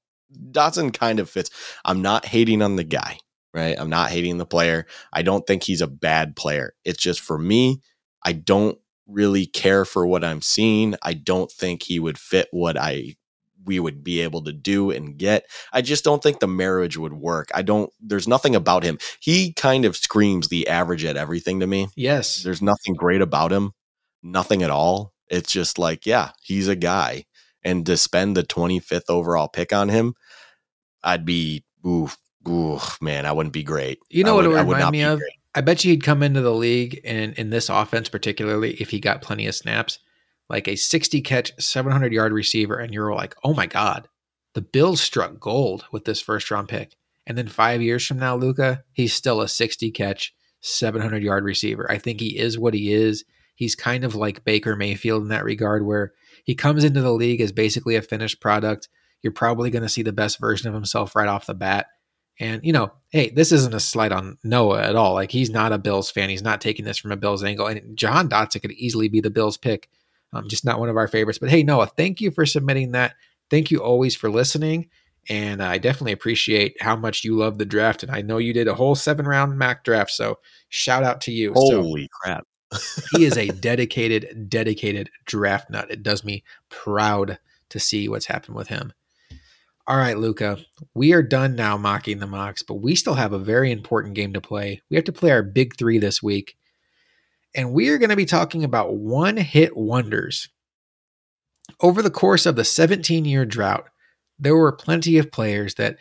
Dotson kind of fits. I'm not hating on the guy, right? I'm not hating the player. I don't think he's a bad player. It's just for me, I don't really care for what I'm seeing. I don't think he would fit what I we would be able to do and get. I just don't think the marriage would work. I don't there's nothing about him. He kind of screams the average at everything to me. Yes. There's nothing great about him. Nothing at all. It's just like, yeah, he's a guy and to spend the 25th overall pick on him, I'd be ooh, ooh man, I wouldn't be great. You know would, what it would remind me of? Great. I bet you he'd come into the league and in this offense, particularly if he got plenty of snaps, like a 60 catch, 700 yard receiver, and you're like, oh my god, the Bills struck gold with this first round pick. And then five years from now, Luka, he's still a 60 catch, 700 yard receiver. I think he is what he is. He's kind of like Baker Mayfield in that regard, where he comes into the league as basically a finished product. You're probably going to see the best version of himself right off the bat. And, you know, hey, this isn't a slight on Noah at all. Like, he's not a Bills fan. He's not taking this from a Bills angle. And Jahan Dotson could easily be the Bills pick. Um, just not one of our favorites. But hey, Noah, thank you for submitting that. Thank you always for listening. And I definitely appreciate how much you love the draft. And I know you did a whole seven round mock draft. So shout out to you. Holy so, crap. He is a dedicated, dedicated draft nut. It does me proud to see what's happened with him. All right, Luka, we are done now mocking the mocks, but we still have a very important game to play. We have to play our big three this week. And we are going to be talking about one hit wonders. Over the course of the 17 year drought, there were plenty of players that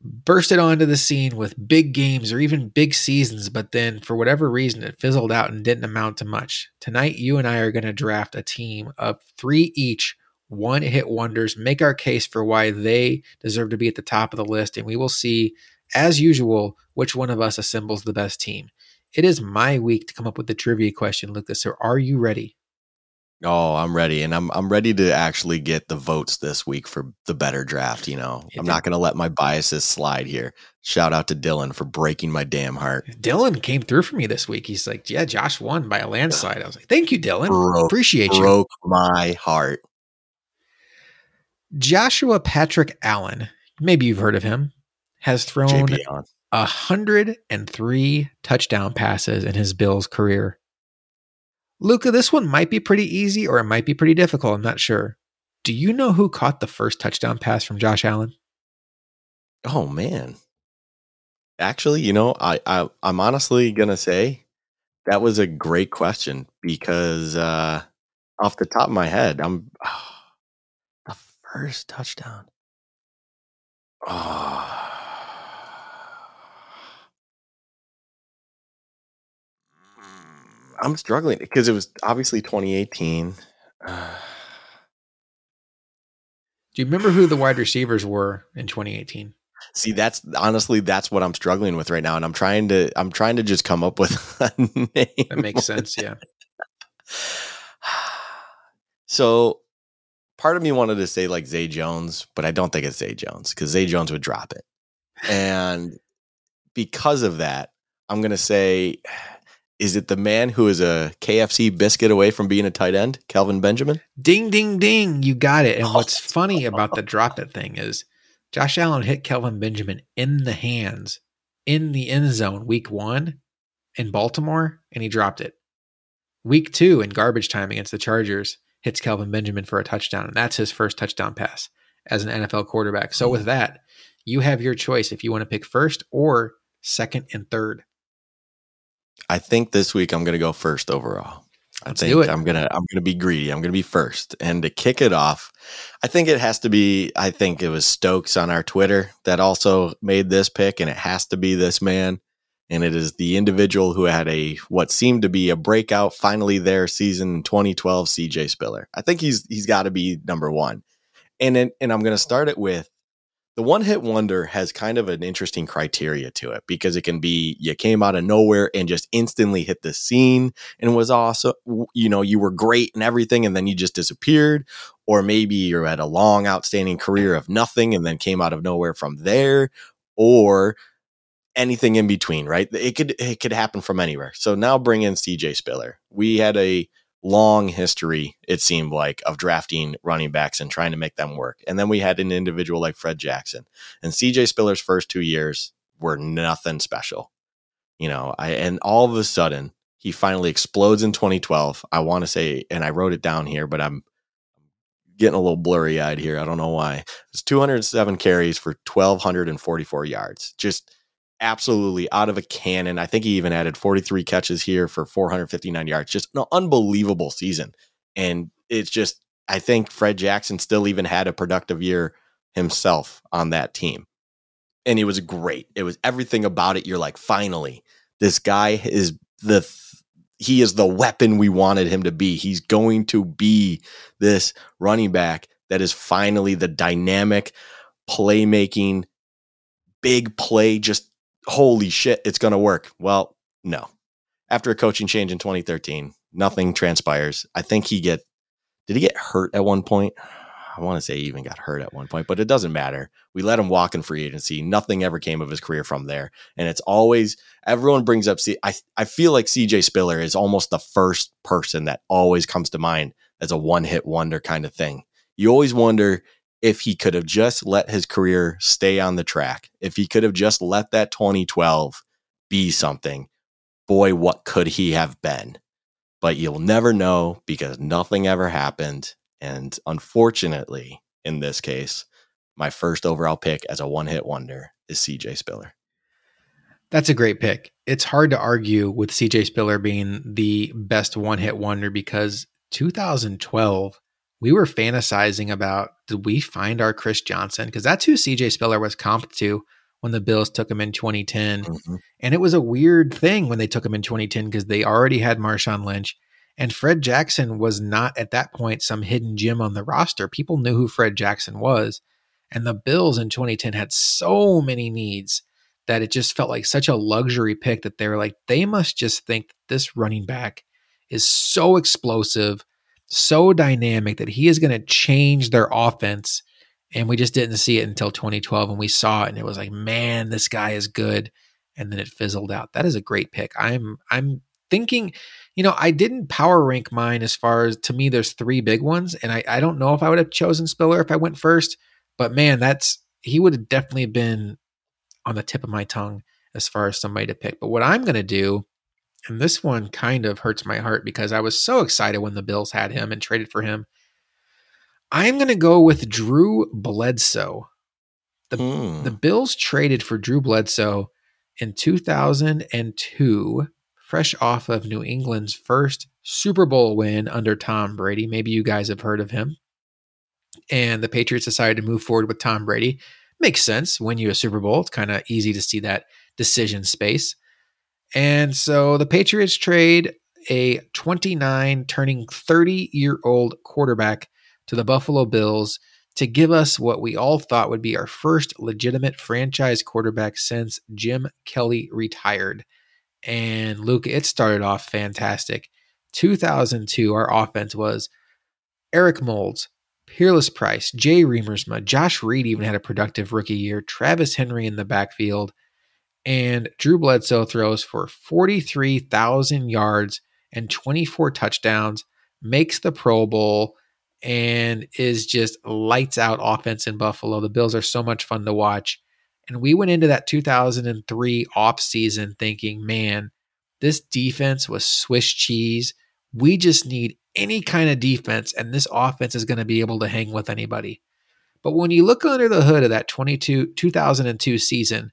bursted onto the scene with big games or even big seasons, but then for whatever reason it fizzled out and didn't amount to much. Tonight, you and I are going to draft a team of three each one hit wonders, make our case for why they deserve to be at the top of the list, and we will see, as usual, which one of us assembles the best team. It is my week to come up with the trivia question, Lucas. So are you ready? Oh, I'm ready, and I'm I'm ready to actually get the votes this week for the better draft. You know, I'm not going to let my biases slide here. Shout out to Dylan for breaking my damn heart. Dylan came through for me this week. He's like, "Yeah, Josh won by a landslide." I was like, "Thank you, Dylan. Broke, Appreciate you." Broke my heart. Joshua Patrick Allen, maybe you've heard of him, has thrown 103 touchdown passes in his Bills career. Luka, this one might be pretty easy or it might be pretty difficult. I'm not sure. Do you know who caught the first touchdown pass from Josh Allen? Oh man. Actually, you know, I, I I'm honestly gonna say that was a great question because uh off the top of my head, I'm oh, the first touchdown. Oh. I'm struggling because it was obviously 2018. Do you remember who the wide receivers were in 2018? See, that's honestly that's what I'm struggling with right now, and I'm trying to I'm trying to just come up with a name. That makes sense, yeah. so, part of me wanted to say like Zay Jones, but I don't think it's Zay Jones because Zay Jones would drop it, and because of that, I'm gonna say is it the man who is a KFC biscuit away from being a tight end, Kelvin Benjamin? Ding, ding, ding. You got it. And what's funny about the drop it thing is Josh Allen hit Kelvin Benjamin in the hands in the end zone week one in Baltimore, and he dropped it. Week two in garbage time against the Chargers hits Kelvin Benjamin for a touchdown, and that's his first touchdown pass as an NFL quarterback. So, with that, you have your choice if you want to pick first or second and third. I think this week I'm going to go first overall. Let's I think I'm gonna I'm gonna be greedy. I'm gonna be first. And to kick it off, I think it has to be. I think it was Stokes on our Twitter that also made this pick, and it has to be this man. And it is the individual who had a what seemed to be a breakout finally there season in 2012, CJ Spiller. I think he's he's got to be number one. And and I'm gonna start it with the one hit wonder has kind of an interesting criteria to it because it can be you came out of nowhere and just instantly hit the scene and was awesome. You know, you were great and everything, and then you just disappeared. Or maybe you had a long, outstanding career of nothing and then came out of nowhere from there. Or anything in between, right? It could it could happen from anywhere. So now bring in CJ Spiller. We had a long history, it seemed like, of drafting running backs and trying to make them work. And then we had an individual like Fred Jackson. And CJ Spiller's first two years were nothing special. You know, I and all of a sudden he finally explodes in 2012. I want to say, and I wrote it down here, but I'm getting a little blurry eyed here. I don't know why. It's 207 carries for 1,244 yards. Just absolutely out of a cannon. I think he even added 43 catches here for 459 yards. Just an unbelievable season. And it's just, I think Fred Jackson still even had a productive year himself on that team. And it was great. It was everything about it. You're like, finally, this guy is the he is the weapon we wanted him to be. He's going to be this running back that is finally the dynamic playmaking big play just holy shit, it's going to work. Well, no. After a coaching change in 2013, nothing transpires. I think he get did he get hurt at one point? I want to say he even got hurt at one point, but it doesn't matter. We let him walk in free agency. Nothing ever came of his career from there. And it's always everyone brings up C I I feel like CJ Spiller is almost the first person that always comes to mind as a one-hit wonder kind of thing. You always wonder if he could have just let his career stay on the track, if he could have just let that 2012 be something, boy, what could he have been? But you'll never know because nothing ever happened. And unfortunately, in this case, my first overall pick as a one hit wonder is CJ Spiller. That's a great pick. It's hard to argue with CJ Spiller being the best one hit wonder because 2012, we were fantasizing about did we find our Chris Johnson? Because that's who CJ Spiller was comped to when the Bills took him in 2010. Mm-hmm. And it was a weird thing when they took him in 2010 because they already had Marshawn Lynch. And Fred Jackson was not at that point some hidden gem on the roster. People knew who Fred Jackson was. And the Bills in 2010 had so many needs that it just felt like such a luxury pick that they were like, they must just think this running back is so explosive, so dynamic that he is going to change their offense. And we just didn't see it until 2012 and we saw it and it was like, man, this guy is good. And then it fizzled out. That is a great pick. I'm I'm thinking, you know, I didn't power rank mine as far as to me, there's three big ones. And I, I don't know if I would have chosen Spiller if I went first, but man, that's he would have definitely been on the tip of my tongue as far as somebody to pick. But what I'm going to do, and this one kind of hurts my heart because I was so excited when the Bills had him and traded for him. I'm going to go with Drew Bledsoe. The, mm. the Bills traded for Drew Bledsoe in 2002, fresh off of New England's first Super Bowl win under Tom Brady. Maybe you guys have heard of him. And the Patriots decided to move forward with Tom Brady makes sense. Win you a Super Bowl. It's kind of easy to see that decision space. And so the Patriots trade a 29 turning 30 year old quarterback to the Buffalo Bills to give us what we all thought would be our first legitimate franchise quarterback since Jim Kelly retired. And Luke, it started off fantastic. 2002, our offense was Eric Moulds, Peerless Price, Jay Riemersma, Josh Reed even had a productive rookie year, Travis Henry in the backfield, and Drew Bledsoe throws for 43,000 yards and 24 touchdowns, makes the Pro Bowl, and is just lights out offense in Buffalo. The Bills are so much fun to watch. And we went into that 2003 off season thinking, man, this defense was Swiss cheese. We just need any kind of defense, and this offense is going to be able to hang with anybody. But when you look under the hood of that 22, 2002 season,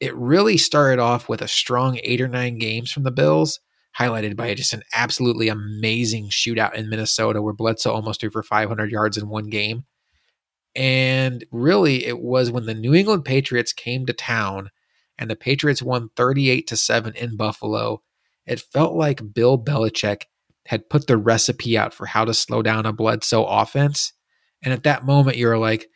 it really started off with a strong eight or nine games from the Bills, highlighted by just an absolutely amazing shootout in Minnesota where Bledsoe almost threw for 500 yards in one game. And really, it was when the New England Patriots came to town and the Patriots won 38 to 7 in Buffalo. It felt like Bill Belichick had put the recipe out for how to slow down a Bledsoe offense. And at that moment, you're like,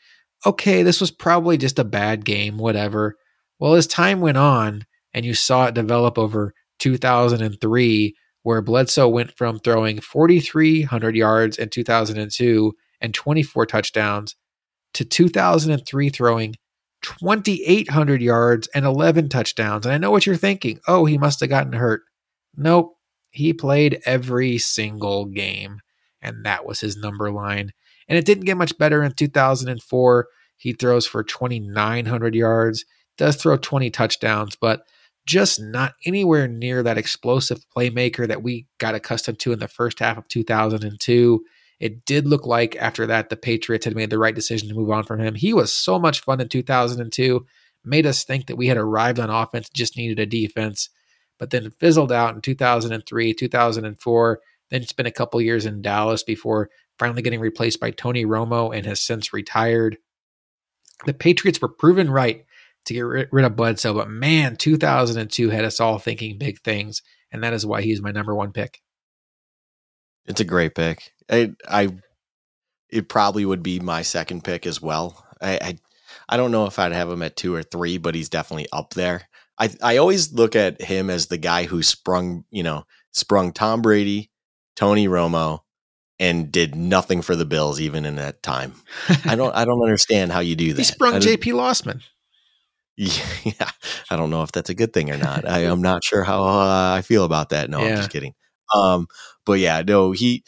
okay, this was probably just a bad game, whatever. Well, as time went on and you saw it develop over 2003, where Bledsoe went from throwing 4,300 yards in 2002 and 24 touchdowns to 2003 throwing 2,800 yards and 11 touchdowns. And I know what you're thinking. Oh, he must have gotten hurt. Nope he played every single game, and that was his number line. And it didn't get much better in 2004. He throws for 2,900 yards, does throw 20 touchdowns, but just not anywhere near that explosive playmaker that we got accustomed to in the first half of 2002. It did look like after that the Patriots had made the right decision to move on from him. He was so much fun in 2002, made us think that we had arrived on offense, just needed a defense but then fizzled out in 2003, 2004. Then spent a couple years in Dallas before finally getting replaced by Tony Romo and has since retired. The Patriots were proven right to get rid of Bledsoe, but man, 2002 had us all thinking big things, and that is why he's my number one pick. It's a great pick. I, I, it probably would be my second pick as well. I, I, I don't know if I'd have him at two or three, but he's definitely up there. I I always look at him as the guy who sprung, you know, sprung Tom Brady, Tony Romo, and did nothing for the Bills even in that time. I don't I don't understand how you do that. He sprung J.P. Losman. Yeah, I don't know if that's a good thing or not. I, am not sure how uh, I feel about that. No, yeah. I'm just kidding. Um, but yeah, no, he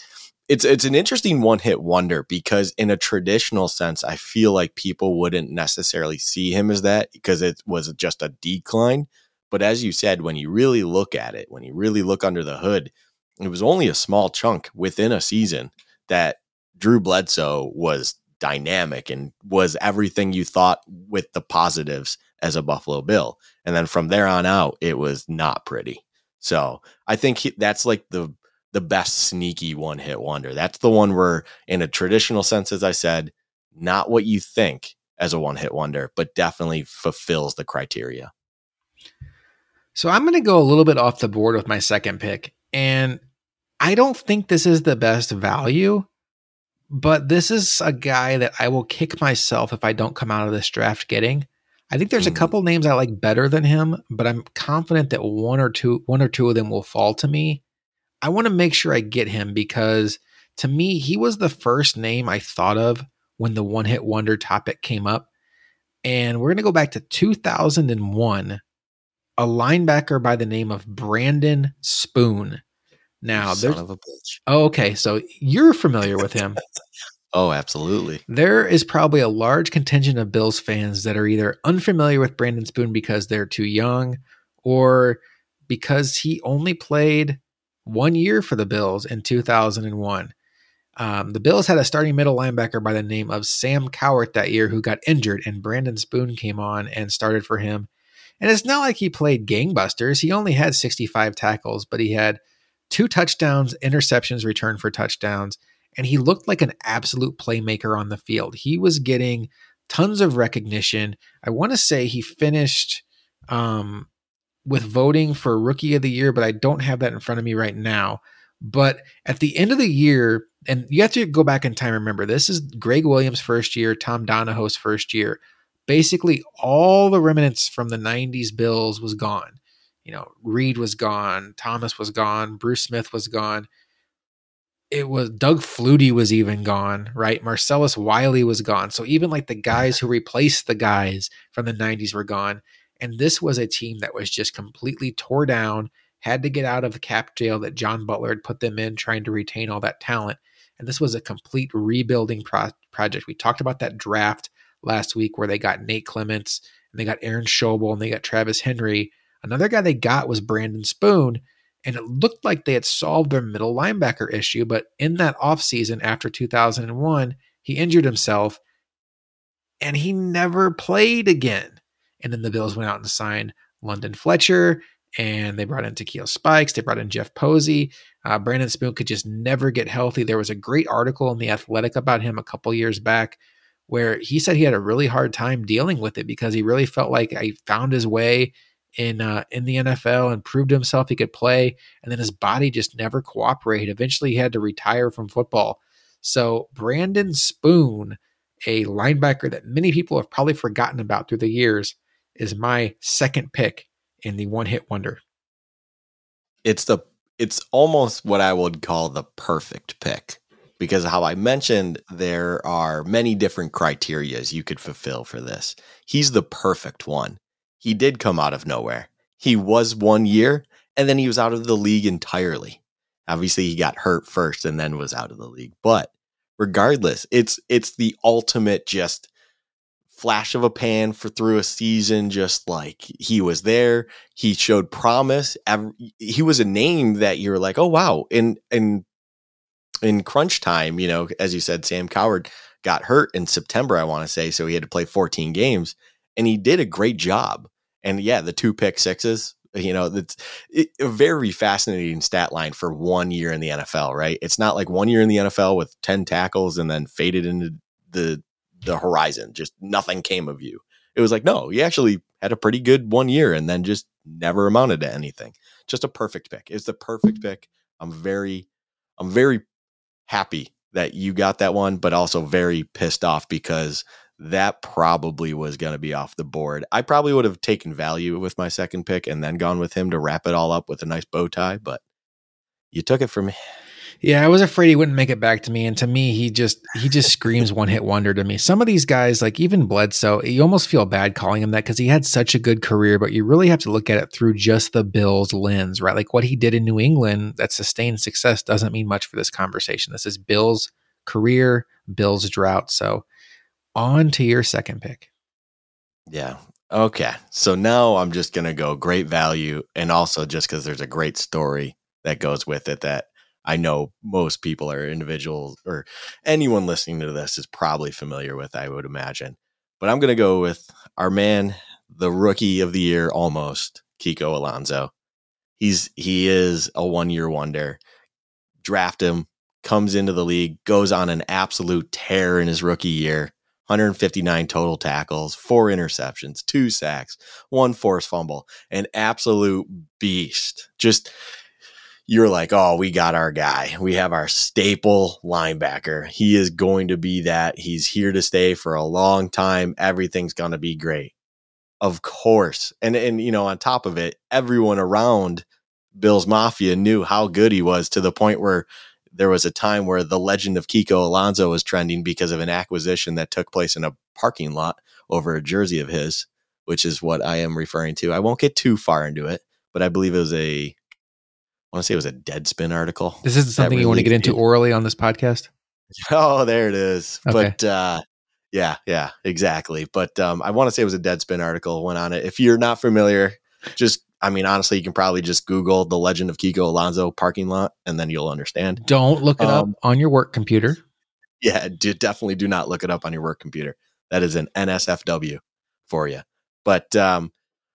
it's it's an interesting one hit wonder because in a traditional sense, I feel like people wouldn't necessarily see him as that because it was just a decline. But as you said, when you really look at it, when you really look under the hood, it was only a small chunk within a season that Drew Bledsoe was dynamic and was everything you thought with the positives as a Buffalo Bill. And then from there on out, it was not pretty. So I think he, that's like the the best sneaky one hit wonder. That's the one where, in a traditional sense, as I said, not what you think as a one hit wonder, but definitely fulfills the criteria. So I'm going to go a little bit off the board with my second pick. And I don't think this is the best value, but this is a guy that I will kick myself if I don't come out of this draft getting. I think there's a mm. couple names I like better than him, but I'm confident that one or two one or two of them will fall to me. I want to make sure I get him because to me, he was the first name I thought of when the one hit wonder topic came up. And we're going to go back to 2001, a linebacker by the name of Brandon Spoon. Now, Son there's. Of a bitch. Oh, okay. So you're familiar with him. oh, absolutely. There is probably a large contingent of Bills fans that are either unfamiliar with Brandon Spoon because they're too young or because he only played one year for the Bills in 2001. Um, the Bills had a starting middle linebacker by the name of Sam Cowart that year who got injured, and Brandon Spoon came on and started for him. And it's not like he played gangbusters. He only had 65 tackles, but he had two touchdowns, interceptions returned for touchdowns, and he looked like an absolute playmaker on the field. He was getting tons of recognition. I want to say he finished um, with voting for rookie of the year, but I don't have that in front of me right now. But at the end of the year, and you have to go back in time, remember, this is Gregg Williams' first year, Tom Donahoe's first year. Basically, all the remnants from the 90s Bills was gone. You know, Reed was gone, Thomas was gone, Bruce Smith was gone. It was Doug Flutie was even gone, right? Marcellus Wiley was gone. So even like the guys who replaced the guys from the 90s were gone. And this was a team that was just completely tore down, had to get out of the cap jail that John Butler had put them in, trying to retain all that talent. And this was a complete rebuilding pro- project. We talked about that draft last week where they got Nate Clements and they got Aaron Schobel and they got Travis Henry. Another guy they got was Brandon Spoon. And it looked like they had solved their middle linebacker issue. But in that offseason after 2001, he injured himself and he never played again. And then the Bills went out and signed London Fletcher, and they brought in Takeo Spikes. They brought in Jeff Posey. Uh, Brandon Spoon could just never get healthy. There was a great article in The Athletic about him a couple years back where he said he had a really hard time dealing with it because he really felt like he found his way in uh, in the NFL and proved himself he could play, and then his body just never cooperated. Eventually, he had to retire from football. So Brandon Spoon, a linebacker that many people have probably forgotten about through the years, is my second pick in the one hit wonder. It's the it's almost what I would call the perfect pick because how I mentioned there are many different criterias you could fulfill for this. He's the perfect one. He did come out of nowhere. He was one year and then he was out of the league entirely. Obviously he got hurt first and then was out of the league. But regardless, it's it's the ultimate just flash of a pan for through a season just like he was there he showed promise he was a name that you're like oh wow in in in crunch time you know as you said Sam Cowart got hurt in September I want to say so he had to play 14 games and he did a great job and yeah the two pick sixes you know it, a very fascinating stat line for one year in the NFL right it's not like one year in the NFL with 10 tackles and then faded into the the horizon. Just nothing came of you. It was like, no, you actually had a pretty good one year and then just never amounted to anything. Just a perfect pick. It's the perfect pick. I'm very, I'm very happy that you got that one, but also very pissed off because that probably was going to be off the board. I probably would have taken value with my second pick and then gone with him to wrap it all up with a nice bow tie, but you took it from me. Yeah, I was afraid he wouldn't make it back to me. And to me, he just he just screams one hit wonder to me. Some of these guys, like even Bledsoe, you almost feel bad calling him that because he had such a good career, but you really have to look at it through just the Bills lens, right? Like what he did in New England that sustained success doesn't mean much for this conversation. This is Bills career, Bills drought. So on to your second pick. Yeah. Okay. So now I'm just going to go great value and also just because there's a great story that goes with it that I know most people or individuals or anyone listening to this is probably familiar with, I would imagine. But I'm going to go with our man, the rookie of the year almost, Kiko Alonso. He's he is a one year wonder. Draft him, comes into the league, goes on an absolute tear in his rookie year. 159 total tackles, four interceptions, two sacks, one forced fumble, an absolute beast. Just you're like, oh, we got our guy. We have our staple linebacker. He is going to be that. He's here to stay for a long time. Everything's going to be great. Of course. And and you know, on top of it, everyone around Bills Mafia knew how good he was to the point where there was a time where the legend of Kiko Alonso was trending because of an acquisition that took place in a parking lot over a jersey of his, which is what I am referring to. I won't get too far into it, but I believe it was a I want to say it was a Deadspin article. This isn't something you want to get into orally on this podcast. Oh, there it is. Okay. But uh, yeah, yeah, exactly. But um, I want to say it was a Deadspin article went on it. If you're not familiar, just I mean, honestly, you can probably just Google the Legend of Kiko Alonso parking lot, and then you'll understand. Don't look it um, up on your work computer. Yeah, do, definitely do not look it up on your work computer. That is an NSFW for you. But um,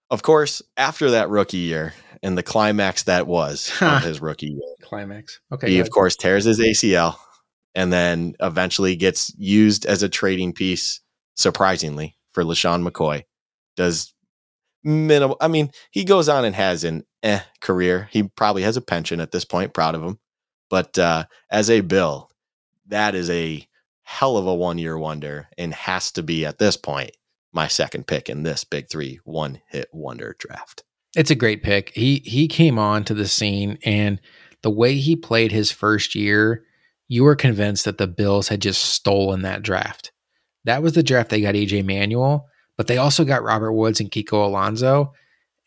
of course, after that rookie year and the climax that was of his rookie year, climax. Okay. He, of course, tears his ACL and then eventually gets used as a trading piece, surprisingly, for LeSean McCoy. Does minimal. I mean, he goes on and has an eh career. He probably has a pension at this point. Proud of him. But uh, as a Bill, that is a hell of a one year wonder and has to be at this point my second pick in this big three one hit wonder draft. It's a great pick. He he came on to the scene and the way he played his first year, you were convinced that the Bills had just stolen that draft. That was the draft they got EJ Manuel, but they also got Robert Woods and Kiko Alonso.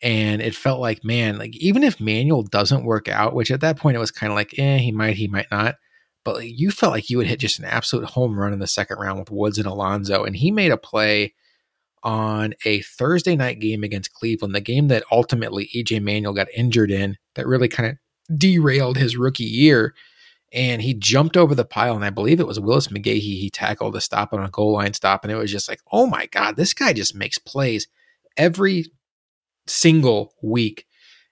And it felt like, man, like even if Manuel doesn't work out, which at that point it was kind of like, eh, he might, he might not. But like, you felt like you would hit just an absolute home run in the second round with Woods and Alonso. And he made a play on a Thursday night game against Cleveland, the game that ultimately EJ Manuel got injured in, that really kind of derailed his rookie year. And he jumped over the pile, and I believe it was Willis McGahee he tackled to stop on a goal line stop. And it was just like, oh my God, this guy just makes plays every single week.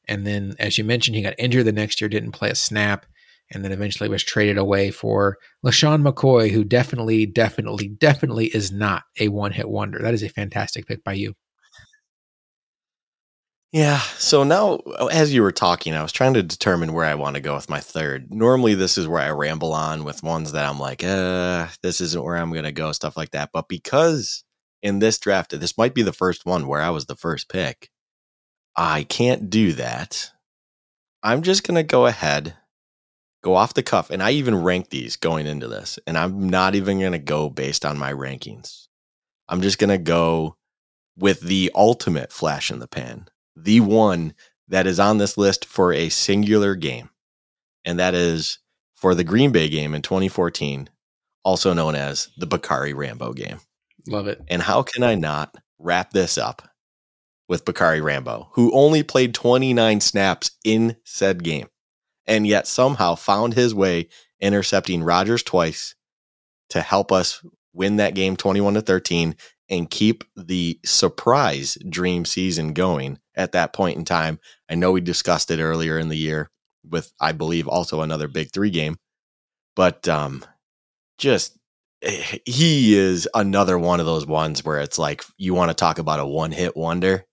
And then, as you mentioned, he got injured the next year, didn't play a snap and then eventually was traded away for LeSean McCoy, who definitely, definitely, definitely is not a one hit wonder. That is a fantastic pick by you. Yeah. So now, as you were talking, I was trying to determine where I want to go with my third. Normally, this is where I ramble on with ones that I'm like, uh, this isn't where I'm going to go, stuff like that. But because in this draft, this might be the first one where I was the first pick, I can't do that. I'm just going to go ahead go off the cuff. And I even rank these going into this. And I'm not even going to go based on my rankings. I'm just going to go with the ultimate flash in the pan, the one that is on this list for a singular game. And that is for the Green Bay game in 2014, also known as the Bacarri Rambo game. Love it. And how can I not wrap this up with Bacarri Rambo, who only played 29 snaps in said game? and yet somehow found his way intercepting Rodgers twice to help us win that game 21 to 13 and keep the surprise dream season going at that point in time. I know we discussed it earlier in the year with I believe also another big 3 game. But um just eh, he is another one of those ones where it's like you want to talk about a one hit wonder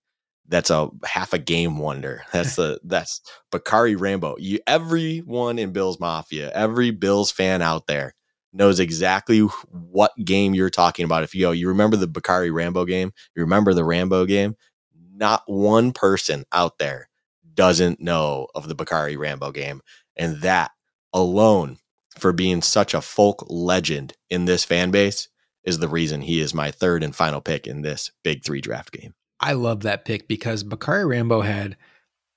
that's a half a game wonder. That's the that's Bacarri Rambo. You everyone in Bills Mafia, every Bills fan out there knows exactly what game you're talking about. If you you remember the Bacarri Rambo game, you remember the Rambo game. Not one person out there doesn't know of the Bacarri Rambo game, and that alone for being such a folk legend in this fan base is the reason he is my third and final pick in this big three draft game. I love that pick because Bacarri Rambo had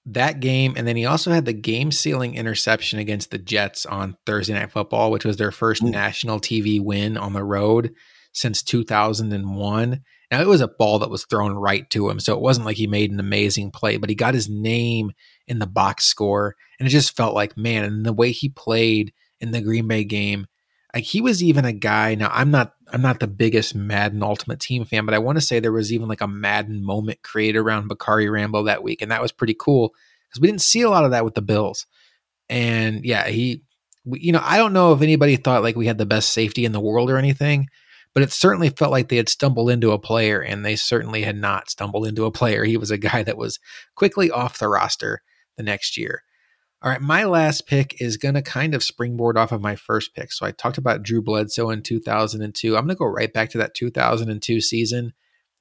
that game, and then he also had the game sealing interception against the Jets on Thursday Night Football, which was their first mm. national TV win on the road since 2001. Now, it was a ball that was thrown right to him, so it wasn't like he made an amazing play, but he got his name in the box score, and it just felt like, man, and the way he played in the Green Bay game, like he was even a guy. Now, I'm not I'm not the biggest Madden Ultimate Team fan, but I want to say there was even like a Madden moment created around Bacarri Rambo that week, and that was pretty cool because we didn't see a lot of that with the Bills. And yeah, he, we, you know, I don't know if anybody thought like we had the best safety in the world or anything, but it certainly felt like they had stumbled into a player, and they certainly had not stumbled into a player. He was a guy that was quickly off the roster the next year. All right, my last pick is going to kind of springboard off of my first pick. So I talked about Drew Bledsoe in 2002. I'm going to go right back to that 2002 season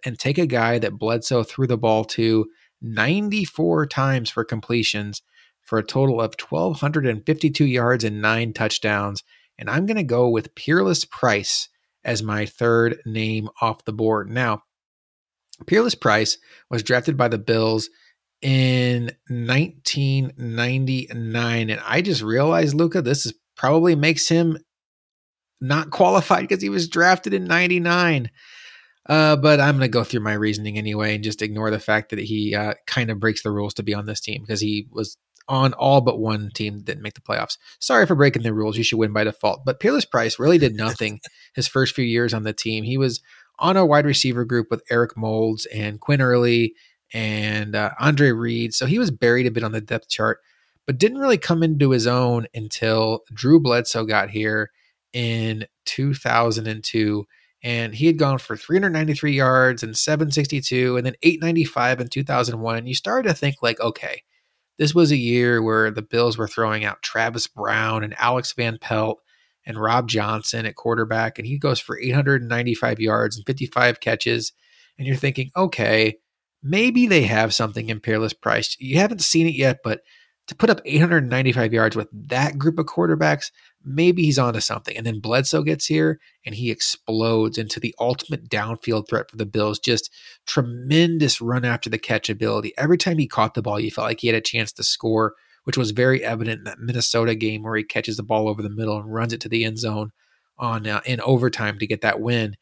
and take a guy that Bledsoe threw the ball to 94 times for completions for a total of 1,252 yards and nine touchdowns. And I'm going to go with Peerless Price as my third name off the board. Now, Peerless Price was drafted by the Bills in 1999. And I just realized, Luka, this is probably makes him not qualified because he was drafted in 99. Uh, but I'm going to go through my reasoning anyway and just ignore the fact that he uh, kind of breaks the rules to be on this team because he was on all but one team that didn't make the playoffs. Sorry for breaking the rules. You should win by default. But Peerless Price really did nothing his first few years on the team. He was on a wide receiver group with Eric Moulds and Quinn Early and uh, Andre Reed. So he was buried a bit on the depth chart, but didn't really come into his own until Drew Bledsoe got here in 2002. And he had gone for 393 yards and 762 and then 895 in 2001. And you started to think, like, okay, this was a year where the Bills were throwing out Travis Brown and Alex Van Pelt and Rob Johnson at quarterback. And he goes for 895 yards and 55 catches. And you're thinking, okay, maybe they have something in Peerless Price. You haven't seen it yet, but to put up 895 yards with that group of quarterbacks, maybe he's onto something. And then Bledsoe gets here and he explodes into the ultimate downfield threat for the Bills. Just tremendous run after the catch ability. Every time he caught the ball, you felt like he had a chance to score, which was very evident in that Minnesota game where he catches the ball over the middle and runs it to the end zone on uh, in overtime to get that win.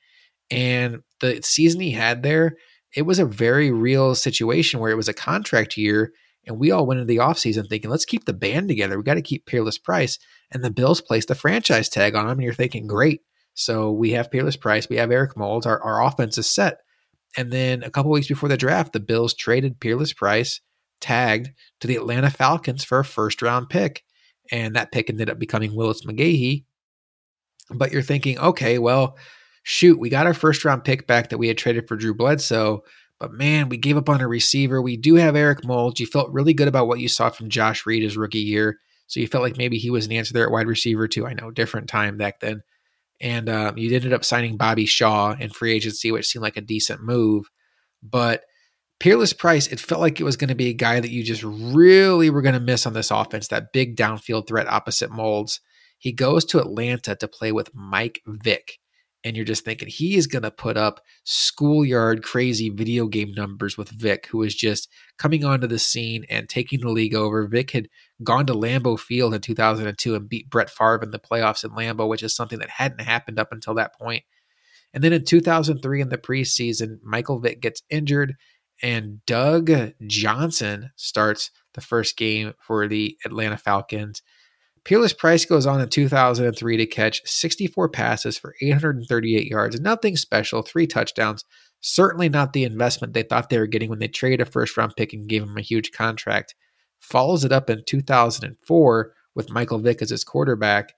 And the season he had there, it was a very real situation where it was a contract year and we all went into the offseason thinking, let's keep the band together. We got to keep Peerless Price. And the Bills placed the franchise tag on him. And you're thinking, great. So we have Peerless Price. We have Eric Moulds. Our, our offense is set. And then a couple weeks before the draft, the Bills traded Peerless Price, tagged to the Atlanta Falcons for a first round pick. And that pick ended up becoming Willis McGahee. But you're thinking, okay, well, shoot, we got our first round pick back that we had traded for Drew Bledsoe, but man, we gave up on a receiver. We do have Eric Moulds. You felt really good about what you saw from Josh Reed his rookie year. So you felt like maybe he was an answer there at wide receiver too. I know, different time back then. And um, you ended up signing Bobby Shaw in free agency, which seemed like a decent move. But Peerless Price, it felt like it was going to be a guy that you just really were going to miss on this offense, that big downfield threat opposite Moulds. He goes to Atlanta to play with Mike Vick and you're just thinking he is going to put up schoolyard crazy video game numbers with Vick, who is just coming onto the scene and taking the league over. Vick had gone to Lambeau Field in 2002 and beat Brett Favre in the playoffs in Lambeau, which is something that hadn't happened up until that point. And then in 2003 in the preseason, Michael Vick gets injured and Doug Johnson starts the first game for the Atlanta Falcons. Peerless Price goes on in 2003 to catch 64 passes for 838 yards. Nothing special, three touchdowns. Certainly not the investment they thought they were getting when they traded a first round pick and gave him a huge contract. Follows it up in 2004 with Michael Vick as his quarterback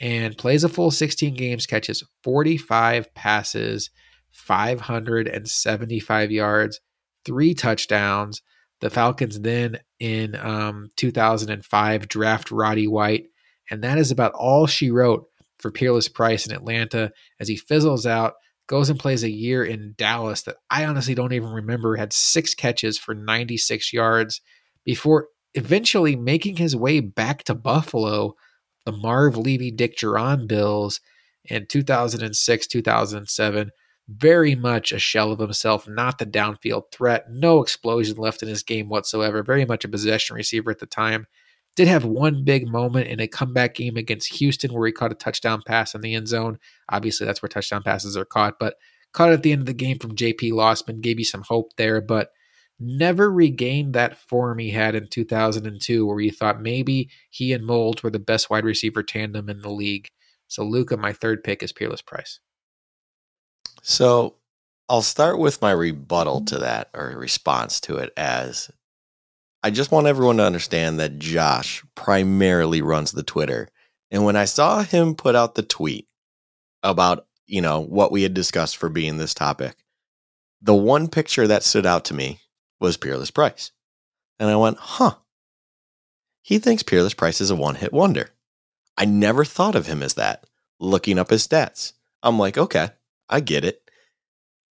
and plays a full 16 games, catches 45 passes, 575 yards, three touchdowns. The Falcons then in um, 2005 draft Roddy White, and that is about all she wrote for Peerless Price in Atlanta as he fizzles out, goes and plays a year in Dallas that I honestly don't even remember, had six catches for 96 yards before eventually making his way back to Buffalo the Marv Levy Dick Jauron Bills in 2006, 2007. Very much a shell of himself, not the downfield threat, no explosion left in his game whatsoever. Very much a possession receiver at the time. Did have one big moment in a comeback game against Houston where he caught a touchdown pass in the end zone. Obviously, that's where touchdown passes are caught, but caught at the end of the game from JP Losman, gave you some hope there, but never regained that form he had in 2002 where you thought maybe he and Mould were the best wide receiver tandem in the league. So Luka, my third pick is Peerless Price. So I'll start with my rebuttal to that or response to it as I just want everyone to understand that Josh primarily runs the Twitter. And when I saw him put out the tweet about, you know, what we had discussed for being this topic, the one picture that stood out to me was Peerless Price. And I went, huh. He thinks Peerless Price is a one hit wonder. I never thought of him as that. Looking up his stats, I'm like, okay, I get it.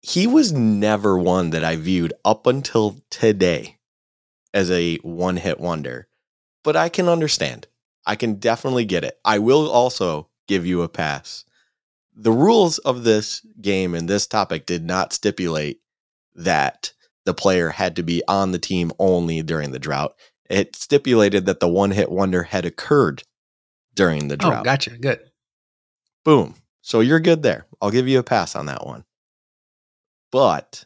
He was never one that I viewed up until today as a one hit wonder, but I can understand. I can definitely get it. I will also give you a pass. The rules of this game and this topic did not stipulate that the player had to be on the team only during the drought. It stipulated that the one hit wonder had occurred during the oh, drought. Oh, gotcha. Good. Boom. So you're good there. I'll give you a pass on that one. But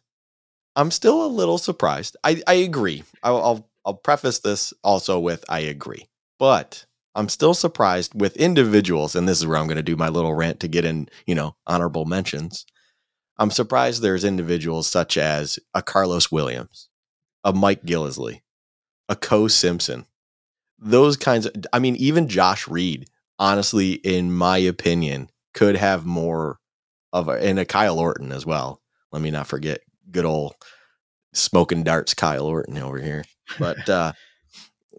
I'm still a little surprised. I, I agree. I'll, I'll I'll preface this also with I agree. But I'm still surprised with individuals, and this is where I'm going to do my little rant to get in, you know, honorable mentions. I'm surprised there's individuals such as a Carlos Williams, a Mike Gillislee, a Co Simpson. Those kinds of, I mean, even Josh Reed, honestly, in my opinion, could have more of a, and a Kyle Orton as well. Let me not forget good old smoking darts Kyle Orton over here. But uh,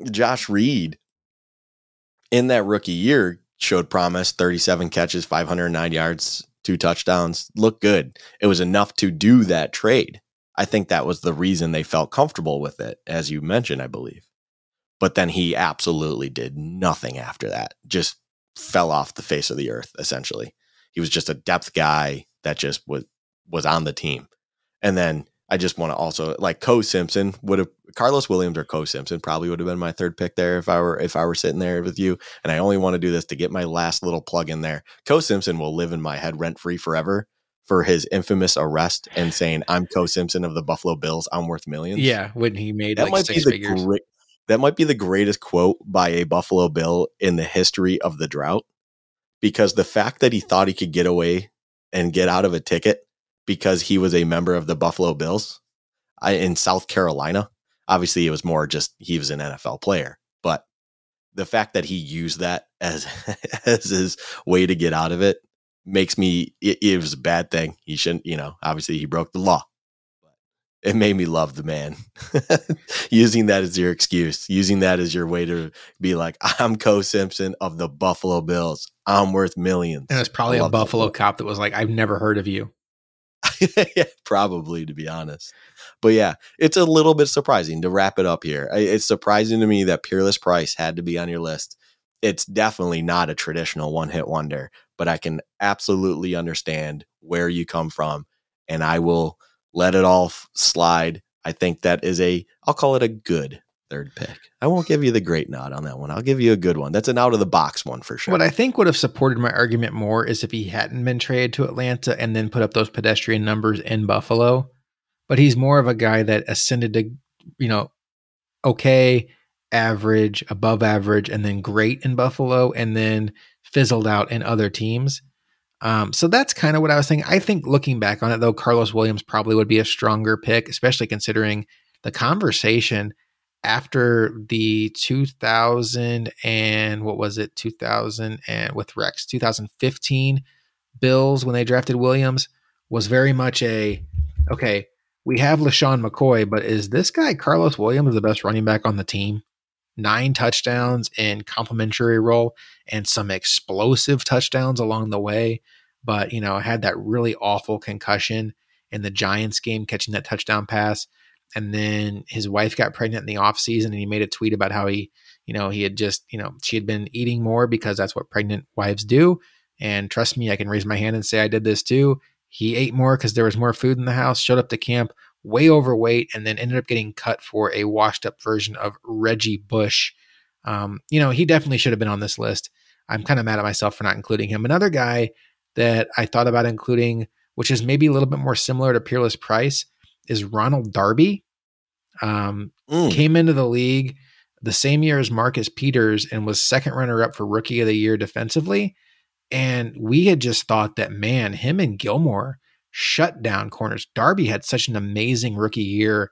Josh Reed in that rookie year showed promise 37 catches, 509 yards, two touchdowns, looked good. It was enough to do that trade. I think that was the reason they felt comfortable with it, as you mentioned, I believe. But then he absolutely did nothing after that, just fell off the face of the earth, essentially. He was just a depth guy that just was was on the team. And then I just want to also like Co Simpson would have Carlos Williams or Co Simpson probably would have been my third pick there if I were if I were sitting there with you. And I only want to do this to get my last little plug in there. Co Simpson will live in my head rent free forever for his infamous arrest and saying I'm Co Simpson of the Buffalo Bills. I'm worth millions. Yeah, when he made that like might six be figures. Great, that might be the greatest quote by a Buffalo Bill in the history of the drought. Because the fact that he thought he could get away and get out of a ticket because he was a member of the Buffalo Bills I, in South Carolina. Obviously, it was more just he was an NFL player, but the fact that he used that as as his way to get out of it makes me it, it was a bad thing. He shouldn't, you know. Obviously, he broke the law, it made me love the man. using that as your excuse, using that as your way to be like, I'm Co Simpson of the Buffalo Bills. I'm worth millions. And it's probably a Buffalo cop that was like, I've never heard of you. yeah, probably to be honest. But yeah, it's a little bit surprising to wrap it up here. It's surprising to me that Peerless Price had to be on your list. It's definitely not a traditional one hit wonder, but I can absolutely understand where you come from and I will let it all slide. I think that is a, I'll call it a good third pick. I won't give you the great nod on that one. I'll give you a good one. That's an out of the box one for sure. What I think would have supported my argument more is if he hadn't been traded to Atlanta and then put up those pedestrian numbers in Buffalo. But he's more of a guy that ascended to, you know, okay, average, above average, and then great in Buffalo, and then fizzled out in other teams. Um, so that's kind of what I was thinking. I think looking back on it, though, Carlos Williams probably would be a stronger pick, especially considering the conversation after the 2000 and what was it 2000 and with Rex 2015 Bills when they drafted Williams was very much a okay we have LeSean McCoy but is this guy Carlos Williams the best running back on the team nine touchdowns in complementary role and some explosive touchdowns along the way but you know had that really awful concussion in the Giants game catching that touchdown pass and then his wife got pregnant in the off season and he made a tweet about how he You know, he had just, you know, she had been eating more because that's what pregnant wives do. And trust me, I can raise my hand and say I did this too. He ate more because there was more food in the house, showed up to camp way overweight, and then ended up getting cut for a washed up version of Reggie Bush. Um, you know, he definitely should have been on this list. I'm kind of mad at myself for not including him. Another guy that I thought about including, which is maybe a little bit more similar to Peerless Price, is Ronald Darby. Um, mm. Came into the league the same year as Marcus Peters and was second runner up for Rookie of the Year defensively. And we had just thought that, man, him and Gilmore shut down corners. Darby had such an amazing rookie year.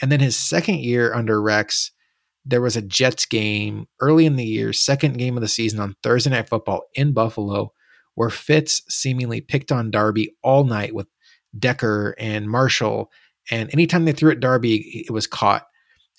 And then his second year under Rex, there was a Jets game early in the year, second game of the season on Thursday Night Football in Buffalo, where Fitz seemingly picked on Darby all night with Decker and Marshall. And anytime they threw at Darby, it was caught.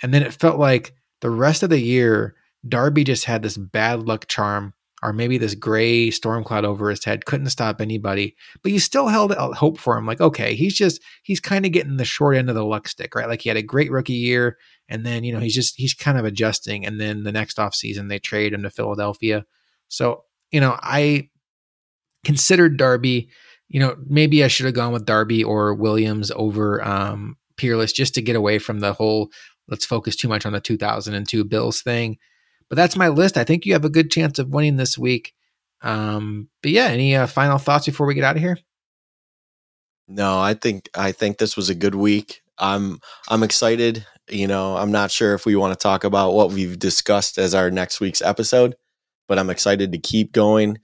And then it felt like the rest of the year, Darby just had this bad luck charm or maybe this gray storm cloud over his head couldn't stop anybody but you still held out hope for him like okay he's just he's kind of getting the short end of the luck stick right? Like he had a great rookie year and then you know he's just he's kind of adjusting and then the next off season they trade him to philadelphia. So you know i considered darby you know maybe i should have gone with darby or williams over um peerless just to get away from the whole let's focus too much on the 2002 bills thing but that's my list. I think you have a good chance of winning this week. Um, but yeah, any uh, final thoughts before we get out of here? No, I think I think this was a good week. I'm I'm excited. You know, I'm not sure if we want to talk about what we've discussed as our next week's episode, but I'm excited to keep going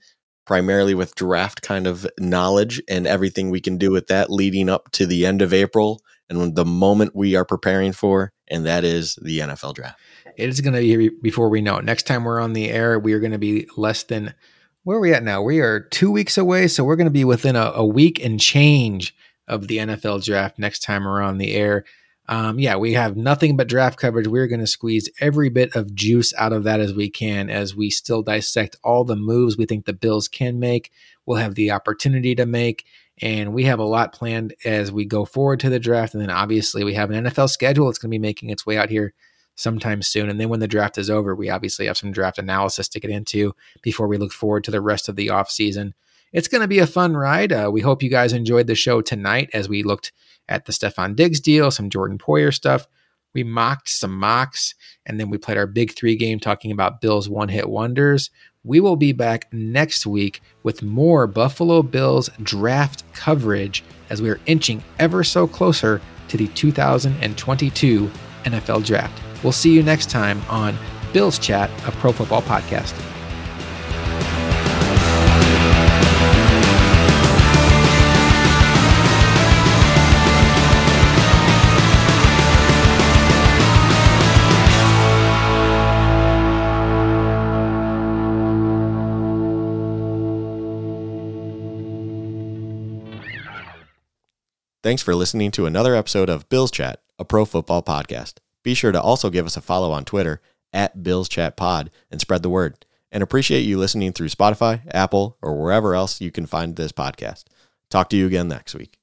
primarily with draft kind of knowledge and everything we can do with that leading up to the end of April and the moment we are preparing for, and that is the NFL draft. It is going to be here before we know it. Next time we're on the air, we are going to be less than where are we at now? We are two weeks away, so we're going to be within a, a week and change of the NFL draft next time we're on the air. Um, yeah, we have nothing but draft coverage. We're going to squeeze every bit of juice out of that as we can as we still dissect all the moves we think the Bills can make. We'll have the opportunity to make. And we have a lot planned as we go forward to the draft. And then obviously we have an NFL schedule that's going to be making its way out here sometime soon. And then when the draft is over, we obviously have some draft analysis to get into before we look forward to the rest of the offseason. It's going to be a fun ride. Uh, we hope you guys enjoyed the show tonight as we looked at the Stefon Diggs deal, some Jordan Poyer stuff. We mocked some mocks, and then we played our big three game talking about Bills one hit wonders. We will be back next week with more Buffalo Bills draft coverage as we are inching ever so closer to the 2022 NFL draft. We'll see you next time on Bills Chat, a pro football podcast. Thanks for listening to another episode of Bills Chat, a pro football podcast. Be sure to also give us a follow on Twitter at Bills Chat Pod and spread the word. And appreciate you listening through Spotify, Apple, or wherever else you can find this podcast. Talk to you again next week.